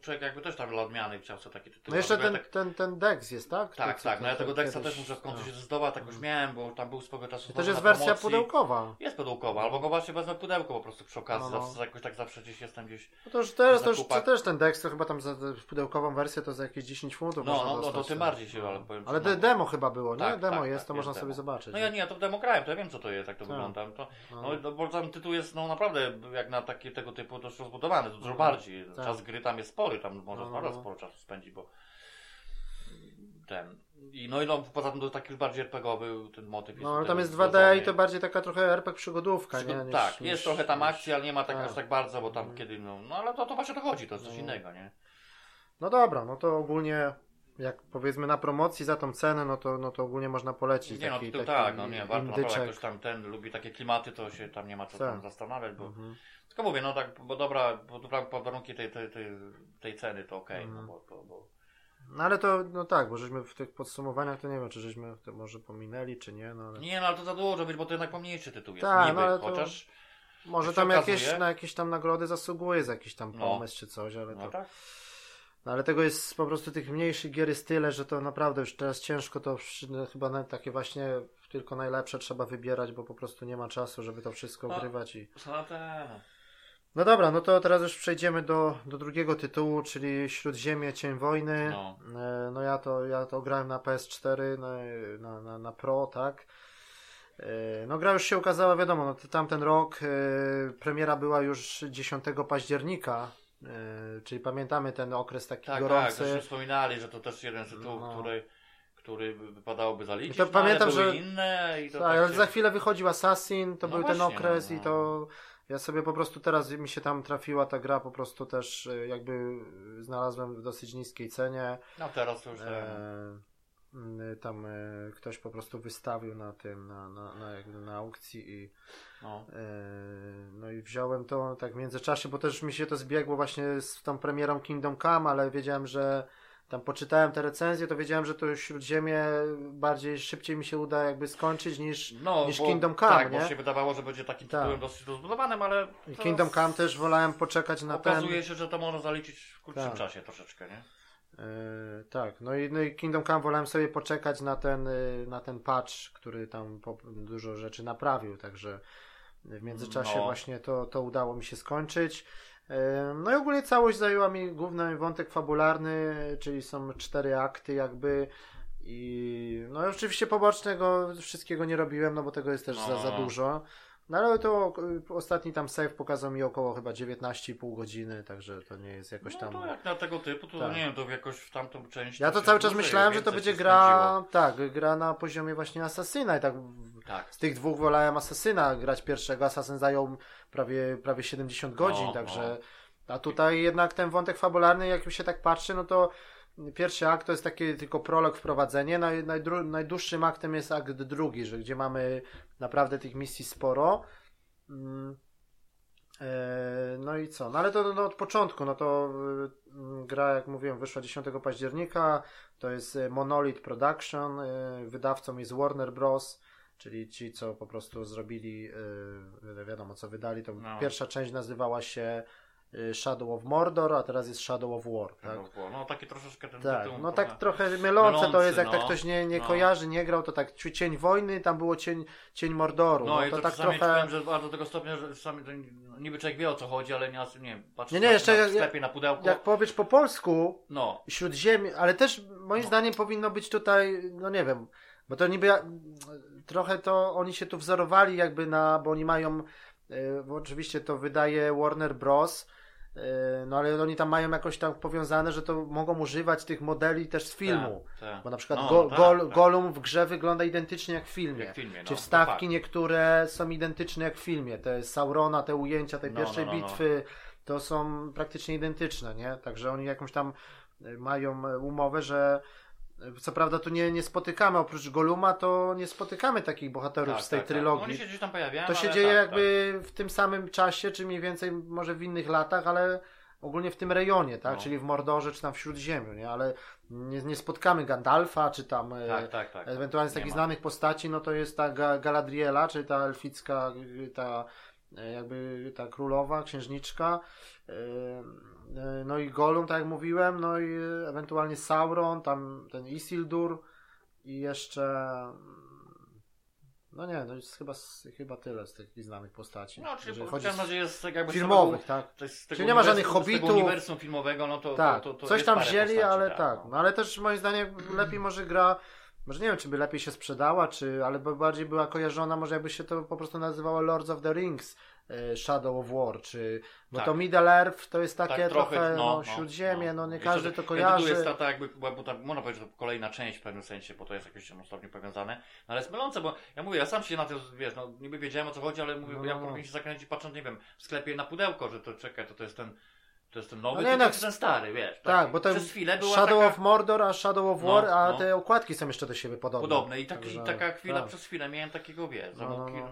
człowiek jakby też tam dla odmiany chciał sobie takie tytuły. No jeszcze ten, tak, ten, ten Dex jest, tak? tak, tak, no ja tego Dexa kiedyś- też muszę w końcu no. się zdecydować, tak już miałem, bo tam był swego czasu To też jest wersja promocji. pudełkowa. Jest pudełkowa, albo go właśnie wezmę pudełko po prostu przy okazji, No, no. zawsze, jakoś tak zawsze gdzieś jestem gdzieś... No to już teraz, to już to też ten Dex, to chyba tam za pudełkową wersję to za jakieś 10 funtów No, no, no to tym tak. bardziej się, ale powiem Ale de no. demo chyba było, nie? Tak, demo tak, jest, tak, to można sobie zobaczyć. No ja nie, ja to demo grałem, to ja wiem co to jest, jak to Tak. wygląda. To, No. no, no, bo tam tytuł jest no naprawdę jak na takie tego typu to już rozbudowany, dużo Mhm. bardziej. Tak. Czas gry tam jest spory, tam można No, no, no. sporo czasu spędzić, bo ten. I no i no, poza tym to taki już bardziej RPGowy ten motyw No ale tutaj tam jest 2D wdrożony. i to bardziej taka trochę RPG przygodówka, nie? Niż, tak, niż, jest trochę tam niż- akcji, ale nie ma tak tak. aż tak bardzo, bo tam Mhm. kiedy, no, no ale to, to właśnie to chodzi, to jest coś No. innego, nie? No dobra, no to ogólnie jak powiedzmy na promocji za tą cenę, no to, no to ogólnie można polecić Nie no, taki, to taki tak, no nie, warto naprawdę, jak ktoś tam ten lubi takie klimaty, to się tam nie ma co tam zastanawiać, bo Mhm. Tylko mówię, no tak, bo dobra, bo dobra pod warunki tej, tej, tej, tej ceny to okej, Mhm. no bo, bo, bo No ale to, no tak, bo żeśmy w tych podsumowaniach, to nie wiem, czy żeśmy to może pominęli, czy nie, no ale Nie, no ale to za dużo być, bo to jednak pomniejszy tytuł jest. Tak, niby, no to- chociaż. może tam jakieś, na jakieś tam nagrody zasługuje za jakiś tam No. pomysł czy coś, ale No to, tak. No, ale tego jest po prostu tych mniejszych gier jest tyle, że to naprawdę już teraz ciężko to no, chyba takie właśnie tylko najlepsze trzeba wybierać, bo po prostu nie ma czasu, żeby to wszystko No. ogrywać i No. No dobra, no to teraz już przejdziemy do, do drugiego tytułu, czyli Śródziemie Cień Wojny. No. E, No ja to, ja to grałem na PS4, na, na, na, na Pro, tak. E, No gra już się ukazała, wiadomo, no, tamten rok e, premiera była już 10 października, czyli pamiętamy ten okres taki Tak, tak, gorący. żeśmy wspominali, że to też jeden z tytułów, No. który, który by- wypadałoby zaliczyć. I to no, pamiętam, że- inne i to Tak, tak ale się- za chwilę wychodził Assassin, to No był ten właśnie, okres no, i no. to ja sobie po prostu teraz mi się tam trafiła ta gra po prostu też e, jakby e, znalazłem w dosyć niskiej cenie. No teraz już. E, tam e, ktoś po prostu wystawił na tym, na, na, na, jakby na aukcji i No. e, no i wziąłem to tak w międzyczasie, bo też mi się to zbiegło właśnie z tą premierą Kingdom Come, ale wiedziałem, że tam poczytałem te recenzje, to wiedziałem, że to Śródziemie bardziej szybciej mi się uda jakby skończyć niż No, niż bo, Kingdom Come, tak, nie? bo się wydawało, że będzie takim Tak. tytułem dosyć rozbudowanym, ale. Kingdom Come też wolałem poczekać na ten. Okazuje się, że to można zaliczyć w krótszym Tak. czasie troszeczkę, nie? E, tak, no i, no i Kingdom Come wolałem sobie poczekać na ten, y, na ten patch, który tam po, dużo rzeczy naprawił, także w międzyczasie No. właśnie to, to udało mi się skończyć. E, No i ogólnie całość zajęła mi główny wątek fabularny, czyli są cztery akty jakby i no i oczywiście pobocznego wszystkiego nie robiłem, no bo tego jest też za, za No. dużo. No ale to y, ostatni tam save pokazał mi około chyba 19,5 godziny, także to nie jest jakoś No tam... to jak na tego typu, to Tak. nie wiem, to jakoś w tamtą część. Ja to cały czas myślałem, że to będzie gra, tak, gra na poziomie właśnie Assassina i tak Tak. z tych dwóch wolałem Assassina grać pierwszego. Assassin zajął prawie, prawie 70 godzin, No, także a tutaj jednak ten wątek fabularny, jak się tak patrzy, no to pierwszy akt to jest taki tylko prolog, wprowadzenie. Naj, najdru, najdłuższym aktem jest akt drugi, że gdzie mamy naprawdę tych misji sporo. Mm. E, no i co? No ale to no, od początku, no to y, gra, jak mówiłem, wyszła 10 października. To jest y, Monolith Production. Y, wydawcą jest Warner Bros. Czyli ci, co po prostu zrobili, wiadomo co wydali, to no. pierwsza część nazywała się Shadow of Mordor, a teraz jest Shadow of War. Tak? No taki troszeczkę ten tak, tytuł, No tak trochę mylące mylący, to jest, jak no, tak ktoś nie, nie no. kojarzy, nie grał, to tak Cień Wojny, tam było Cień, cień Mordoru. No, no i to, to tak trochę... Powiem, że do tego stopnia, że sami, to, niby człowiek wie o co chodzi, ale nie, nie patrz nie, nie, jeszcze na, sklepie, na pudełko. Jak powiesz po polsku, no. Śródziemie, ale też moim no. zdaniem powinno być tutaj, no nie wiem, bo to niby trochę to oni się tu wzorowali jakby na, bo oni mają, y, oczywiście to wydaje Warner Bros., no ale oni tam mają jakoś tak powiązane, że to mogą używać tych modeli też z filmu. Tak, tak. Bo na przykład no, go, tak, gol. Golum w grze wygląda identycznie jak w filmie. Jak w filmie no, Czy wstawki niektóre są identyczne jak w filmie. Te Saurona, te ujęcia tej no, pierwszej no, no, bitwy to są praktycznie identyczne, nie? Także oni jakąś tam e, mają e, umowę, że co prawda tu nie, nie spotykamy, oprócz Goluma, to nie spotykamy takich bohaterów tak, z tej tak, tak. trylogii. Tak. Oni się gdzieś tam pojawiają. To się dzieje tak, jakby tak. w tym samym czasie, czy mniej więcej może w innych latach, ale ogólnie w tym rejonie, tak? No. Czyli w Mordorze, czy tam w Śródziemiu, nie? Ale nie, nie spotkamy Gandalfa, czy tam e, tak, tak, tak, ewentualnie z takich znanych postaci, no to jest ta Galadriela, czy ta elficka, ta e, jakby ta królowa, księżniczka. Yy E, no i Gollum, tak jak mówiłem, no i ewentualnie Sauron, tam ten Isildur i jeszcze no nie, no jest chyba, chyba tyle z tych znanych postaci. No, czyli chodzi w razie jest tak jakby filmowych, tak. Czyli nie ma żadnych hobbitów. Z uniwersum filmowego, no to, tak, to, to, to coś tam wzięli, postaci, ale tak. tak. No. ale też moim zdaniem lepiej może gra może nie wiem, czy by lepiej się sprzedała, czy, ale by bardziej była kojarzona, może jakby się to po prostu nazywało Lords of the Rings, E, Shadow of War, czy bo tak. to Middle Earth to jest takie tak, trochę, trochę no, no, no, śródziemie, no, no nie każdy to kojarzy. jest ta, ta jakby, bo ta, można powiedzieć, że to kolejna część w pewnym sensie, bo to jest jakoś tam stopniu powiązane, no ale jest mylące, bo ja mówię, ja sam się na to, wiesz, no niby wiedziałem o co chodzi, ale mówię, no, ja no. się zakręcić patrząc, nie wiem, w sklepie na pudełko, że to czekaj, to to jest ten to jest ten nowy, no, to jest ten stary, wiesz. Tak, tak bo ten przez chwilę była Shadow taka... of Mordor, a Shadow of War, no, a te okładki są jeszcze do siebie podobne. Podobne i, tak, Także, i taka chwila, tak. przez chwilę miałem takiego, wiesz, zamówienia.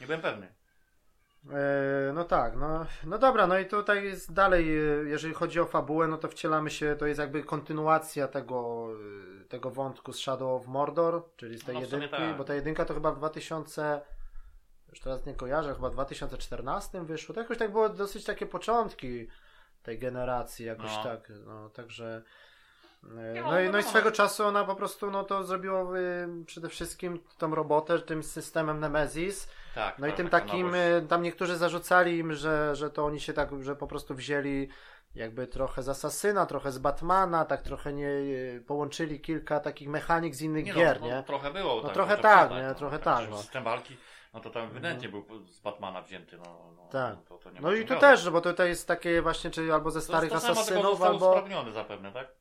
nie byłem pewny. E, no tak, no, no dobra, no i tutaj jest dalej, e, jeżeli chodzi o fabułę, no to wcielamy się, to jest jakby kontynuacja tego, e, tego wątku z Shadow of Mordor, czyli z tej no, jedynki, tak. bo ta jedynka to chyba w 2000, już teraz nie kojarzę, chyba w 2014 wyszło, to jakoś tak było dosyć takie początki tej generacji, jakoś no. tak, no, także... No, i, no i swego czasu ona po prostu no to zrobiło przede wszystkim tą robotę tym systemem Nemesis, tak, no i tym takim, y, tam niektórzy zarzucali im, że, że to oni się tak, że po prostu wzięli jakby trochę z Asasyna, trochę z Batmana, tak trochę nie y, połączyli kilka takich mechanik z innych nie no, gier, no, nie? No, trochę było. No tak, trochę tak, nie? No, trochę tak. tak no. System walki, no to tam ewidentnie mhm. był z Batmana wzięty, no. no tak. To, to no i tu też, bo tutaj jest takie właśnie, czy albo ze starych to, to Asasynów, albo... usprawniony zapewne, tak?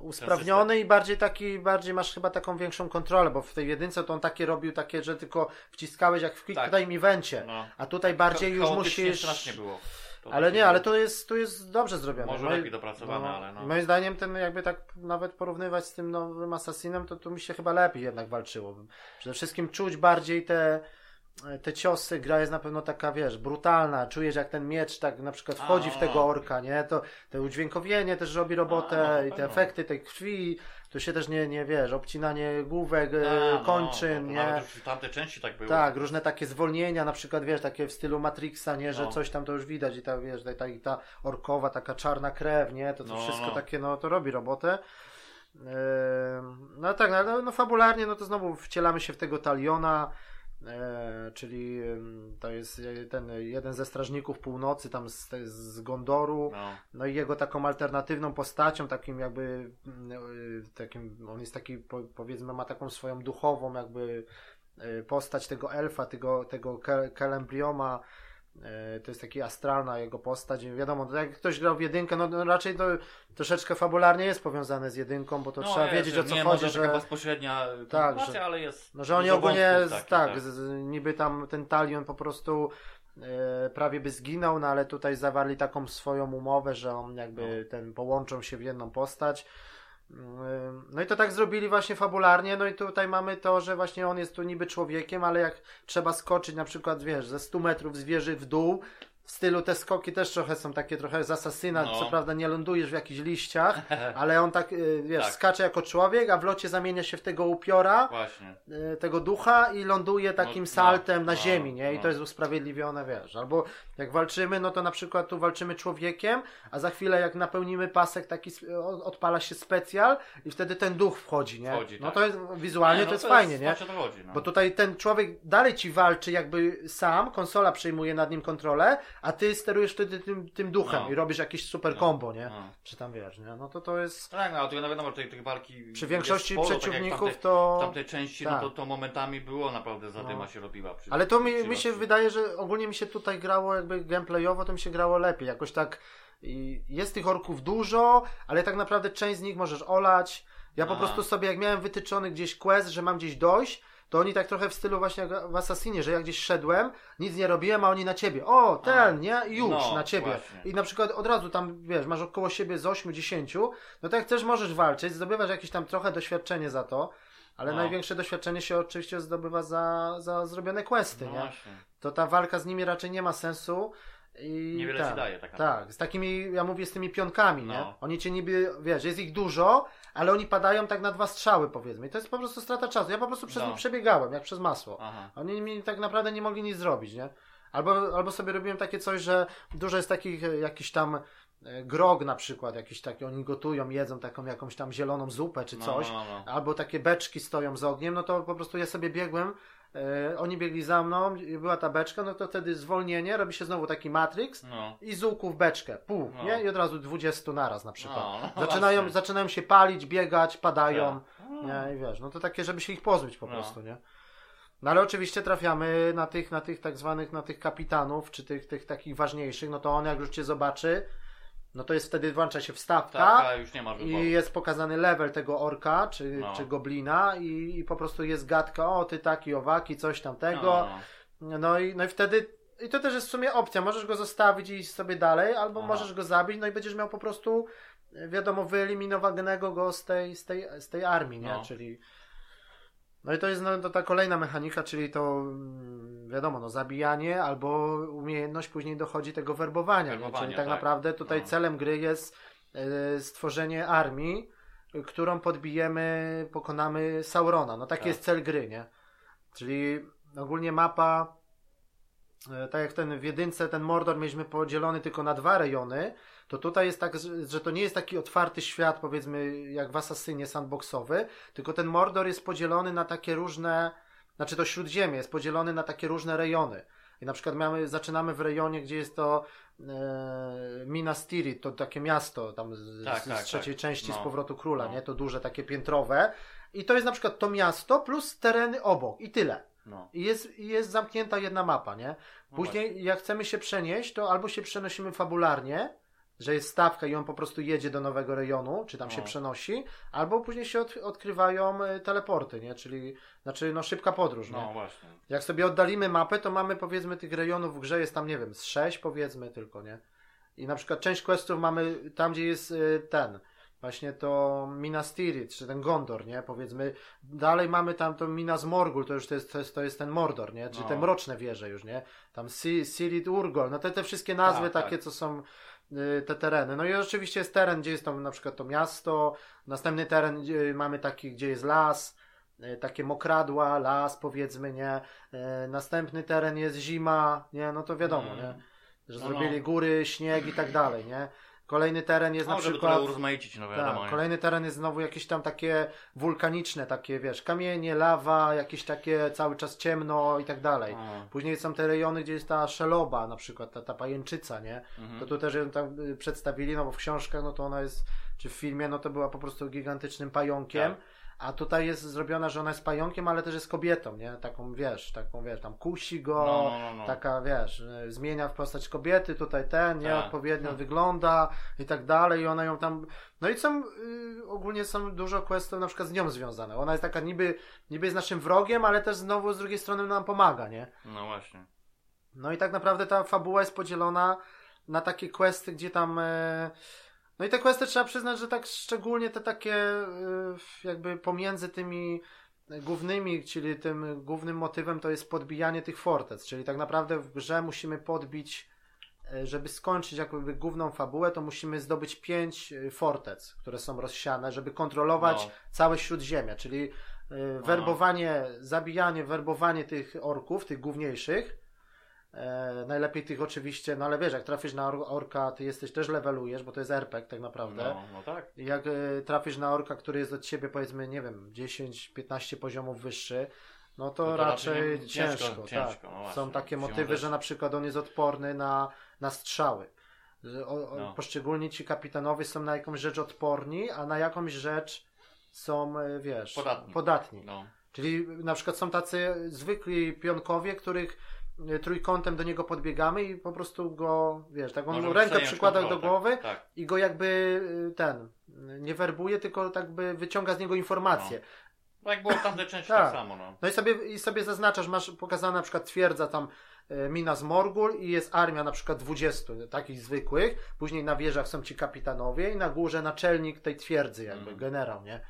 usprawniony i bardziej taki, bardziej masz chyba taką większą kontrolę, bo w tej jedynce to on takie robił takie, że tylko wciskałeś jak w Quick tak. Time Evencie, no. a tutaj bardziej już musisz... strasznie było. To ale nie, ale to jest, to jest dobrze zrobione. Może lepiej dopracowane, no, ale no. Moim zdaniem ten jakby tak nawet porównywać z tym nowym Assassinem, to tu mi się chyba lepiej jednak walczyło. Przede wszystkim czuć bardziej te te ciosy, gra jest na pewno taka, wiesz, brutalna, czujesz jak ten miecz tak na przykład wchodzi w tego orka, nie, to, to udźwiękowienie też robi robotę no, i te efekty tej krwi, tu się też nie, nie wiesz, obcinanie główek, e, A, kończyn, no, nie. Nawet w tamtej części tak było. Tak, różne takie zwolnienia, na przykład, wiesz, takie w stylu Matrixa, nie, że no. coś tam to już widać i ta, wiesz, ta, ta, ta orkowa, taka czarna krew, nie, to, to no, wszystko no. takie, no, to robi robotę. No tak, no, no fabularnie, no to znowu wcielamy się w tego Taliona, E, czyli to jest ten jeden ze strażników północy tam z, z Gondoru, no. no. i jego taką alternatywną postacią, takim jakby e, takim, on jest taki powiedzmy ma taką swoją duchową jakby e, postać tego elfa, tego, tego Kelembrioma, E, to jest taki astralna jego postać. Wiadomo, jak ktoś grał w jedynkę, no, no, raczej to troszeczkę fabularnie jest powiązane z jedynką, bo to no, trzeba wiedzieć o co nie chodzi. że bezpośrednia tak, że, ale jest. No, że oni ogólnie, taki, tak, tak z, niby tam ten talion po prostu e, prawie by zginął, no ale tutaj zawarli taką swoją umowę, że on jakby ten połączą się w jedną postać. No i to tak zrobili właśnie fabularnie, no i tutaj mamy to, że właśnie on jest tu niby człowiekiem, ale jak trzeba skoczyć na przykład, wiesz, ze 100 metrów z wieży w dół, w stylu te skoki też trochę są takie trochę z asasyna, No. co prawda nie lądujesz w jakichś liściach, ale on tak, y, wiesz, Tak. skacze jako człowiek, a w locie zamienia się w tego upiora, Właśnie. y, tego ducha i ląduje takim no, saltem na no, ziemi, nie? I no. to jest usprawiedliwione, wiesz. Albo jak walczymy, no to na przykład tu walczymy człowiekiem, a za chwilę jak napełnimy pasek, taki odpala się specjal i wtedy ten duch wchodzi, nie? Wchodzi, no tak. to jest, wizualnie Nie, to no jest fajnie, nie? Właśnie o to chodzi, no. Bo tutaj ten człowiek dalej ci walczy jakby sam, konsola przejmuje nad nim kontrolę, a ty sterujesz wtedy tym, tym duchem No. i robisz jakieś super No, combo, nie? no. Czy tam wiesz, nie? No to to jest... Tak, no to no wiadomo, że tej, tej walki Przy większości jest sporo, tak przeciwników w tamtej, to... w tamtej części, tak. no to, to momentami było naprawdę zadyma No. się robiła. Przy, Ale to mi, mi się wydaje, że ogólnie mi się tutaj grało jakby gameplayowo, to mi się grało lepiej. Jakoś tak jest tych orków dużo, ale tak naprawdę część z nich możesz olać. Ja po Aha. prostu sobie, jak miałem wytyczony gdzieś quest, że mam gdzieś dojść, to oni tak trochę w stylu właśnie w Assassinie, że ja gdzieś szedłem, nic nie robiłem, a oni na ciebie. O, ten, A. nie? Już, No, na ciebie. właśnie. I na przykład od razu tam, wiesz, masz około siebie z 8-10, no to jak też możesz walczyć, zdobywasz jakieś tam trochę doświadczenie za to, ale No. największe doświadczenie się oczywiście zdobywa za, za zrobione questy, No nie? właśnie. to ta walka z nimi raczej nie ma sensu. I Niewiele tak, ci daje tak Tak, z takimi, ja mówię z tymi pionkami, nie? No. Oni cię niby, wiesz, jest ich dużo, ale oni padają tak na dwa strzały, powiedzmy. I to jest po prostu strata czasu. Ja po prostu przez No. nich przebiegałem, jak przez masło. Aha. Oni mi tak naprawdę nie mogli nic zrobić, nie? Albo, albo sobie robiłem takie coś, że dużo jest takich e, jakiś tam grog na przykład, jakiś taki, oni gotują, jedzą taką jakąś tam zieloną zupę czy No, coś, no, no. albo takie beczki stoją z ogniem, no to po prostu ja sobie biegłem, e, oni biegli za mną, była ta beczka, no to wtedy zwolnienie, robi się znowu taki Matrix No. i z łuku w beczkę, pół, No. nie? I od razu 20 naraz na przykład. No, no zaczynają, właśnie. zaczynają się palić, biegać, padają, Tak. nie? I wiesz, no to takie, żeby się ich pozbyć po No. prostu, nie? No ale oczywiście trafiamy na tych, na tych tak zwanych, na tych kapitanów, czy tych, tych takich ważniejszych, no to on jak już cię zobaczy, no to jest wtedy włącza się wstawka, Tak, a już nie wyboru. i jest pokazany level tego orka, czy, No. czy goblina i, i po prostu jest gadka, o ty taki, owaki, coś tamtego. No, no. No, i, no i wtedy, i to też jest w sumie opcja, możesz go zostawić i iść sobie dalej, albo Aha. możesz go zabić, no i będziesz miał po prostu, wiadomo, wyeliminowanego go z tej, z tej, z tej armii, nie? No. Czyli... No i to jest no, to ta kolejna mechanika, czyli to mm, wiadomo, no zabijanie albo umiejętność później dochodzi tego werbowania. Werbowania, Czyli tak, tak. naprawdę tutaj No. celem gry jest e, stworzenie armii, którą podbijemy, pokonamy Saurona. No taki Tak. jest cel gry, nie? Czyli ogólnie mapa, e, tak jak ten w jedynce, ten Mordor mieliśmy podzielony tylko na dwa rejony, to tutaj jest tak, że- to nie jest taki otwarty świat, powiedzmy, jak w Assassinie sandboxowy, tylko ten Mordor jest podzielony na takie różne, znaczy to Śródziemie jest podzielony na takie różne rejony. I na przykład mamy, zaczynamy w rejonie, gdzie jest to e, Minas Tirith, to takie miasto tam z, Tak, z, tak, z trzeciej tak. części z No. Powrotu Króla, No. nie? To duże, takie piętrowe. I to jest na przykład to miasto plus tereny obok i tyle. No. I jest, jest zamknięta jedna mapa, nie? No Później, jak chcemy się przenieść, to albo się przenosimy fabularnie, że jest stawka i on po prostu jedzie do nowego rejonu, czy tam No. się przenosi, albo później się od, odkrywają e, teleporty, nie? Czyli, znaczy, no szybka podróż, No nie? właśnie. Jak sobie oddalimy mapę, to mamy powiedzmy tych rejonów w grze jest tam, nie wiem, z sześć powiedzmy tylko, nie? I na przykład część questów mamy tam, gdzie jest y, ten, właśnie to Minas Tirith, czy ten Gondor, nie? Powiedzmy, dalej mamy tam to Minas Morgul, to już to jest, to jest, to jest ten Mordor, nie? Czy No. te mroczne wieże już, nie? Tam Si- Sirit Urgol, no te, te wszystkie nazwy Tak, takie, tak. co są y, te tereny. No i oczywiście jest teren, gdzie jest to na przykład to miasto, następny teren mamy taki, gdzie jest las, y, takie mokradła, las powiedzmy, nie? Y, Następny teren jest zima, nie? No to wiadomo, Mm. nie? Że No, zrobili no. góry, śnieg i tak dalej, nie? Kolejny teren jest No, na przykład... urozmaicić, no wiadomo. Tak, kolejny teren jest znowu jakieś tam takie wulkaniczne, takie wiesz, kamienie, lawa, jakieś takie cały czas ciemno i tak dalej. Później są te rejony, gdzie jest ta szeloba, na przykład ta, ta pajęczyca, nie? mhm. To tu też ją tam y, przedstawili, no bo w książkach, no to ona jest, czy w filmie, no to była po prostu gigantycznym pająkiem. Tak. A tutaj jest zrobiona, że ona jest pająkiem, ale też jest kobietą, nie? Taką, wiesz, taką, wiesz, tam kusi go, No, no, no, no. taka, wiesz, y, zmienia w postać kobiety, tutaj ten, nie? Tak. Odpowiednio Hmm. wygląda i tak dalej i ona ją tam, no i są, y, ogólnie są dużo questów na przykład z nią związane. Ona jest taka niby, niby jest naszym wrogiem, ale też znowu z drugiej strony nam pomaga, nie? No właśnie. No i tak naprawdę ta fabuła jest podzielona na takie questy, gdzie tam... E... No i te questy trzeba przyznać, że tak szczególnie te takie e, jakby pomiędzy tymi głównymi, czyli tym głównym motywem to jest podbijanie tych fortec, czyli tak naprawdę w grze musimy podbić e, żeby skończyć jakby główną fabułę, to musimy zdobyć pięć e, fortec, które są rozsiane, żeby kontrolować no. całe śródziemie, czyli e, werbowanie, zabijanie, werbowanie tych orków, tych główniejszych, E, najlepiej tych oczywiście, no ale wiesz, jak trafisz na orka, ty jesteś też levelujesz, bo to jest RPG tak naprawdę. No, no tak. Jak e, trafisz na orka, który jest od ciebie powiedzmy, nie wiem, 10-15 poziomów wyższy, no to, no to raczej nie, ciężko, ciężko, tak. Ciężko, no Są takie motywy, że na przykład on jest odporny na, na strzały. O, o, no. Poszczególni ci kapitanowie są na jakąś rzecz odporni, a na jakąś rzecz są, e, wiesz, podatni. podatni. No. Czyli na przykład są tacy zwykli pionkowie, których trójkątem do niego podbiegamy i po prostu go, wiesz, tak on rękę przykłada do tak, głowy tak, tak. i go jakby y, ten, nie werbuje, tylko tak by wyciąga z niego informacje. No. no jak było w tamtej części tak. tak samo, no. No i sobie, i sobie zaznaczasz, masz pokazane na przykład twierdza tam y, mina z Morgul i jest armia na przykład 20 takich zwykłych, później na wieżach są ci kapitanowie i na górze naczelnik tej twierdzy jakby, mm. generał, nie?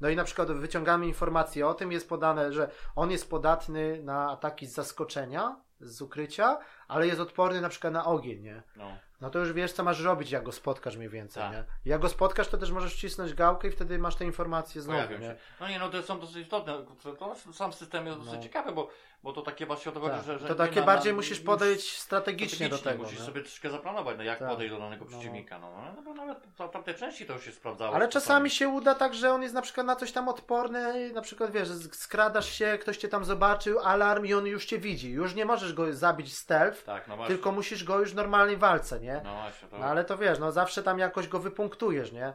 No i na przykład wyciągamy informacje o tym, jest podane, że on jest podatny na ataki z zaskoczenia, z ukrycia, ale jest odporny na przykład na ogień, nie? No. no to już wiesz, co masz robić, jak go spotkasz mniej więcej, tak. nie? Jak go spotkasz, to też możesz wcisnąć gałkę i wtedy masz te informacje znowu, nie? No nie, no to są dosyć istotne. To, sam system jest dosyć no. ciekawy, bo, bo to takie właśnie o to chodzi, tak. że, że... To takie na, bardziej na, musisz podejść strategicznie, do tego. Musisz nie? sobie troszkę zaplanować, no jak tak. podejść do danego no. przeciwnika, no. no. no nawet w tamtej części to już się sprawdzało. Ale czasami się uda tak, że on jest na przykład na coś tam odporny, na przykład wiesz, skradasz się, ktoś cię tam zobaczył, alarm i on już cię widzi. Już nie możesz go zabić stealth, tak, no tylko musisz go już w normalnej walce, nie? No właśnie. To... No ale to wiesz, no zawsze tam jakoś go wypunktujesz, nie?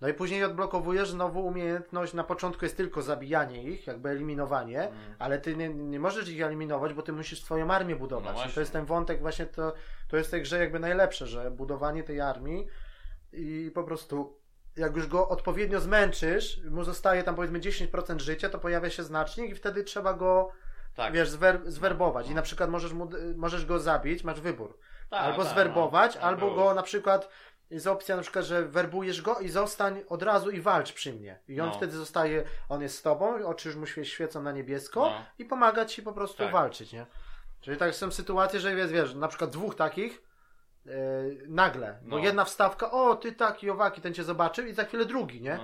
No i później odblokowujesz znowu umiejętność, na początku jest tylko zabijanie ich, jakby eliminowanie, mm. ale ty nie, nie możesz ich eliminować, bo ty musisz swoją armię budować. No to jest ten wątek właśnie, to, to jest w tej grze jakby najlepsze, że budowanie tej armii i po prostu jak już go odpowiednio zmęczysz, mu zostaje tam powiedzmy 10% życia, to pojawia się znacznik i wtedy trzeba go tak. wiesz, zwer zwerbować. I na przykład możesz, mu, możesz go zabić, masz wybór. Tak, albo tak, zwerbować, no. albo go na przykład jest opcja na przykład, że werbujesz go i zostań od razu i walcz przy mnie. I on no. wtedy zostaje, on jest z tobą, oczy już mu świecą na niebiesko no. i pomaga ci po prostu tak. walczyć, nie? Czyli tak są sytuacje, że wiesz, wiesz na przykład dwóch takich yy, nagle, no. bo jedna wstawka, o ty taki, owaki, ten cię zobaczył i za chwilę drugi, nie?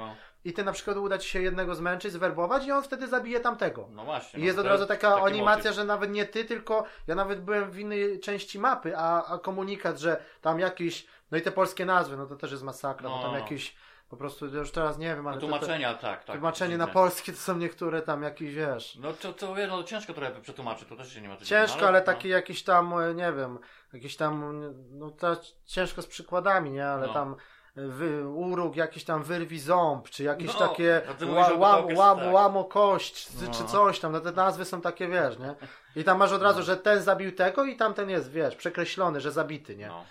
No. I ty na przykład uda ci się jednego zmęczyć, zwerbować i on wtedy zabije tamtego. No właśnie. I no jest od razu taka animacja, motyw. że nawet nie ty, tylko ja nawet byłem w innej części mapy, a, a komunikat, że tam jakiś no i te polskie nazwy, no to też jest masakra, no. bo tam no. jakieś po prostu już teraz nie wiem, ale. No, tłumaczenia, te, te, tak, tak. Tłumaczenie na polskie to są niektóre tam jakieś wiesz. No to, to no, ciężko trochę przetłumaczyć, to też się nie ma Ciężko, ale, ale no. taki jakiś tam, e, nie wiem, jakiś tam, no to ciężko z przykładami, nie, ale no. tam wy, uruk, jakiś tam wyrwi ząb, czy jakieś no, takie ła, łam, łam, tak. łamo kość, czy, no. czy coś tam, no te nazwy są takie, wiesz, nie? I tam masz od razu, że ten zabił tego i tamten jest, wiesz, przekreślony, że zabity, nie? No.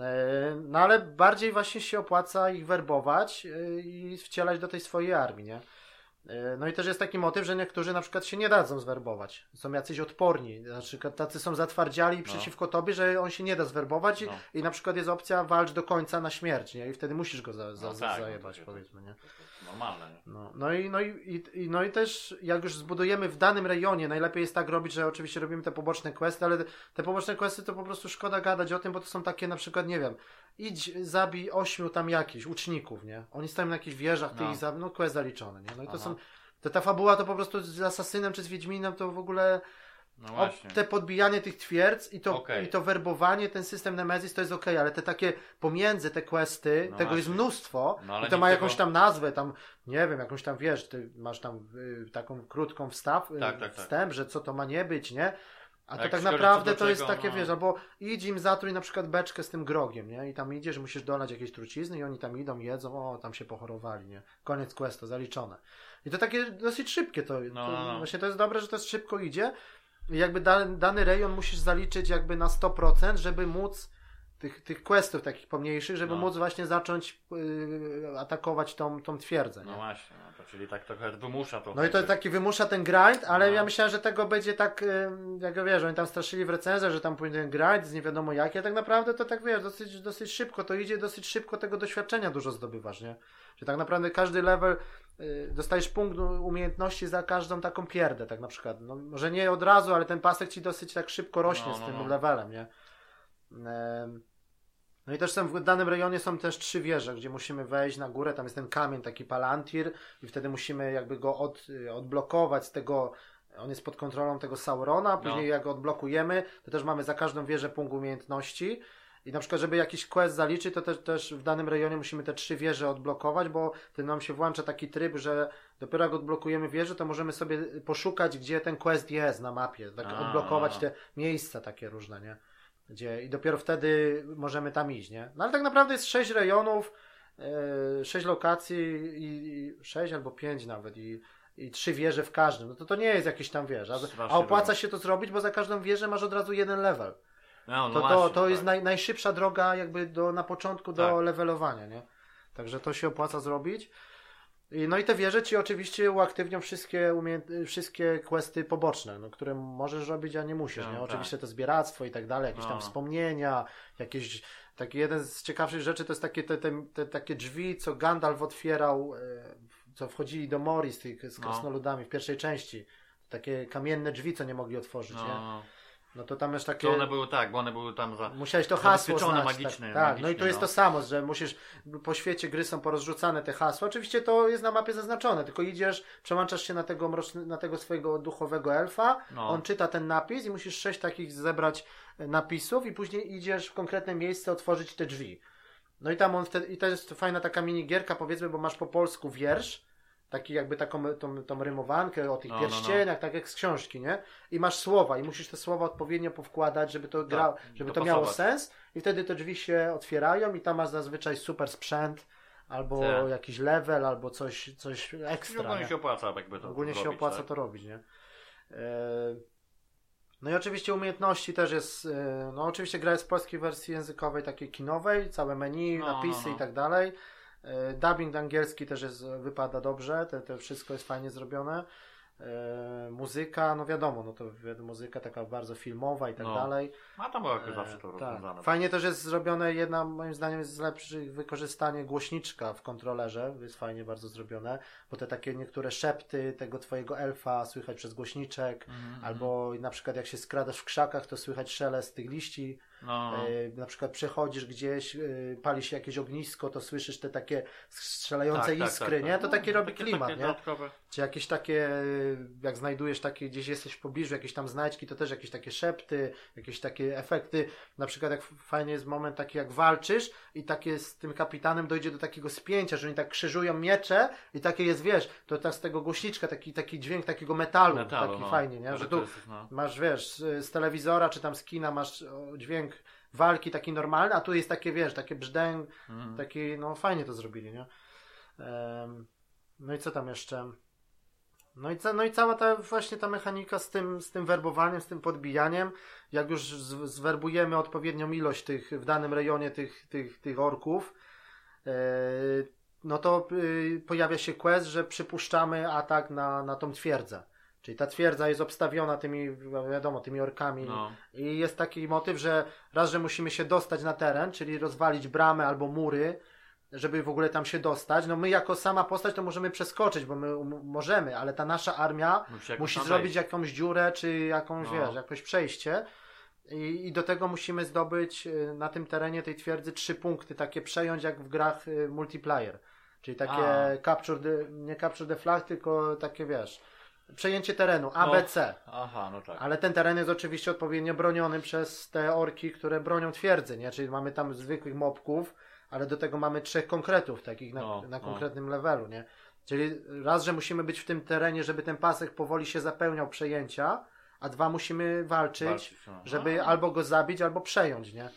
E, no ale bardziej właśnie się opłaca ich werbować e, i wcielać do tej swojej armii, nie? E, no i też jest taki motyw, że niektórzy na przykład się nie dadzą zwerbować. Są jacyś odporni. Znaczy, tacy są zatwardziali no. przeciwko tobie, że on się nie da zwerbować no. i na przykład jest opcja walcz do końca na śmierć, nie? I wtedy musisz go za, za, no tak, zajebać, no powiedzmy, nie? Normalne. No, no, i, no, i, i, no i też jak już zbudujemy w danym rejonie, najlepiej jest tak robić, że oczywiście robimy te poboczne questy, ale te poboczne questy to po prostu szkoda gadać o tym, bo to są takie na przykład, nie wiem, idź zabij ośmiu tam jakichś uczników, nie? Oni stoją na jakichś wieżach, ty no. ich zabij, no quest zaliczony, nie? No i to Aha. są, to ta fabuła to po prostu z Asasynem czy z Wiedźminem to w ogóle no o, te podbijanie tych twierdz i to, okay. i to werbowanie, ten system Nemesis to jest ok, ale te takie pomiędzy te questy, no tego właśnie. jest mnóstwo no, i to ma jakąś tam nazwę, tam nie wiem, jakąś tam wiesz, ty masz tam y, taką krótką wstaw, y, tak, tak, tak. wstęp, tak. że co to ma nie być, nie? A to tak naprawdę to jest takie, no. wiesz, albo idź im zatruj na przykład beczkę z tym grogiem, nie? I tam idziesz, musisz dolać jakieś trucizny i oni tam idą, jedzą, o, tam się pochorowali, nie? Koniec questu, zaliczone. I to takie dosyć szybkie to, no, to no, no. właśnie to jest dobre, że to szybko idzie, jakby dany, rejon musisz zaliczyć jakby na 100%, żeby móc tych, tych questów takich pomniejszych, żeby No. móc właśnie zacząć y, atakować tą, tą twierdzę. No Nie? właśnie, no to czyli tak trochę wymusza to. No i to taki wymusza ten grind, ale No. ja myślałem, że tego będzie tak, ym, jak wiesz, oni tam straszyli w recenzjach, że tam pójdzie ten grind z nie wiadomo jaki, a tak naprawdę to tak wiesz, dosyć, dosyć szybko to idzie, dosyć szybko tego doświadczenia dużo zdobywasz, nie? Że tak naprawdę każdy level y, dostajesz punkt umiejętności za każdą taką pierdę, tak na przykład. No, może nie od razu, ale ten pasek ci dosyć tak szybko rośnie No, z no, tym no. levelem, nie? No i też są, w danym rejonie są też trzy wieże, gdzie musimy wejść na górę, tam jest ten kamień, taki palantir i wtedy musimy jakby go od, y, odblokować z tego, on jest pod kontrolą tego Saurona, później No. jak go odblokujemy, to też mamy za każdą wieżę punkt umiejętności. I na przykład, żeby jakiś quest zaliczyć, to też, też w danym rejonie musimy te trzy wieże odblokować, bo wtedy nam się włącza taki tryb, że dopiero jak odblokujemy wieżę, to możemy sobie poszukać, gdzie ten quest jest na mapie, tak odblokować te miejsca takie różne, nie? Gdzie, I dopiero wtedy możemy tam iść, nie? No ale tak naprawdę jest sześć rejonów, e, sześć lokacji i, sześć albo pięć nawet i, i trzy wieże w każdym. No to to nie jest jakiś tam wież. A, opłaca się to zrobić, bo za każdą wieżę masz od razu jeden level. No, no To, to, to jest tak. naj, najszybsza droga jakby do, na początku do Tak. levelowania, nie? Także to się opłaca zrobić. No i te wieże ci oczywiście uaktywnią wszystkie, umiejęt- wszystkie questy poboczne, no, które możesz robić, a nie musisz. No, nie? tak. Oczywiście to zbieractwo i tak dalej, jakieś tam No. wspomnienia, jakieś taki jeden z ciekawszych rzeczy to jest takie, te, te, te, takie drzwi, co Gandalf otwierał, e, co wchodzili do Mori z, tych, z No. krasnoludami w pierwszej części. Takie kamienne drzwi, co nie mogli otworzyć, No, nie? No. No to tam jest takie... To one były tak, bo one były tam za. Musiałeś to hasło znać. magicznie, tak, tak. no i tu jest no. to samo, że musisz, po świecie gry są porozrzucane te hasła. Oczywiście to jest na mapie zaznaczone, tylko idziesz, przełączasz się na tego, mroczny, na tego swojego duchowego elfa, No. on czyta ten napis i musisz sześć takich zebrać e, napisów i później idziesz w konkretne miejsce otworzyć te drzwi. No i tam on wtedy, i to jest fajna taka minigierka powiedzmy, bo masz po polsku wiersz, taki jakby taką tą, tą rymowankę o tych No, no, no. pierścieniach, tak jak z książki, nie? I masz słowa i musisz te słowa odpowiednio powkładać, żeby to gra, żeby to miało sens i wtedy te drzwi się otwierają i tam masz zazwyczaj super sprzęt albo Tak. jakiś level, albo coś, coś ekstra. ogólnie nie? się opłaca jakby to Ogólnie się robić, opłaca tak? to robić, nie? E, No i oczywiście umiejętności też jest, e, no oczywiście gra jest w polskiej wersji językowej, takiej kinowej, całe menu, No, napisy no, no. i tak dalej. E, Dubbing angielski też jest, wypada dobrze, te, te wszystko jest fajnie zrobione. E, Muzyka, no wiadomo, no to muzyka taka bardzo filmowa i tak No. dalej. A tam było jakoś E, zawsze to tak. rozwiązane. Fajnie też jest zrobione, jedna moim zdaniem jest z lepszych wykorzystanie głośniczka w kontrolerze, jest fajnie bardzo zrobione, bo te takie niektóre szepty tego twojego elfa słychać przez głośniczek, Mhm, albo na przykład jak się skradasz w krzakach, to słychać szelest tych liści, No, no. e, na przykład przechodzisz gdzieś, e, pali się jakieś ognisko, to słyszysz te takie strzelające Tak, tak, iskry, tak, nie? tak. To No, taki robi takie- klimat, takie nie? dodatkowe. Czy jakieś takie, jak znajdujesz takie, gdzieś jesteś w pobliżu, jakieś tam znajdźki, to też jakieś takie szepty, jakieś takie efekty. Na przykład jak fajnie jest moment taki, jak walczysz i takie z tym kapitanem dojdzie do takiego spięcia, że oni tak krzyżują miecze i takie jest, wiesz, to tak z tego głośniczka, taki, taki dźwięk takiego metalu, Metalu, taki no. fajnie, nie? Że to tu no. masz, wiesz, z, telewizora czy tam z kina masz dźwięk walki taki normalny, a tu jest takie, wiesz, takie brzdęk, Mhm. Taki, no fajnie to zrobili, nie? Em, no i co tam jeszcze? No i, ca, no i cała ta właśnie ta mechanika z tym, z tym werbowaniem, z tym podbijaniem, jak już zwerbujemy odpowiednią ilość tych w danym rejonie tych, tych, tych orków, e, no to y, pojawia się quest, że przypuszczamy atak na, na tą twierdzę. Czyli ta twierdza jest obstawiona tymi, wiadomo, tymi orkami. No. I jest taki motyw, że raz, że musimy się dostać na teren, czyli rozwalić bramę albo mury, żeby w ogóle tam się dostać. No my jako sama postać to możemy przeskoczyć, bo my um, możemy, ale ta nasza armia Musi, musi zrobić jakąś dziurę, czy jakąś, No. wiesz, jakieś przejście. I, I do tego musimy zdobyć y, na tym terenie tej twierdzy trzy punkty, takie przejąć jak w grach y, multiplayer. Czyli takie A. capture the, nie capture the flag, tylko takie wiesz, przejęcie terenu, A, No. Aha, no tak. Ale ten teren jest oczywiście odpowiednio broniony przez te orki, które bronią twierdzy, nie? Czyli mamy tam zwykłych mobków, ale do tego mamy trzech konkretów takich na, No, na no. konkretnym levelu, nie? Czyli raz, że musimy być w tym terenie, żeby ten pasek powoli się zapełniał przejęcia, a dwa musimy walczyć, Walczyć, no. żeby A. albo go zabić, albo przejąć, nie?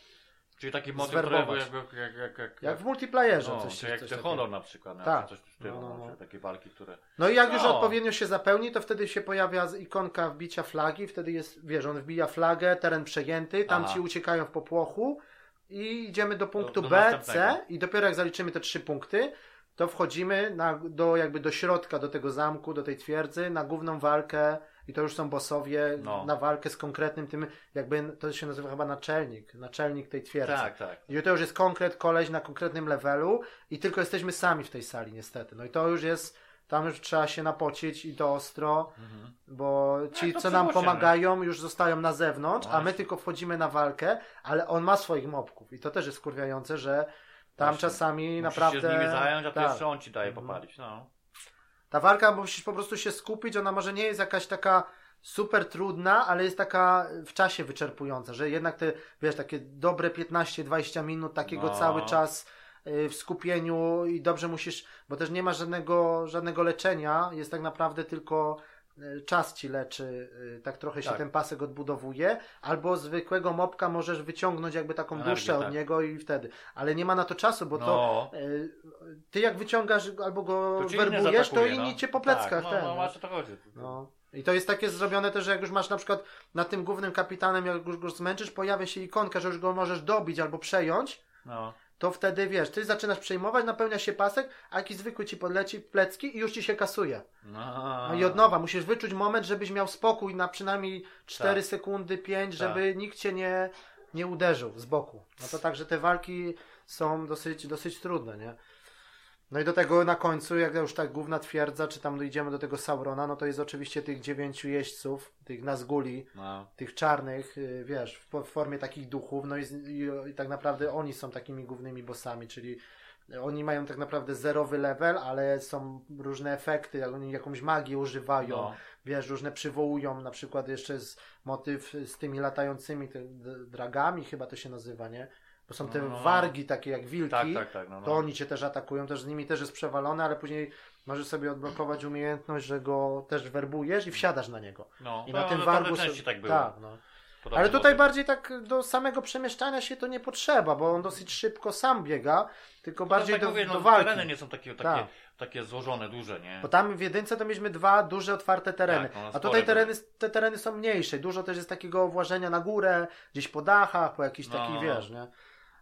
Czyli taki motyw trochę jak, jak, jak, jak, Jak w multiplayerze no, coś, czy jak coś The takiego. Honor na przykład, Tak. tak. coś w stylu, No, no, no, no. takie walki, które... No i jak już No. odpowiednio się zapełni, to wtedy się pojawia ikonka wbicia flagi, wtedy jest, wiesz, on wbija flagę, teren przejęty, tam Aha. ci uciekają w popłochu i idziemy do punktu do B, C i dopiero jak zaliczymy te trzy punkty, to wchodzimy na, do, jakby do środka, do tego zamku, do tej twierdzy, na główną walkę i to już są bossowie, No. na walkę z konkretnym tym, jakby to się nazywa chyba naczelnik, naczelnik tej twierdzy. Tak, tak. I to już jest konkret koleś na konkretnym levelu i tylko jesteśmy sami w tej sali niestety. No i to już jest, tam już trzeba się napocić i to ostro, Mhm. bo ci, to co nam pomagają, już zostają na zewnątrz, No a my właśnie. tylko wchodzimy na walkę, ale on ma swoich mobków i to też jest skurwiające, że tam Właśnie. czasami Musisz naprawdę... się z nimi zająć, a to tak. jeszcze on ci daje Mhm. popalić. No. Ta walka musisz po prostu się skupić, ona może nie jest jakaś taka super trudna, ale jest taka w czasie wyczerpująca, że jednak te, wiesz, takie dobre 15-20 minut takiego No. cały czas y, w skupieniu i dobrze musisz, bo też nie ma żadnego, żadnego leczenia, jest tak naprawdę tylko czas ci leczy, y, tak trochę się Tak. ten pasek odbudowuje, albo zwykłego mopka możesz wyciągnąć jakby taką Energię, duszę od tak. niego i wtedy, ale nie ma na to czasu, bo to no. y, ty jak wyciągasz albo go To werbujesz, to inni no. cię po pleckach Tak, no, ten, no, no. masz o to chodzi. No. I to jest takie zrobione też, że jak już masz na przykład na tym głównym kapitanem, jak już go zmęczysz, pojawia się ikonka, że już go możesz dobić albo przejąć, No. To wtedy wiesz, ty zaczynasz przejmować, napełnia się pasek, a jakiś zwykły ci podleci plecki i już ci się kasuje. No. No i od nowa musisz wyczuć moment, żebyś miał spokój na przynajmniej 4 Tak. sekundy, 5, Tak. żeby nikt cię nie, nie uderzył z boku. No to także te walki są dosyć, dosyć trudne, nie? No i do tego na końcu, jak już tak główna twierdza, czy tam dojdziemy do tego Saurona, no to jest oczywiście tych dziewięciu jeźdźców, tych Nazguli, No. tych czarnych, y, wiesz, w, w formie takich duchów, no i, i, i tak naprawdę oni są takimi głównymi bossami, czyli oni mają tak naprawdę zerowy level, ale są różne efekty, jak oni jakąś magię używają, No. wiesz, różne przywołują, na przykład jeszcze z motyw z tymi latającymi dragami, chyba to się nazywa, nie? Bo są te No, no, no. wargi takie jak wilki, Tak, tak, tak. No, no. to oni cię też atakują, też z nimi też jest przewalone, ale później możesz sobie odblokować umiejętność, że go też werbujesz i wsiadasz na niego. no. I na tym no, wargu sobie- tak było. Tak, no. Ale tutaj bardziej tak do samego przemieszczania się to nie potrzeba, bo on dosyć szybko sam biega, tylko bardziej no, tak do, mówię, do no, walki. tereny nie są takie, takie, Tak. takie złożone, duże, nie? Bo tam w jedynce to mieliśmy dwa duże, otwarte tereny. Tak, no, A tutaj tereny, te tereny są mniejsze. Dużo też jest takiego włażenia na górę, gdzieś po dachach, po jakichś No, takich, no. wiesz, nie?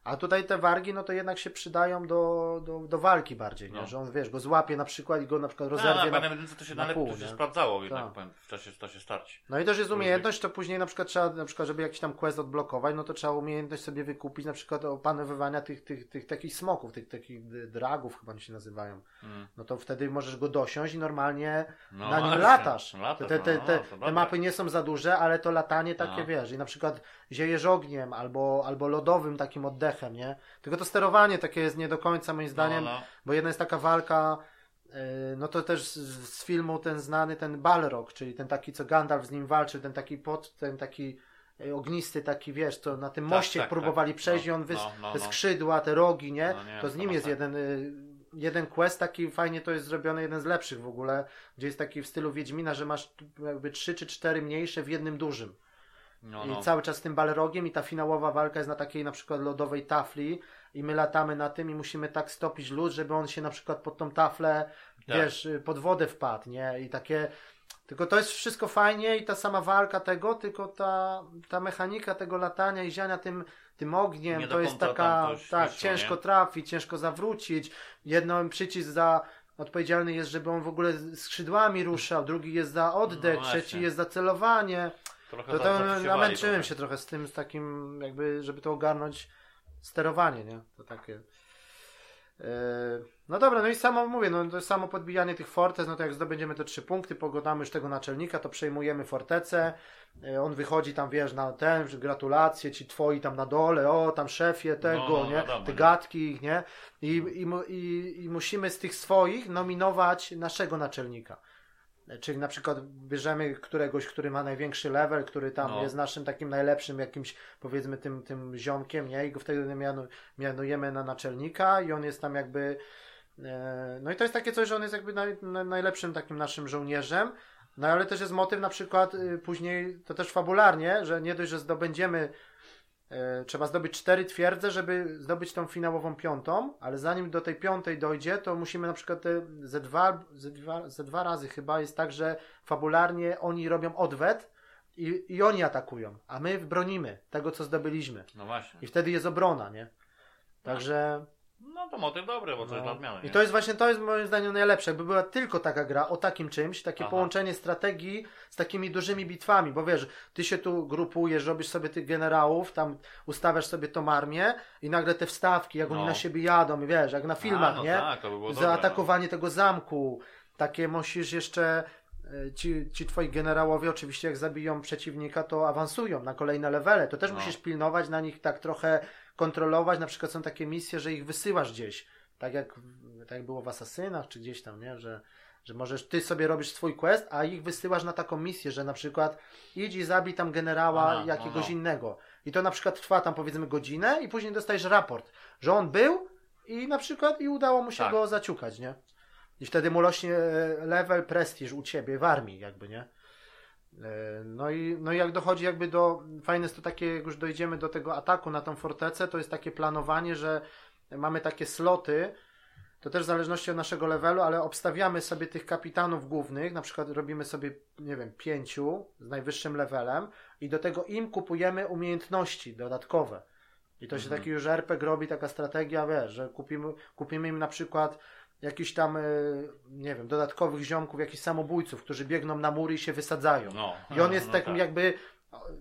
A tutaj te wargi, no to jednak się przydają do, do, do walki bardziej, nie? No. Że on, wiesz, go złapie na przykład i go na przykład no, rozerwie. na, na... na, jedynce to się na pół, to się sprawdzało jednak Tak. powiem, w czasie, w czasie starć. No i też jest umiejętność, to później na przykład trzeba, na przykład, żeby jakiś tam quest odblokować, no to trzeba umiejętność sobie wykupić, na przykład opanowywania tych, tych, tych takich smoków, tych takich dragów chyba się nazywają. Mm. No to wtedy możesz go dosiąść i normalnie No, na nim latasz. Latasz, te, te, no, te, te mapy nie są za duże, ale to latanie takie No. wiesz. I na przykład ziejesz ogniem albo, albo lodowym takim oddechem, nie? Tylko to sterowanie takie jest nie do końca moim zdaniem, No, no. bo jedna jest taka walka, yy, no to też z, z filmu ten znany, ten Balrog, czyli ten taki, co Gandalf z nim walczył, ten taki pod, ten taki yy, ognisty taki, wiesz, to na tym Tak, moście tak, próbowali tak. przejść No, i on wys, no, no, te no. skrzydła, te rogi, nie? No nie, to z nim jest masakra. jeden, y, jeden quest taki fajnie to jest zrobiony, jeden z lepszych w ogóle, gdzie jest taki w stylu Wiedźmina, że masz jakby trzy czy cztery mniejsze w jednym dużym. No, I no. cały czas z tym balrogiem i ta finałowa walka jest na takiej na przykład lodowej tafli i my latamy na tym i musimy tak stopić lód, żeby on się na przykład pod tą taflę, Tak. wiesz, y, pod wodę wpadł, nie? I takie... Tylko to jest wszystko fajnie i ta sama walka tego, tylko ta, ta mechanika tego latania i ziania tym, tym ogniem, Nie to jest taka, tak, śmieszno, ciężko nie? trafić, ciężko zawrócić. Jedno przycisk za odpowiedzialny jest, żeby on w ogóle skrzydłami ruszał, drugi jest za oddech, No trzeci jest za celowanie. Trochę To, namęczyłem trochę. się trochę z tym, z takim jakby, żeby to ogarnąć sterowanie, nie? To takie. Yy, No dobra, no i samo mówię, no to samo podbijanie tych fortec, no to jak zdobędziemy te trzy punkty, pogodamy już tego naczelnika, to przejmujemy fortecę, yy, on wychodzi tam, wiesz, na ten, gratulacje, ci twoi tam na dole, o, tam szefie tego, no, nie? wiadomo, Te gadki ich, nie? I, i, mu- i, I musimy z tych swoich nominować naszego naczelnika. Czyli na przykład bierzemy któregoś, który ma największy level, który tam No. jest naszym takim najlepszym jakimś, powiedzmy, tym, tym ziomkiem, nie? I go wtedy mianu, mianujemy na naczelnika i on jest tam jakby... E, no i to jest takie coś, że on jest jakby naj, na, najlepszym takim naszym żołnierzem. No ale też jest motyw na przykład y, później, to też fabularnie, że nie dość, że zdobędziemy trzeba zdobyć cztery twierdze, żeby zdobyć tą finałową piątą, ale zanim do tej piątej dojdzie, to musimy na przykład ze dwa, ze dwa, ze dwa razy chyba jest tak, że fabularnie oni robią odwet i, i oni atakują, a my bronimy tego, co zdobyliśmy. No właśnie. I wtedy jest obrona, nie? Także... No to motyw dobry, bo jest No. dla odmiany. I nie? to jest właśnie, to jest moim zdaniem najlepsze. Jakby była tylko taka gra o takim czymś, takie Aha. połączenie strategii z takimi dużymi bitwami, bo wiesz, ty się tu grupujesz, robisz sobie tych generałów, tam ustawiasz sobie tą armię i nagle te wstawki, jak oni No. na siebie jadą, i wiesz, jak na filmach, A, no nie? Tak, to by było dobre, Zaatakowanie tego zamku, takie musisz jeszcze e, Ci, ci twoi generałowie oczywiście jak zabiją przeciwnika, to awansują na kolejne levele. To też No. musisz pilnować, na nich tak trochę kontrolować. Na przykład są takie misje, że ich wysyłasz gdzieś. Tak jak, tak jak było w Asasynach, czy gdzieś tam, nie? Że, że możesz, ty sobie robisz swój quest, a ich wysyłasz na taką misję, że na przykład idź i zabij tam generała Aha, jakiegoś aha. innego. I to na przykład trwa tam powiedzmy godzinę i później dostajesz raport, że on był i na przykład i udało mu się Tak. go zaciukać, nie? I wtedy mu rośnie e, level, prestiż u ciebie w armii, jakby, nie? E, No i, no i jak dochodzi jakby do, fajne jest to takie, jak już dojdziemy do tego ataku na tą fortecę, to jest takie planowanie, że mamy takie sloty, to też w zależności od naszego levelu, ale obstawiamy sobie tych kapitanów głównych, na przykład robimy sobie, nie wiem, pięciu z najwyższym levelem i do tego im kupujemy umiejętności dodatkowe. I to się Mhm. taki już RPG robi, taka strategia, wiesz, że kupimy, kupimy im na przykład jakiś tam, y, nie wiem, dodatkowych ziomków, jakichś samobójców, którzy biegną na mury i się wysadzają. No. I on jest no takim tak. jakby.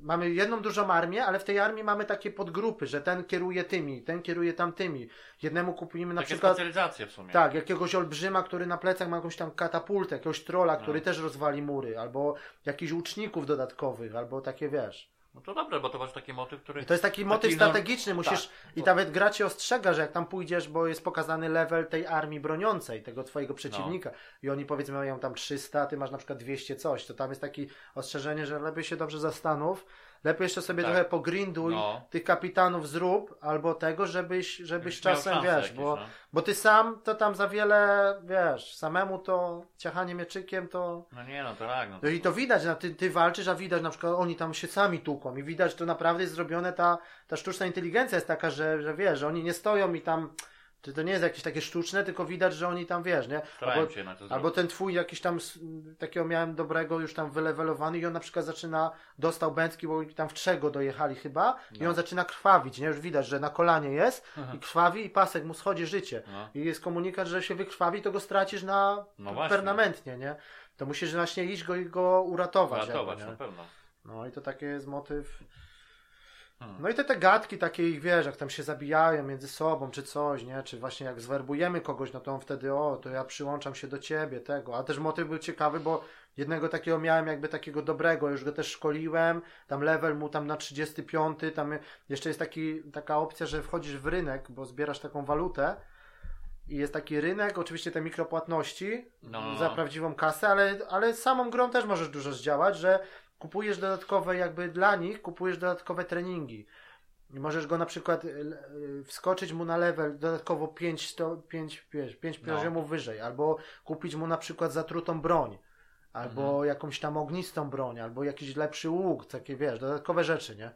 Mamy jedną dużą armię, ale w tej armii mamy takie podgrupy, że ten kieruje tymi, ten kieruje tamtymi. Jednemu kupujemy na Takie przykład. specjalizacje w sumie. Tak, jakiegoś olbrzyma, który na plecach ma jakąś tam katapultę, jakiegoś trola, który No. też rozwali mury, albo jakichś łuczników dodatkowych, albo takie wiesz. No to dobre, bo to masz taki motyw, który... I to jest taki motyw Taki, no, strategiczny, musisz. tak. I nawet gra cię ostrzega, że jak tam pójdziesz, bo jest pokazany level tej armii broniącej, tego twojego przeciwnika. No. I oni powiedzmy mają tam 300, a ty masz na przykład 200 coś, to tam jest takie ostrzeżenie, że lepiej się dobrze zastanów. Lepiej jeszcze sobie Tak. trochę pogrinduj No. tych kapitanów zrób, albo tego, żebyś, żebyś czasem, wiesz, jakieś, bo, no. bo ty sam to tam za wiele, wiesz, samemu to ciachanie mieczykiem to... No nie, no to tak. No. No i to widać, na ty, ty walczysz, a widać na przykład oni tam się sami tłuką i widać, że to naprawdę jest zrobione, ta, ta sztuczna inteligencja jest taka, że, że wiesz, że oni nie stoją i tam, czy to nie jest jakieś takie sztuczne, tylko widać, że oni tam, wiesz, nie? Starają Albo, się na to albo ten twój jakiś tam, takiego miałem dobrego, już tam wylewelowany i on na przykład zaczyna, dostał bęcki, bo tam w trzech go dojechali chyba i No. on zaczyna krwawić, nie? Już widać, że na kolanie jest i krwawi i pasek mu schodzi życie. No. I jest komunikat, że się wykrwawi, to go stracisz na No permanentnie, nie? To musisz właśnie iść go i go uratować. Ratować, jakby, na pewno. No i to taki jest motyw. Hmm. No i te, te gadki takie ich, wiesz, jak tam się zabijają między sobą, czy coś, nie? Czy właśnie jak zwerbujemy kogoś, no to on wtedy, o, to ja przyłączam się do ciebie, tego. A też motyw był ciekawy, bo jednego takiego miałem jakby takiego dobrego, już go też szkoliłem, tam level mu tam na 35, tam jeszcze jest taki, taka opcja, że wchodzisz w rynek, bo zbierasz taką walutę i jest taki rynek, oczywiście te mikropłatności No, za prawdziwą kasę, ale, ale samą grą też możesz dużo zdziałać, że kupujesz dodatkowe jakby dla nich, kupujesz dodatkowe treningi. I możesz go na przykład y, y, wskoczyć mu na level dodatkowo 5, 100, 5, 5, 5 No. poziomów wyżej, albo kupić mu na przykład zatrutą broń, albo Mhm. jakąś tam ognistą broń, albo jakiś lepszy łuk, takie wiesz, dodatkowe rzeczy, nie?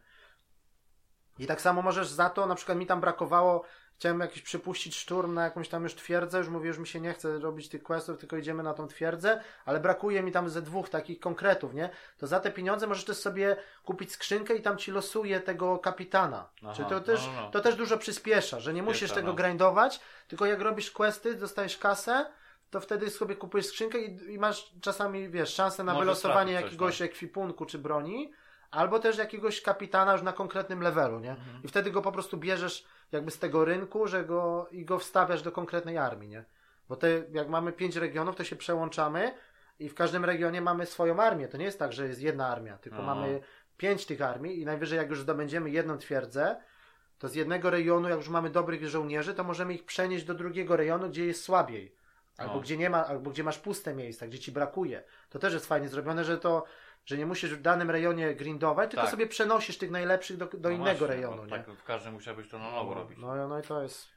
I tak samo możesz za to, na przykład mi tam brakowało, chciałem jakiś przypuścić szturm na jakąś tam już twierdzę, już mówię, już mi się nie chce robić tych questów, tylko idziemy na tą twierdzę, ale brakuje mi tam ze dwóch takich konkretów, nie? To za te pieniądze możesz też sobie kupić skrzynkę i tam ci losuje tego kapitana. Aha, Czy to no, też, no, no. to też dużo przyspiesza, że nie musisz Przyspiesza, tego no. grindować, tylko jak robisz questy, dostajesz kasę, to wtedy sobie kupujesz skrzynkę i, i masz czasami, wiesz, szansę na Możesz wylosowanie coś, jakiegoś ekwipunku czy broni, albo też jakiegoś kapitana już na konkretnym levelu, nie? Mhm. I wtedy go po prostu bierzesz jakby z tego rynku, że go i go wstawiasz do konkretnej armii, nie? Bo te, jak mamy pięć regionów, to się przełączamy i w każdym regionie mamy swoją armię. To nie jest tak, że jest jedna armia, tylko Aha. mamy pięć tych armii i najwyżej jak już zdobędziemy jedną twierdzę, to z jednego rejonu, jak już mamy dobrych żołnierzy, to możemy ich przenieść do drugiego rejonu, gdzie jest słabiej. Albo O. gdzie nie ma, albo gdzie masz puste miejsca, gdzie ci brakuje. To też jest fajnie zrobione, że to, że nie musisz w danym rejonie grindować, tylko Tak. sobie przenosisz tych najlepszych do, do No innego właśnie, rejonu, nie? Tak, w każdym musiałbyś to na nowo robić. No, no i to jest.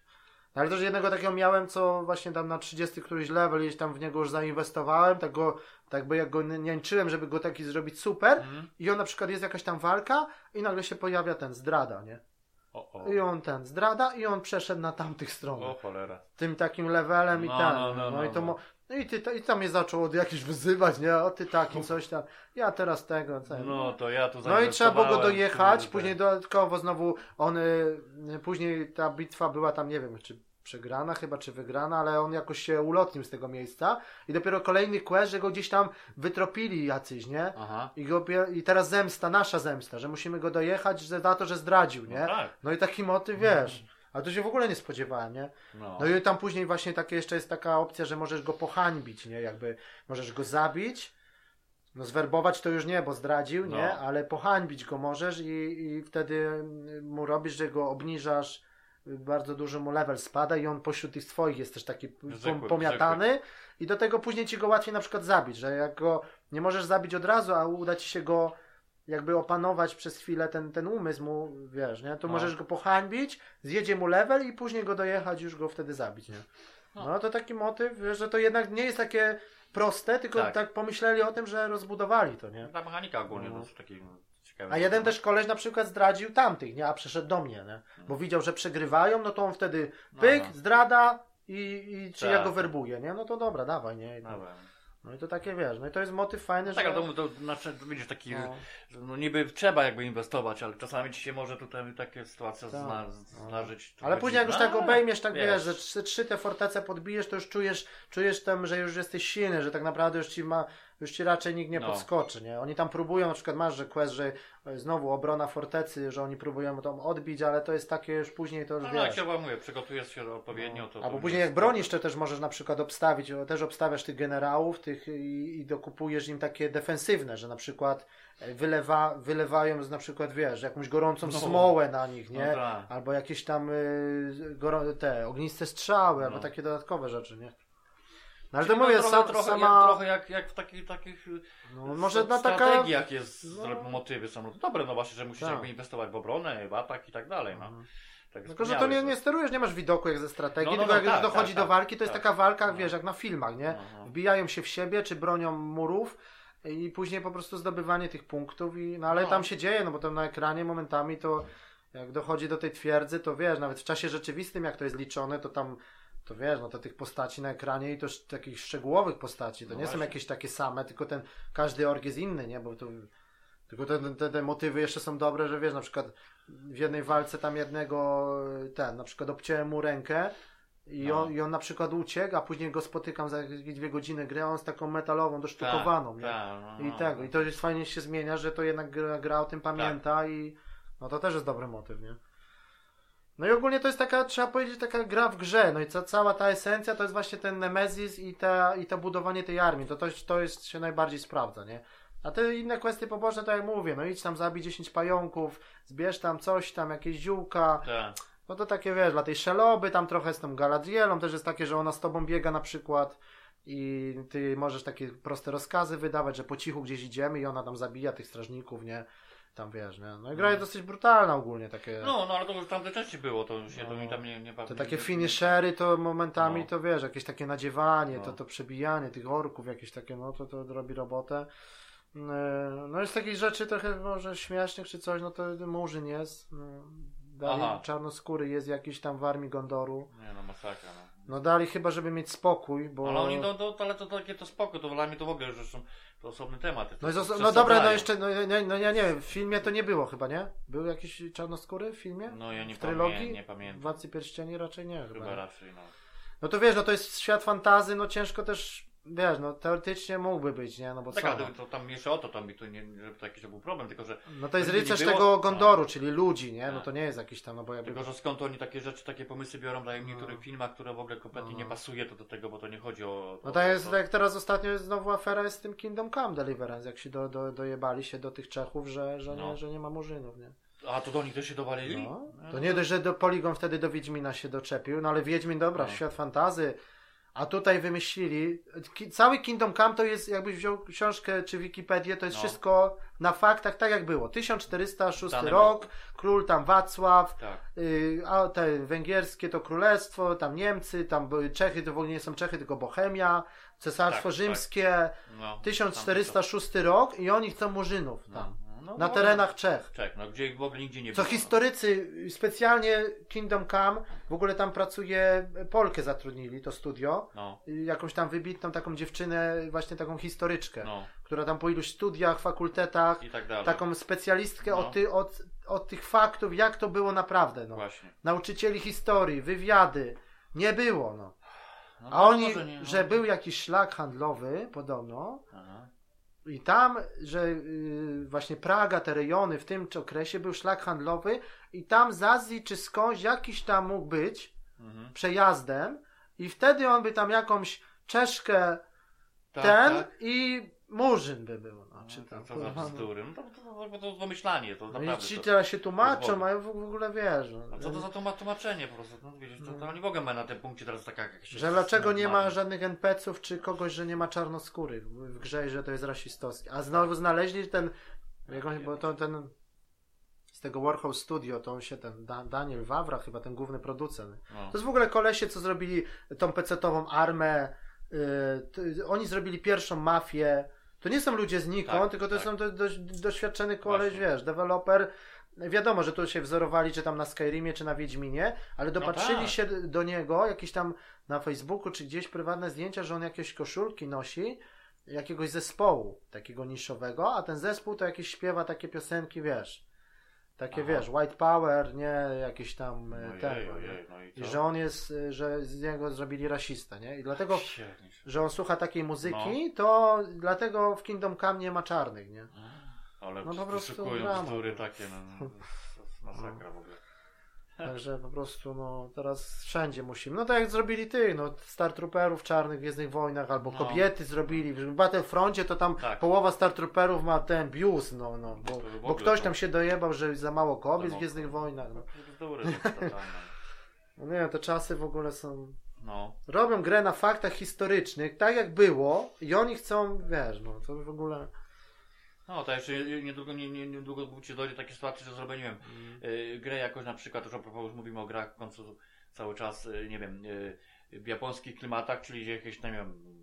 No, ale też jednego takiego miałem, co właśnie tam na 30 któryś level, gdzieś tam w niego już zainwestowałem, tak go, tak by jak go niańczyłem, żeby go taki zrobić super Mhm. i on na przykład jest jakaś tam walka i nagle się pojawia ten zdrada, nie? O, o. I on ten zdrada i on przeszedł na tamtych stronach. O cholera. Tym takim levelem i No, ten. no, no, No, i no, to no. mo- no i, ty, i tam mnie zaczął od jakichś wyzywać, nie? O ty taki, coś tam. Ja teraz tego, ten. No to ja tu No i trzeba było go dojechać, później dodatkowo znowu on, y, później ta bitwa była tam, nie wiem, czy przegrana chyba, czy wygrana, ale on jakoś się ulotnił z tego miejsca i dopiero kolejny quest, że go gdzieś tam wytropili jacyś, nie? Aha. I, go, I teraz zemsta, nasza zemsta, że musimy go dojechać że, za to, że zdradził, nie? No tak. No i taki motyw, wiesz. A to się w ogóle nie spodziewałem, nie? No. No i tam później właśnie takie jeszcze jest taka opcja, że możesz go pohańbić, nie? Jakby możesz go zabić, no zwerbować to już nie, bo zdradził, nie? No. Ale pohańbić go możesz i, i wtedy mu robisz, że go obniżasz, bardzo duży mu level spada i on pośród tych swoich jest też taki Zwykły, pomiatany i do tego później ci go łatwiej na przykład zabić, że jak go nie możesz zabić od razu, a uda ci się go jakby opanować przez chwilę ten, ten umysł mu, wiesz, nie? To No. możesz go pohańbić, zjedzie mu level i później go dojechać, już go wtedy zabić, nie? No. No to taki motyw, wiesz, że to jednak nie jest takie proste, tylko tak, Tak. pomyśleli o tym, że rozbudowali to, nie? Ta mechanika ogólnie No. to jest taki ciekawy. A jeden też koleś na przykład zdradził tamtych, nie? A przeszedł do mnie, nie? Bo widział, że przegrywają, no to on wtedy pyk, Aha. zdrada i, i czy ja Tak. go werbuję, nie? No to dobra, dawaj, nie? Dobra. No i to takie, wiesz, no i to jest motyw fajny, Tak, że... ale to, to znaczy, widzisz, taki, No. no niby trzeba jakby inwestować, ale czasami ci się może tutaj takie sytuacje Tak. zna. Ale później jak już tak obejmiesz, tak wiesz, wiesz. że trzy, trzy te fortece podbijesz, to już czujesz, czujesz tam, że już jesteś silny, że tak naprawdę już ci ma, już ci raczej nikt nie No. podskoczy, nie? Oni tam próbują, na przykład masz, że quest, że e, znowu obrona fortecy, że oni próbują tam odbić, ale to jest takie już później to już No, no jak wiesz. się mówię, przygotujesz się odpowiednio, to... Albo to później jak bronisz, to też możesz na przykład obstawić, też obstawiasz tych generałów tych i, i dokupujesz im takie defensywne, że na przykład e, wylewa, wylewają z na przykład, wiesz, jakąś gorącą No. smołę na nich, nie? No tak. Albo jakieś tam y, te ogniste strzały, albo No. takie dodatkowe rzeczy, nie? No ale Czyli to mówię, trochę, sam, trochę, sama... jak, trochę jak, jak w takich, takich no, może na taka... strategiach jest, no. motywy są no, dobre, no właśnie, że musisz Tak. jakby inwestować w obronę, w atak i tak dalej, no. Mhm. Tak Tylko, że to nie, nie sterujesz, nie masz widoku jak ze strategii, No, no, tylko no, jak tak, dochodzi tak, do walki, to jest tak. taka walka, No. wiesz, jak na filmach, nie? Aha. Wbijają się w siebie, czy bronią murów i później po prostu zdobywanie tych punktów i, no ale No. tam się dzieje, no bo tam na ekranie momentami to jak dochodzi do tej twierdzy, to wiesz, nawet w czasie rzeczywistym jak to jest liczone, to tam to wiesz, no to tych postaci na ekranie i sz- takich szczegółowych postaci, to No nie są właśnie. jakieś takie same, tylko ten każdy org jest inny, nie, bo to tylko te, te, te motywy jeszcze są dobre, że wiesz, na przykład w jednej walce tam jednego, ten, na przykład obciąłem mu rękę i, No. on, i on na przykład uciekł, a później go spotykam za jakieś dwie godziny gry, a on z taką metalową, dosztukowaną, nie? Tak, no, I no, tego, no. i to jest fajnie się zmienia, że to jednak gra, gra o tym pamięta i no to też jest dobry motyw, nie? No i ogólnie to jest taka, trzeba powiedzieć, taka gra w grze, no i ca, cała ta esencja to jest właśnie ten Nemesis i, ta, i to budowanie tej armii, to, to, to jest, się najbardziej sprawdza, nie? A te inne kwestie poboczne, tak jak mówię, no idź tam zabij 10 pająków, zbierz tam coś tam, jakieś ziółka, Tak. no to takie wiesz, dla tej szeloby tam trochę z tą Galadrielą też jest takie, że ona z tobą biega na przykład i ty możesz takie proste rozkazy wydawać, że po cichu gdzieś idziemy i ona tam zabija tych strażników, nie? Tam wiesz, nie? No i gra jest dosyć brutalna ogólnie, takie... No, no ale to już w tamtej części było, to już się to No. mi tam nie, nie Te takie finishery to momentami No. to wiesz, jakieś takie nadziewanie, No. to, to przebijanie tych orków, jakieś takie, no to, to robi robotę. Yy, No jest takich rzeczy trochę może śmiesznych czy coś, no to Murzyn jest. No, dali, Aha. czarnoskóry jest jakiś tam w armii Gondoru. Nie no, masakra, no. No dali chyba, żeby mieć spokój, bo... Ale oni, to, to, ale to takie to spoko, to dla mnie to w ogóle zresztą to osobny temat. jest. No, To zos- no dobra, no jeszcze, no, no, no ja nie wiem, w filmie to nie było chyba, nie? Był jakiś czarnoskóry w filmie? No ja nie, w trylogii? pamię, nie W pamiętam. Władcy Pierścieni raczej nie chyba. Chyba raczej, no. No to wiesz, no to jest świat fantazy, no ciężko też, wiesz, no teoretycznie mógłby być, nie? No bo Tak, co? ale no? to, tam jeszcze o to, tam mi tu nie, żeby to jakiś był problem, tylko że, No to jest rycerz było- tego Gondoru, No. czyli ludzi, nie? No Tak. to nie jest jakiś tam, no bo jakby... tylko że skąd oni takie rzeczy, takie pomysły biorą, dają w niektórych No. filmach, które w ogóle kompletnie No. nie pasuje to do tego, bo to nie chodzi o... No to jest, to, jak teraz ostatnio jest znowu afera jest z tym Kingdom Come Deliverance, jak się do, do, dojebali się do tych Czechów, że, że, nie, No. że nie ma murzynów, nie? A to do nich też się dowalili? No. To nie dość, że do Polygon wtedy do Wiedźmina się doczepił, no ale Wiedźmin, dobra, No. świat fantazy, a tutaj wymyślili, ki, cały Kingdom Come to jest, jakbyś wziął książkę czy Wikipedię, to jest No. wszystko na faktach, tak jak było. 1406 Dane rok, król tam Wacław, Tak. y, a te węgierskie to królestwo, tam Niemcy, tam Czechy, to w ogóle nie są Czechy, tylko Bohemia, cesarstwo Tak, rzymskie, No, 1406 rok i oni chcą murzynów No, tam. no No, na no, terenach Czech. Czech, no gdzie w ogóle nigdzie nie Co było. historycy, specjalnie Kingdom Come, w ogóle tam pracuje, Polkę zatrudnili, to studio, No, jakąś tam wybitną taką dziewczynę, właśnie taką historyczkę, no która tam po iluś studiach, fakultetach, i tak dalej. taką specjalistkę No. od, ty, od, od tych faktów, jak to było naprawdę, no. Właśnie. Nauczycieli historii, wywiady, nie było, no. No, A no, oni, nie, no. że był jakiś szlak handlowy, podobno, Aha. I tam, że y, właśnie Praga, te rejony w tym okresie był szlak handlowy i tam z Azji czy skądś jakiś tam mógł być Mhm. przejazdem i wtedy on by tam jakąś Czeszkę Tak, ten tak. i Murzyn by był. No, czy No, tam, to, to za kurwa, no. bzdury. No to, to, to, to wymyślanie, to No i naprawdę. ci to, teraz się tłumaczą, to a ja w ogóle wiesz. no. a co to za tłuma- tłumaczenie po prostu? No, widzisz, to, to oni w ogóle mają na tym punkcie teraz taka jakaś... Że dlaczego nie ma żadnych NPC-ów, czy kogoś, że nie ma czarnoskórych w, grze i że to jest rasistowskie. A znowu znaleźli ten, jakąś, bo to ten z tego Warhol Studio, to on się ten da, Daniel Wawra, chyba ten główny producent. No. To jest w ogóle kolesie, co zrobili tą pecetową armę. To, oni zrobili pierwszą mafię. To nie są ludzie znikąd, Tak, tylko to tak. są do, do, doświadczony koleś, Właśnie. wiesz, deweloper. Wiadomo, że tu się wzorowali, czy tam na Skyrimie, czy na Wiedźminie, ale dopatrzyli tak. się do niego, jakieś tam na Facebooku, czy gdzieś prywatne zdjęcia, że on jakieś koszulki nosi, jakiegoś zespołu takiego niszowego, a ten zespół to jakieś śpiewa takie piosenki, wiesz, takie Aha. wiesz, White Power, nie, jakieś tam e, Ojej, tego, nie? ojej, no i że on jest, y, że z niego zrobili rasista, nie? I dlatego, że on słucha takiej muzyki, No. to dlatego w Kingdom Come nie ma czarnych, nie? Ale No po prostu bzdury takie, no, no, masakra w ogóle. Także po prostu, no, teraz wszędzie musimy. No tak jak zrobili ty, no, Star Trooperów czarnych w Gwiezdnych Wojnach, albo No. kobiety zrobili. W Battlefroncie to tam Tak. połowa Star Trooperów ma ten bius, no, no, bo, ogóle bo ktoś to- tam się dojebał, że za mało kobiet w mało Gwiezdnych. Wojnach, no. Bzdury no. Nie, te czasy w ogóle są... No. Robią grę na faktach historycznych, tak jak było i oni chcą, wiesz, no, to w ogóle... No, to jeszcze niedługo, nie, nie, niedługo ci dojdzie takie sytuacje, że zrobię, nie wiem, y, grę jakoś na przykład, już a propos już mówimy o grach w końcu cały czas, y, nie wiem, y, w japońskich klimatach, czyli jakieś, nie wiem,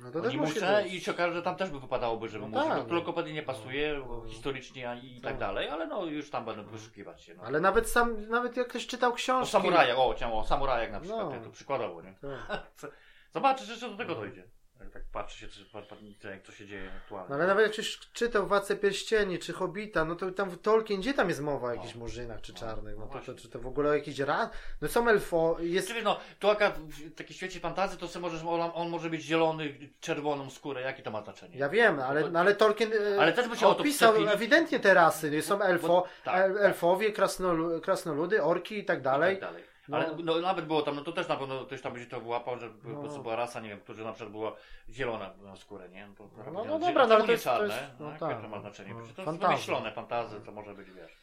No to też muszę i się okaże, że tam też by wypadałoby, żeby No tak, no. lokopedii nie pasuje, bo No. historycznie a- i Tak. tak dalej, ale no już tam będą wyszukiwać się. No. Ale nawet sam, nawet jak ktoś czytał O książki... samurajach, o, o samurajach na przykład, No. no. to przykładowo, nie? Tak. Zobaczysz, jeszcze do tego No. dojdzie. Tak patrzy się, czy, jak to się dzieje aktualnie. No ale nawet jak ktoś czytał Władcę Pierścieni czy Hobita, no to tam w Tolkien, gdzie tam jest mowa o No. jakichś murzynach czy No, czarnych? No no to, to, czy to w ogóle jakiś ran? No są elfo, jest... Czyli no, tu akurat w takim świecie fantazji to sobie możesz, on, może być zielony, czerwoną skórę, jakie to ma znaczenie? Ja wiem, ale, no, ale Tolkien e, Ale też by się o opisał ewidentnie te rasy. Są elfo, Bo- tak, tak. elfowie, krasnolu, krasnoludy, orki i tak dalej. I tak dalej. No. Ale no, nawet było tam, no to też na pewno ktoś tam będzie to wyłapał, że No. po prostu była rasa, nie wiem, którzy na przykład była zielona na skórę, nie? To, No, to- no czemu dobra, no ale nie to jest- to czarne? jest- no no, tak, Jakie to ma no. znaczenie? No, Przecież to jest fantazja. wymyślone, fantazy, to może być, wiesz,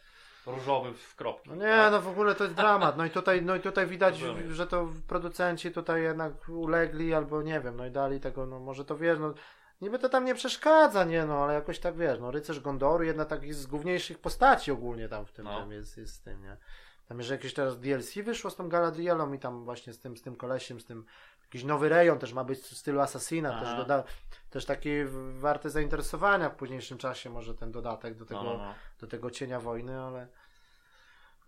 różowy w kropki. No nie, tak? no w ogóle to jest dramat. No i tutaj, no i tutaj widać, Rozumiem. że to producenci tutaj jednak ulegli albo nie wiem, no i dali tego, no może to wiesz, no niby to tam nie przeszkadza, nie no, ale jakoś tak wiesz, no rycerz Gondoru, jedna takich z główniejszych postaci ogólnie tam w tym, No. tam jest, jest z tym, nie. Tam jeszcze jakieś teraz DLC wyszło z tą Galadrielą i tam właśnie z tym, z tym kolesiem, z tym jakiś nowy rejon też ma być w stylu Assassina, Aha. też, doda, też taki w- warty zainteresowania w późniejszym czasie może ten dodatek do tego No, no, no. do tego cienia wojny, ale.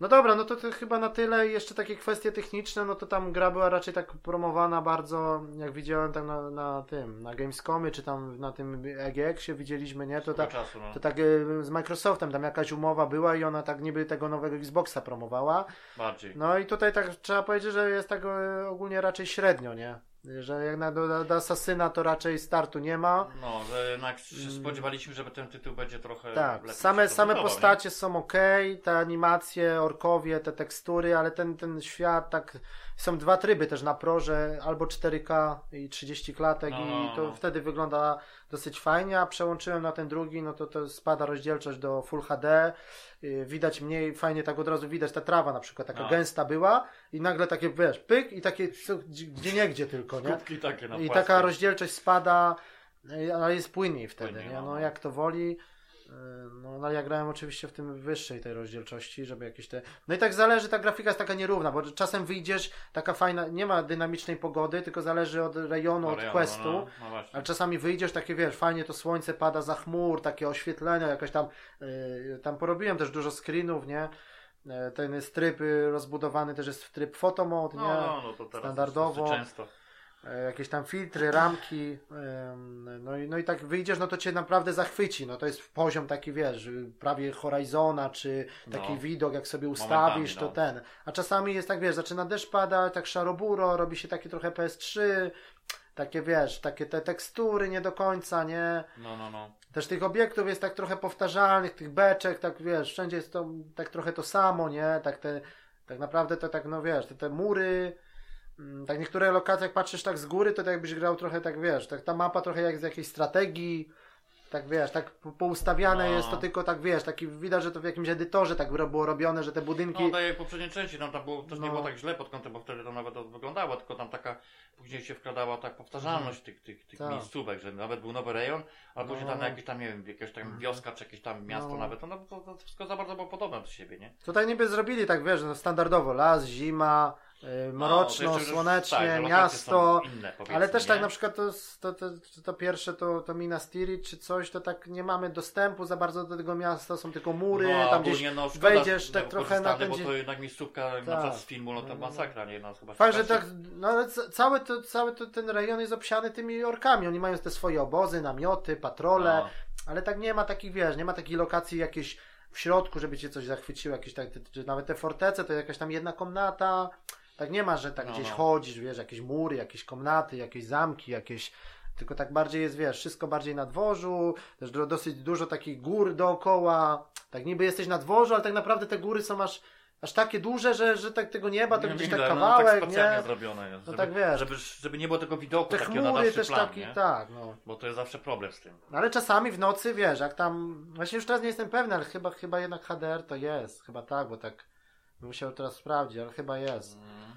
No dobra, no to, to chyba na tyle. Jeszcze takie kwestie techniczne, no to tam gra była raczej tak promowana bardzo, jak widziałem tam na, na tym, na Gamescomie, czy tam na tym EGX-ie widzieliśmy, nie? To tak, czasu, no. to tak e, z Microsoftem tam jakaś umowa była i ona tak niby tego nowego Xboxa promowała. Bardziej. No i tutaj tak trzeba powiedzieć, że jest tak e, ogólnie raczej średnio, nie? Że jak na, do, do Assassina to raczej startu nie ma. No, że jednak się spodziewaliśmy, że ten tytuł będzie trochę Mm. Tak, lepiej same, same postacie są ok, te animacje, orkowie, te tekstury, ale ten, ten świat, tak, są dwa tryby też na prorze, albo 4K i 30 klatek No, i no, to no. wtedy wygląda dosyć fajnie, a przełączyłem na ten drugi, no to, to spada rozdzielczość do Full HD, widać mniej, fajnie tak od razu widać, ta trawa na przykład taka No. gęsta była i nagle takie, wiesz, pyk i takie, gdzie, gdzie niegdzie tylko, nie? I taka rozdzielczość spada, y, ale jest płynniej wtedy, Płynniej, nie? no, No no. jak to woli. No, no ja grałem oczywiście w tym wyższej tej rozdzielczości, żeby jakieś te. No i tak zależy, ta grafika jest taka nierówna, bo czasem wyjdziesz, taka fajna, nie ma dynamicznej pogody, tylko zależy od rejonu, No, od rejonu, questu. no, no. Ale czasami wyjdziesz, takie wiesz, fajnie to słońce pada za chmur, takie oświetlenia, jakoś tam, yy, tam porobiłem też dużo screenów, nie? Yy, Ten jest tryb yy, rozbudowany też jest w tryb photo mode, nie? No, no, no to teraz Standardowo. często. E, jakieś tam filtry, ramki, no i, no i tak wyjdziesz, no to cię naprawdę zachwyci, no to jest poziom taki, wiesz, prawie Horizona, czy taki No. widok, jak sobie ustawisz, Momentami, to no. ten, a czasami jest tak, wiesz, zaczyna deszcz padać, tak szaroburo, robi się takie trochę PS3, takie, wiesz, takie te tekstury nie do końca, nie, No, no, no. też tych obiektów jest tak trochę powtarzalnych, tych beczek, tak wiesz, wszędzie jest to tak trochę to samo, nie? Tak te, tak naprawdę to tak, no wiesz, te, te mury, tak niektóre lokacje, jak patrzysz tak z góry, to tak jakbyś grał trochę tak, wiesz, tak ta mapa trochę jak z jakiejś strategii, tak wiesz, tak po- poustawiane No. jest to tylko tak, wiesz, taki widać, że to w jakimś edytorze tak było robione, że te budynki... No tak w poprzedniej części, tam, tam było, też nie No. było tak źle pod kątem, bo wtedy to nawet to wyglądało, tylko tam taka, później się wkradała ta powtarzalność tych, tych, tych Tak. miejscówek, że nawet był nowy rejon, a później tam No. jakieś tam, nie wiem, jakaś tam wioska, czy jakieś tam miasto No. nawet, no to, to wszystko za bardzo było podobne do siebie, nie? Tutaj niby zrobili tak, wiesz, no standardowo, las, zima, mroczno, No, to jeszcze- słonecznie, tak, miasto... Inne, Ale też tak nie? na przykład to, to, to, to pierwsze to, to Minas Tirith czy coś, to tak nie mamy dostępu za bardzo do tego miasta, są tylko mury, no, tam gdzieś no, szkoda, wejdziesz tak trochę na ten Bo to jednak miejscówka na Tak. czas filmu, no to masakra, nie? No, chyba Fakt, że tak, no ale ca- cały, to, cały to, ten rejon jest obsiany tymi orkami, oni mają te swoje obozy, namioty, patrole, No. ale tak nie ma takich, wiesz, nie ma takiej lokacji jakiejś w środku, żeby cię coś zachwyciło, jakieś tak, nawet te fortece to jakaś tam jedna komnata, tak nie ma, że tak No, gdzieś no. chodzisz, wiesz, jakieś mury, jakieś komnaty, jakieś zamki, jakieś, tylko tak bardziej jest, wiesz, wszystko bardziej na dworzu, też do, dosyć dużo takich gór dookoła, tak niby jesteś na dworzu, ale tak naprawdę te góry są aż, aż takie duże, że, że tak tego nieba to Nie gdzieś tak no, tak kawałek, specjalnie nie? zrobione jest. No żeby, tak wiesz. Żeby, żeby nie było tego widoku Te takiego na chmury dalszy też plan, taki, nie? tak, no. Bo to jest zawsze problem z tym. No Ale czasami w nocy, wiesz, jak tam, właśnie już teraz nie jestem pewny, ale chyba, chyba jednak HDR to jest, chyba tak, bo tak bym musiał teraz sprawdzić, ale chyba jest. Mm.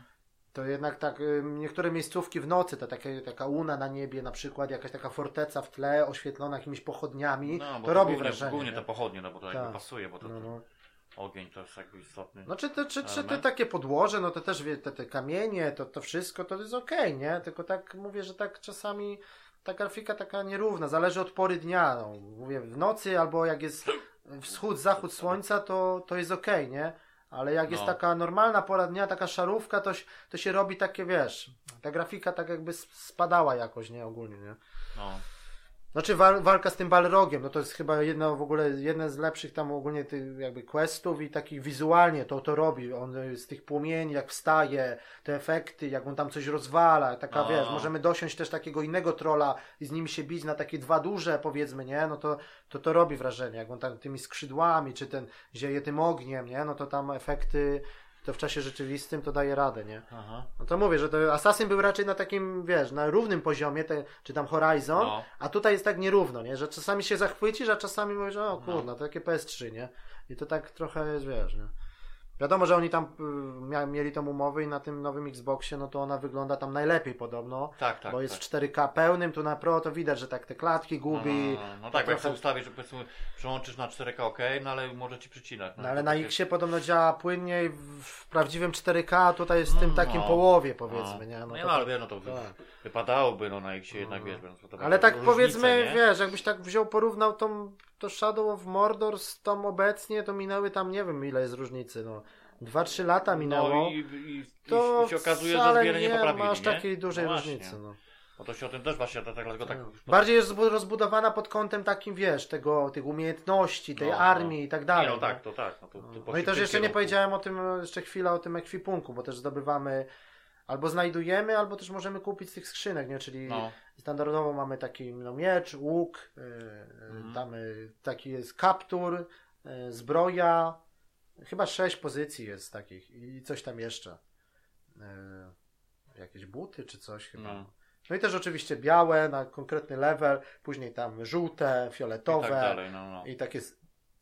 To jednak tak, niektóre miejscówki w nocy, to takie, taka łuna na niebie na przykład, jakaś taka forteca w tle, oświetlona jakimiś pochodniami, No, bo to robi głównie, wrażenie. Głównie nie? te pochodnie, no bo to Tak. jakby pasuje, bo to, No, no. ogień to jest jakby istotny. No czy, te, czy, czy te takie podłoże, no to też wie, te, te kamienie, to, to wszystko to jest okej, nie? Tylko tak mówię, że tak czasami ta grafika taka nierówna, zależy od pory dnia. No. Mówię w nocy albo jak jest wschód, zachód słońca, to, to jest okej, nie? Ale jak jest No. taka normalna pora dnia, taka szarówka, to, się- to się robi takie, wiesz, ta grafika tak jakby spadała jakoś, nie? Ogólnie, nie? No. Znaczy wal, walka z tym Balrogiem, no to jest chyba jedno w ogóle, jedne z lepszych tam ogólnie tych jakby questów i takich wizualnie to to robi. On z tych płomieni jak wstaje, te efekty, jak on tam coś rozwala, taka No. wiesz, możemy dosiąść też takiego innego trolla i z nim się bić na takie dwa duże powiedzmy, nie? No to to, to robi wrażenie, jak on tam tymi skrzydłami, czy ten zieje tym ogniem, nie? No to tam efekty to w czasie rzeczywistym to daje radę, nie? Aha. No to mówię, że to Assassin był raczej na takim, wiesz, na równym poziomie, te, czy tam Horizon, No. a tutaj jest tak nierówno, nie? Że czasami się zachwycisz, a czasami mówisz, o No. kurna, to takie PS3, nie? I to tak trochę jest, wiesz, nie? Wiadomo, że oni tam y, mia, mieli tą umowę i na tym nowym Xboxie, no to ona wygląda tam najlepiej podobno, Tak, tak. bo jest tak. w 4K pełnym, tu na Pro to widać, że tak te klatki No, gubi, no, no, no tak, bo jak trochę- sobie ustawisz, że powiedzmy przełączysz na 4K ok, no ale może ci przycinać. no ale na Xie podobno działa płynniej w, prawdziwym 4K, a tutaj jest w tym No, takim no. połowie powiedzmy, nie? No, No nie, to no ale tak- wiesz, no to tak. wypadałoby no na Xie jednak, No. wiesz, uwagę Ale tak powiedzmy, nie? wiesz, jakbyś tak wziął, porównał tą, to Shadow of Mordor z tą obecnie, to minęły tam, nie wiem ile jest różnicy, no. 2-3 lata minęło. No i, i, to i się okazuje, że wcale wiele nie nie poprawili, masz nie? takiej dużej no różnicy, no. Bo to się o tym też właśnie, tak, dlatego tak... Bardziej jest zbu- rozbudowana pod kątem takim, wiesz, tego, tych umiejętności, tej No, no. armii i tak dalej. Nie, no nie? tak, to tak. No, to, to No i też jeszcze nie kierunku. powiedziałem o tym, jeszcze chwila o tym ekwipunku, bo też zdobywamy, albo znajdujemy, albo też możemy kupić z tych skrzynek, nie? Czyli No, Standardowo mamy taki no, miecz, łuk, yy, Mhm. tam yy, taki jest kaptur, yy, zbroja, chyba sześć pozycji jest takich i coś tam jeszcze. Yy, jakieś buty czy coś chyba. no. No i też oczywiście białe na konkretny level, później tam żółte, I fioletowe tak dalej, no, no. i takie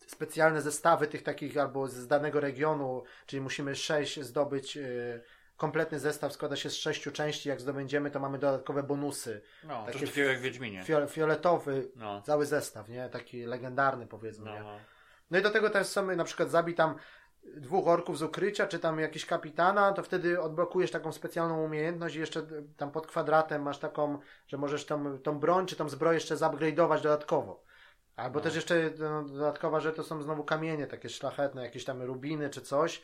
specjalne zestawy tych takich albo z danego regionu, czyli musimy sześć zdobyć yy, kompletny zestaw składa się z sześciu części, jak zdobędziemy, to mamy dodatkowe bonusy. No, Takie takiego jak Wiedźminie. Fio, fioletowy, No. cały zestaw, nie? Taki legendarny powiedzmy, No, no. No i do tego też są, na przykład zabij tam dwóch orków z ukrycia, czy tam jakiś kapitana, to wtedy odblokujesz taką specjalną umiejętność i jeszcze tam pod kwadratem masz taką, że możesz tą, tą broń, czy tą zbroję jeszcze zupgrade'ować dodatkowo. Albo No. też jeszcze no, dodatkowa, że to są znowu kamienie takie szlachetne, jakieś tam rubiny czy coś.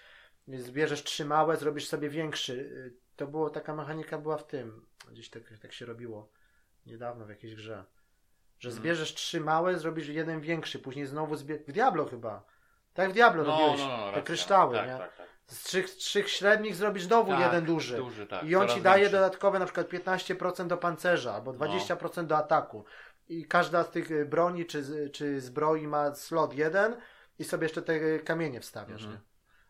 Zbierzesz trzy małe, zrobisz sobie większy. To było, taka mechanika była w tym. Gdzieś tak, tak się robiło niedawno w jakiejś grze. Że Mhm. zbierzesz trzy małe, zrobisz jeden większy, później znowu zbie... W Diablo chyba. Tak w Diablo No, robiłeś. no, no, te racja. kryształy, tak, nie? Tak, tak. Z trzech, trzech średnich zrobisz znowu Tak, jeden duży. duży tak, I on coraz ci daje większy. No. dodatkowe na przykład 15% do pancerza albo 20% do ataku. I każda z tych y, broni czy, czy zbroi ma slot jeden i sobie jeszcze te y, kamienie wstawiasz. Mhm. Nie?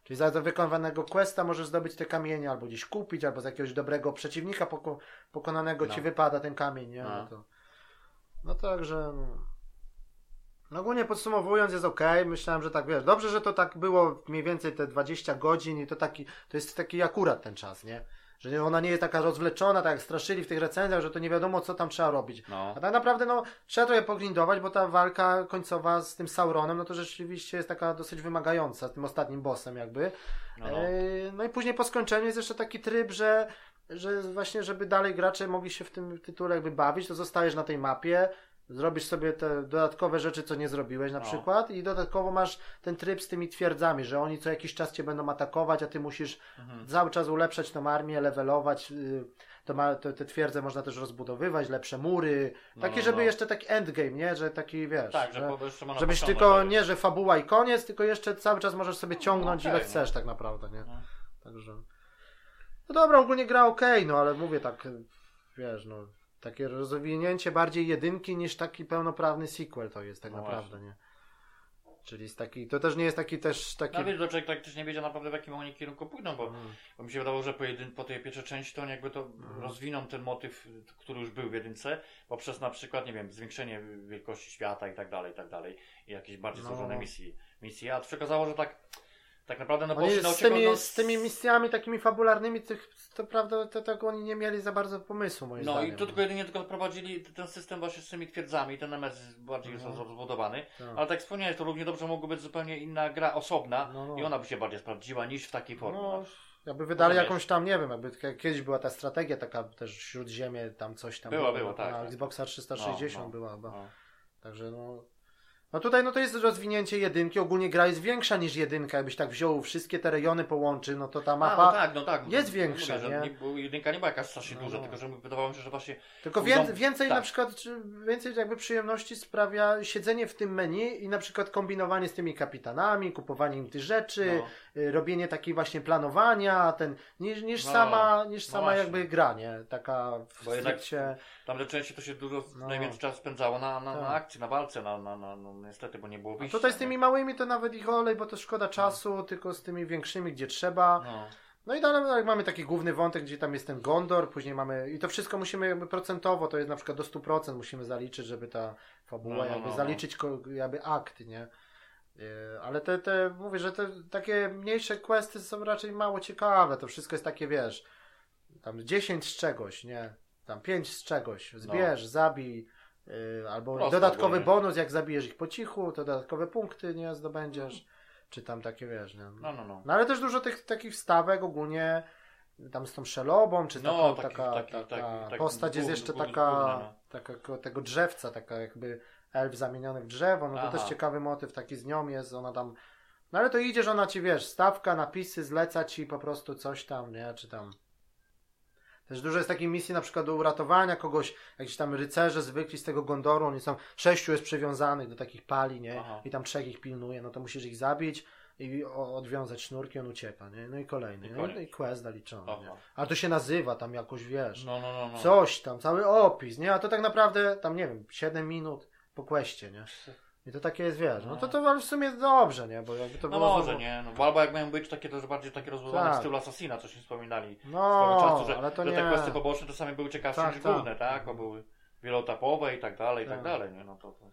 Czyli za za wykonywanego questa możesz zdobyć te kamienie albo gdzieś kupić, albo z jakiegoś dobrego przeciwnika poko pokonanego No. ci wypada ten kamień. Nie? No. No, to, no także. No. No ogólnie podsumowując jest ok. Myślałem, że tak wiesz. Dobrze, że to tak było mniej więcej te 20 godzin i to taki, to jest taki akurat ten czas, nie? Że ona nie jest taka rozwleczona, tak jak straszyli w tych recenzjach, że to nie wiadomo co tam trzeba robić. No. A tak naprawdę no trzeba trochę pogrindować, bo ta walka końcowa z tym Sauronem, no to rzeczywiście jest taka dosyć wymagająca, z tym ostatnim bossem jakby. No, no. E, No i później po skończeniu jest jeszcze taki tryb, że, że właśnie, żeby dalej gracze mogli się w tym tytule jakby bawić, to zostajesz na tej mapie, zrobisz sobie te dodatkowe rzeczy, co nie zrobiłeś na No. przykład i dodatkowo masz ten tryb z tymi twierdzami, że oni co jakiś czas cię będą atakować, a ty musisz Mhm. cały czas ulepszać tą armię, levelować, y, to ma, to, te twierdze można też rozbudowywać, lepsze mury, No, taki, no, żeby no. jeszcze taki endgame, nie, że taki wiesz, Tak, że że, żebyś tylko, nie, że fabuła i koniec, tylko jeszcze cały czas możesz sobie ciągnąć okej, ile chcesz tak naprawdę, nie. No. Także. No dobra, ogólnie gra ok, no ale mówię tak, wiesz, no. Takie rozwinięcie bardziej jedynki niż taki pełnoprawny sequel to jest tak No naprawdę, nie? Czyli jest taki, to też nie jest taki też taki. No wiesz, człowiek tak też nie wiedział naprawdę w jakim oni kierunku pójdą, bo, Mhm. bo mi się wydawało, że po, jedyn, po tej pierwszej części to oni jakby to Mhm. rozwiną ten motyw, który już był w jedynce, poprzez na przykład, nie wiem, zwiększenie wielkości świata i tak dalej, i tak dalej, i jakieś bardziej No. złożone misje, misje, a to się okazało, że tak, tak naprawdę no Oni poszli na z, tymi, no, z tymi misjami takimi fabularnymi, tych, to prawda, to tak oni nie mieli za bardzo pomysłu, moim No zdaniem. i tu tylko jedynie tylko prowadzili ten system właśnie z tymi twierdzami, ten MS bardziej jest Mhm. rozbudowany, Tak. ale tak wspomniałeś, to równie dobrze mogła być zupełnie inna gra osobna No, no. i ona by się bardziej sprawdziła niż w takiej formie. No, No. jakby wydali Rozumiesz? jakąś tam, nie wiem, jakby kiedyś była ta strategia taka też śródziemie, tam coś tam Była, było, była, tak, Na tak. Xboxa 360 No, no, była chyba. No. Także no. No tutaj no to jest rozwinięcie jedynki. Ogólnie gra jest większa niż jedynka. Jakbyś tak wziął wszystkie te rejony połączył, no to ta A, mapa. no tak, no tak. jest No, większa, mówię, nie? bo jedynka nie była jakaś strasznie No, duża, no. tylko że wydawało mi się, że właśnie Tylko wię, więcej tak. na przykład, czy więcej jakby przyjemności sprawia siedzenie w tym menu i na przykład kombinowanie z tymi kapitanami, kupowanie im tych rzeczy, no, robienie takiej właśnie planowania, ten, niż, niż No, sama, niż no sama właśnie. jakby gra, nie? Taka w Bo stricte... tamte części to się dużo, No. najwięcej czasu spędzało na, na, na Tak. akcji, na walce, na, na, na, no niestety, bo nie było A wyjścia. tutaj z tymi małymi to nawet ich olej, bo to szkoda czasu, tylko z tymi większymi, gdzie trzeba. No. No i dalej mamy taki główny wątek, gdzie tam jest ten Gondor, później mamy, i to wszystko musimy jakby procentowo, to jest na przykład do 100% musimy zaliczyć, żeby ta fabuła No, no, jakby no, no. zaliczyć jakby akt, nie? E, Ale te, te, mówię, że te takie mniejsze questy są raczej mało ciekawe, to wszystko jest takie, wiesz, tam 10 z czegoś, nie? Tam 5 z czegoś, zbierz, zabij, y, albo Prosto dodatkowy ogólnie. bonus, jak zabijesz ich po cichu, to dodatkowe punkty, nie, zdobędziesz, czy tam takie, wiesz, nie? No, no, no. No ale też dużo tych takich wstawek ogólnie tam z tą szelobą, czy No, taką, taki- taka, taki- taka taki- taki postać jest jeszcze taka, no. taka tego drzewca, taka jakby elf zamieniony w drzewo, no to Aha. też ciekawy motyw taki z nią jest, ona tam, no ale to idzie, że ona ci, wiesz, stawka, napisy, zleca ci po prostu coś tam, nie, czy tam też dużo jest takich misji na przykład do uratowania kogoś, jakiś tam rycerze zwykli z tego Gondoru, oni są, sześciu jest przywiązanych do takich pali, nie, Aha. i tam trzech ich pilnuje, no to musisz ich zabić i odwiązać sznurki, on ucieka, nie, no i kolejny, I no i quest zaliczony, nie? Ale to się nazywa tam jakoś, wiesz, No, no, no, no. coś tam, cały opis, nie, a to tak naprawdę tam, nie wiem, 7 minut po questie, nie, i to takie jest, wiesz, no to to ale w sumie dobrze, nie, bo jakby to No było może, znowu- nie? No, bo albo jak mają być takie też bardziej takie rozbudowane Tak. w stylu Assassina, coś wspominali swego no, czasu, że, ale to że nie, te kwestie poboczne czasami były ciekawsze Tak, niż tak. główne, tak? Bo były wieloetapowe i tak dalej, i tak Tak. dalej, nie? No to, to...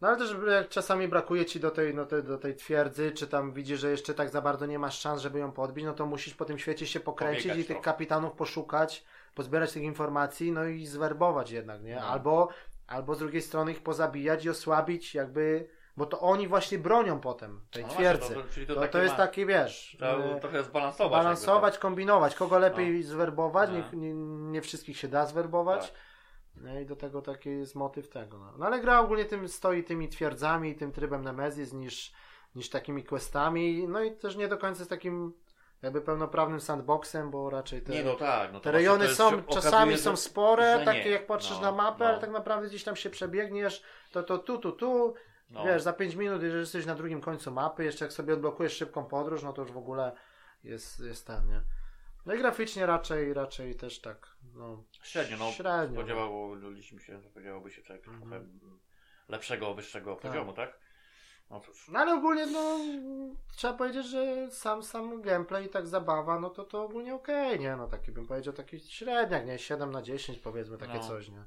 No ale też jak czasami brakuje ci do tej, no, te, do tej twierdzy, czy tam widzisz, że jeszcze tak za bardzo nie masz szans, żeby ją podbić, no to musisz po tym świecie się pokręcić Pobiegać i tych trochę. kapitanów poszukać, pozbierać tych informacji, no i zwerbować jednak, nie? No. Albo, albo z drugiej strony ich pozabijać i osłabić jakby, bo to oni właśnie bronią potem tej No twierdzy. właśnie, to, to, to, To, to jest ma, taki, wiesz, Trzeba e, trochę zbalansować. balansować, kombinować, kogo lepiej No. zwerbować, No. nie, nie, nie wszystkich się da zwerbować. Tak. No i do tego taki jest motyw tego. No, no ale gra ogólnie tym stoi tymi twierdzami i tym trybem Nemesis niż, niż takimi questami. No i też nie do końca jest takim jakby pełnoprawnym sandboxem, bo raczej te, Nie no tak. No te rejony jest, są czasami okazuje, są spore, takie jak patrzysz No, na mapę, no. ale tak naprawdę gdzieś tam się przebiegniesz, to to tu, tu, tu. No. Wiesz, za 5 minut, jeżeli jesteś na drugim końcu mapy, jeszcze jak sobie odblokujesz szybką podróż, no to już w ogóle jest, jest ten, nie? No i graficznie raczej, raczej też tak, no, Średnio, no. Średnio, Spodziewaliśmy się, spodziewałoby się czegoś Mhm. trochę lepszego, wyższego poziomu, tak? No. No ale ogólnie, no, trzeba powiedzieć, że sam, sam gameplay i tak zabawa, no to to ogólnie okej, nie? No taki bym powiedział, taki średniak, nie? 7 na 10 powiedzmy, takie No. coś, nie?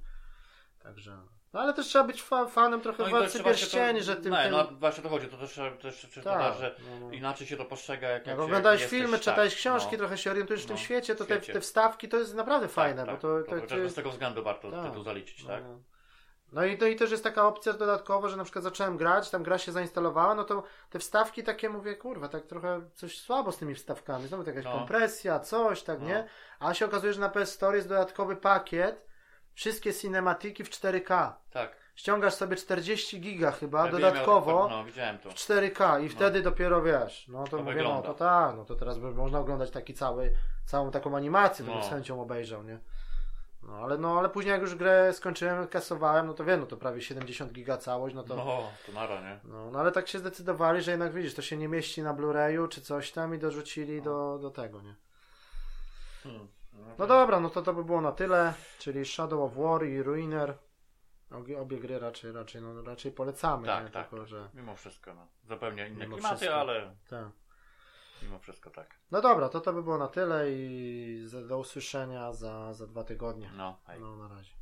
Także... No ale też trzeba być fa fanem trochę No Władcy Pierścieni, to, że tym... Nie, tym... no właśnie to chodzi, to też, też, też tak, że no, no. inaczej się to postrzega, jak, Jak oglądałeś filmy, tak, czytałeś książki, no. trochę się orientujesz w tym No, świecie, to te, świecie. te wstawki to jest naprawdę fajne, tak, bo to... tak, to, chociażby to z tego względu warto tak. tytuł zaliczyć, tak? No, no i, to, i też jest taka opcja dodatkowa, że na przykład zacząłem grać, tam gra się zainstalowała, no to te wstawki takie mówię, kurwa, tak trochę coś słabo z tymi wstawkami, znowu to jakaś No. kompresja, coś, tak, No. nie? A się okazuje, że na PS Store jest dodatkowy pakiet, wszystkie cinematiki w 4K. Tak. Ściągasz sobie 40 giga chyba, Ja wiem, dodatkowo Ja, no, widziałem to. w 4K i wtedy dopiero wiesz, no to, To mówię, wygląda. no to tak, no to teraz by można oglądać taki cały, całą taką animację, to bym No. z chęcią obejrzał, nie? No ale, no ale później jak już grę skończyłem, kasowałem, no to wiem, no to prawie 70 giga całość, no to... No. No, to nara, nie? No, ale tak się zdecydowali, że jednak widzisz, to się nie mieści na Blu-rayu czy coś tam i dorzucili do, do tego, nie? Hmm. No dobra, no to to by było na tyle, czyli Shadow of War i Ruiner. Obie, obie gry raczej, raczej, no, raczej polecamy, Tak, nie? tak. Tylko, że... Mimo wszystko, no. Zupełnie inne Mimo klimaty, wszystko. ale Tak. Mimo wszystko tak. No dobra, to to by było na tyle i do usłyszenia za, za dwa tygodnie. No, hej. No na razie.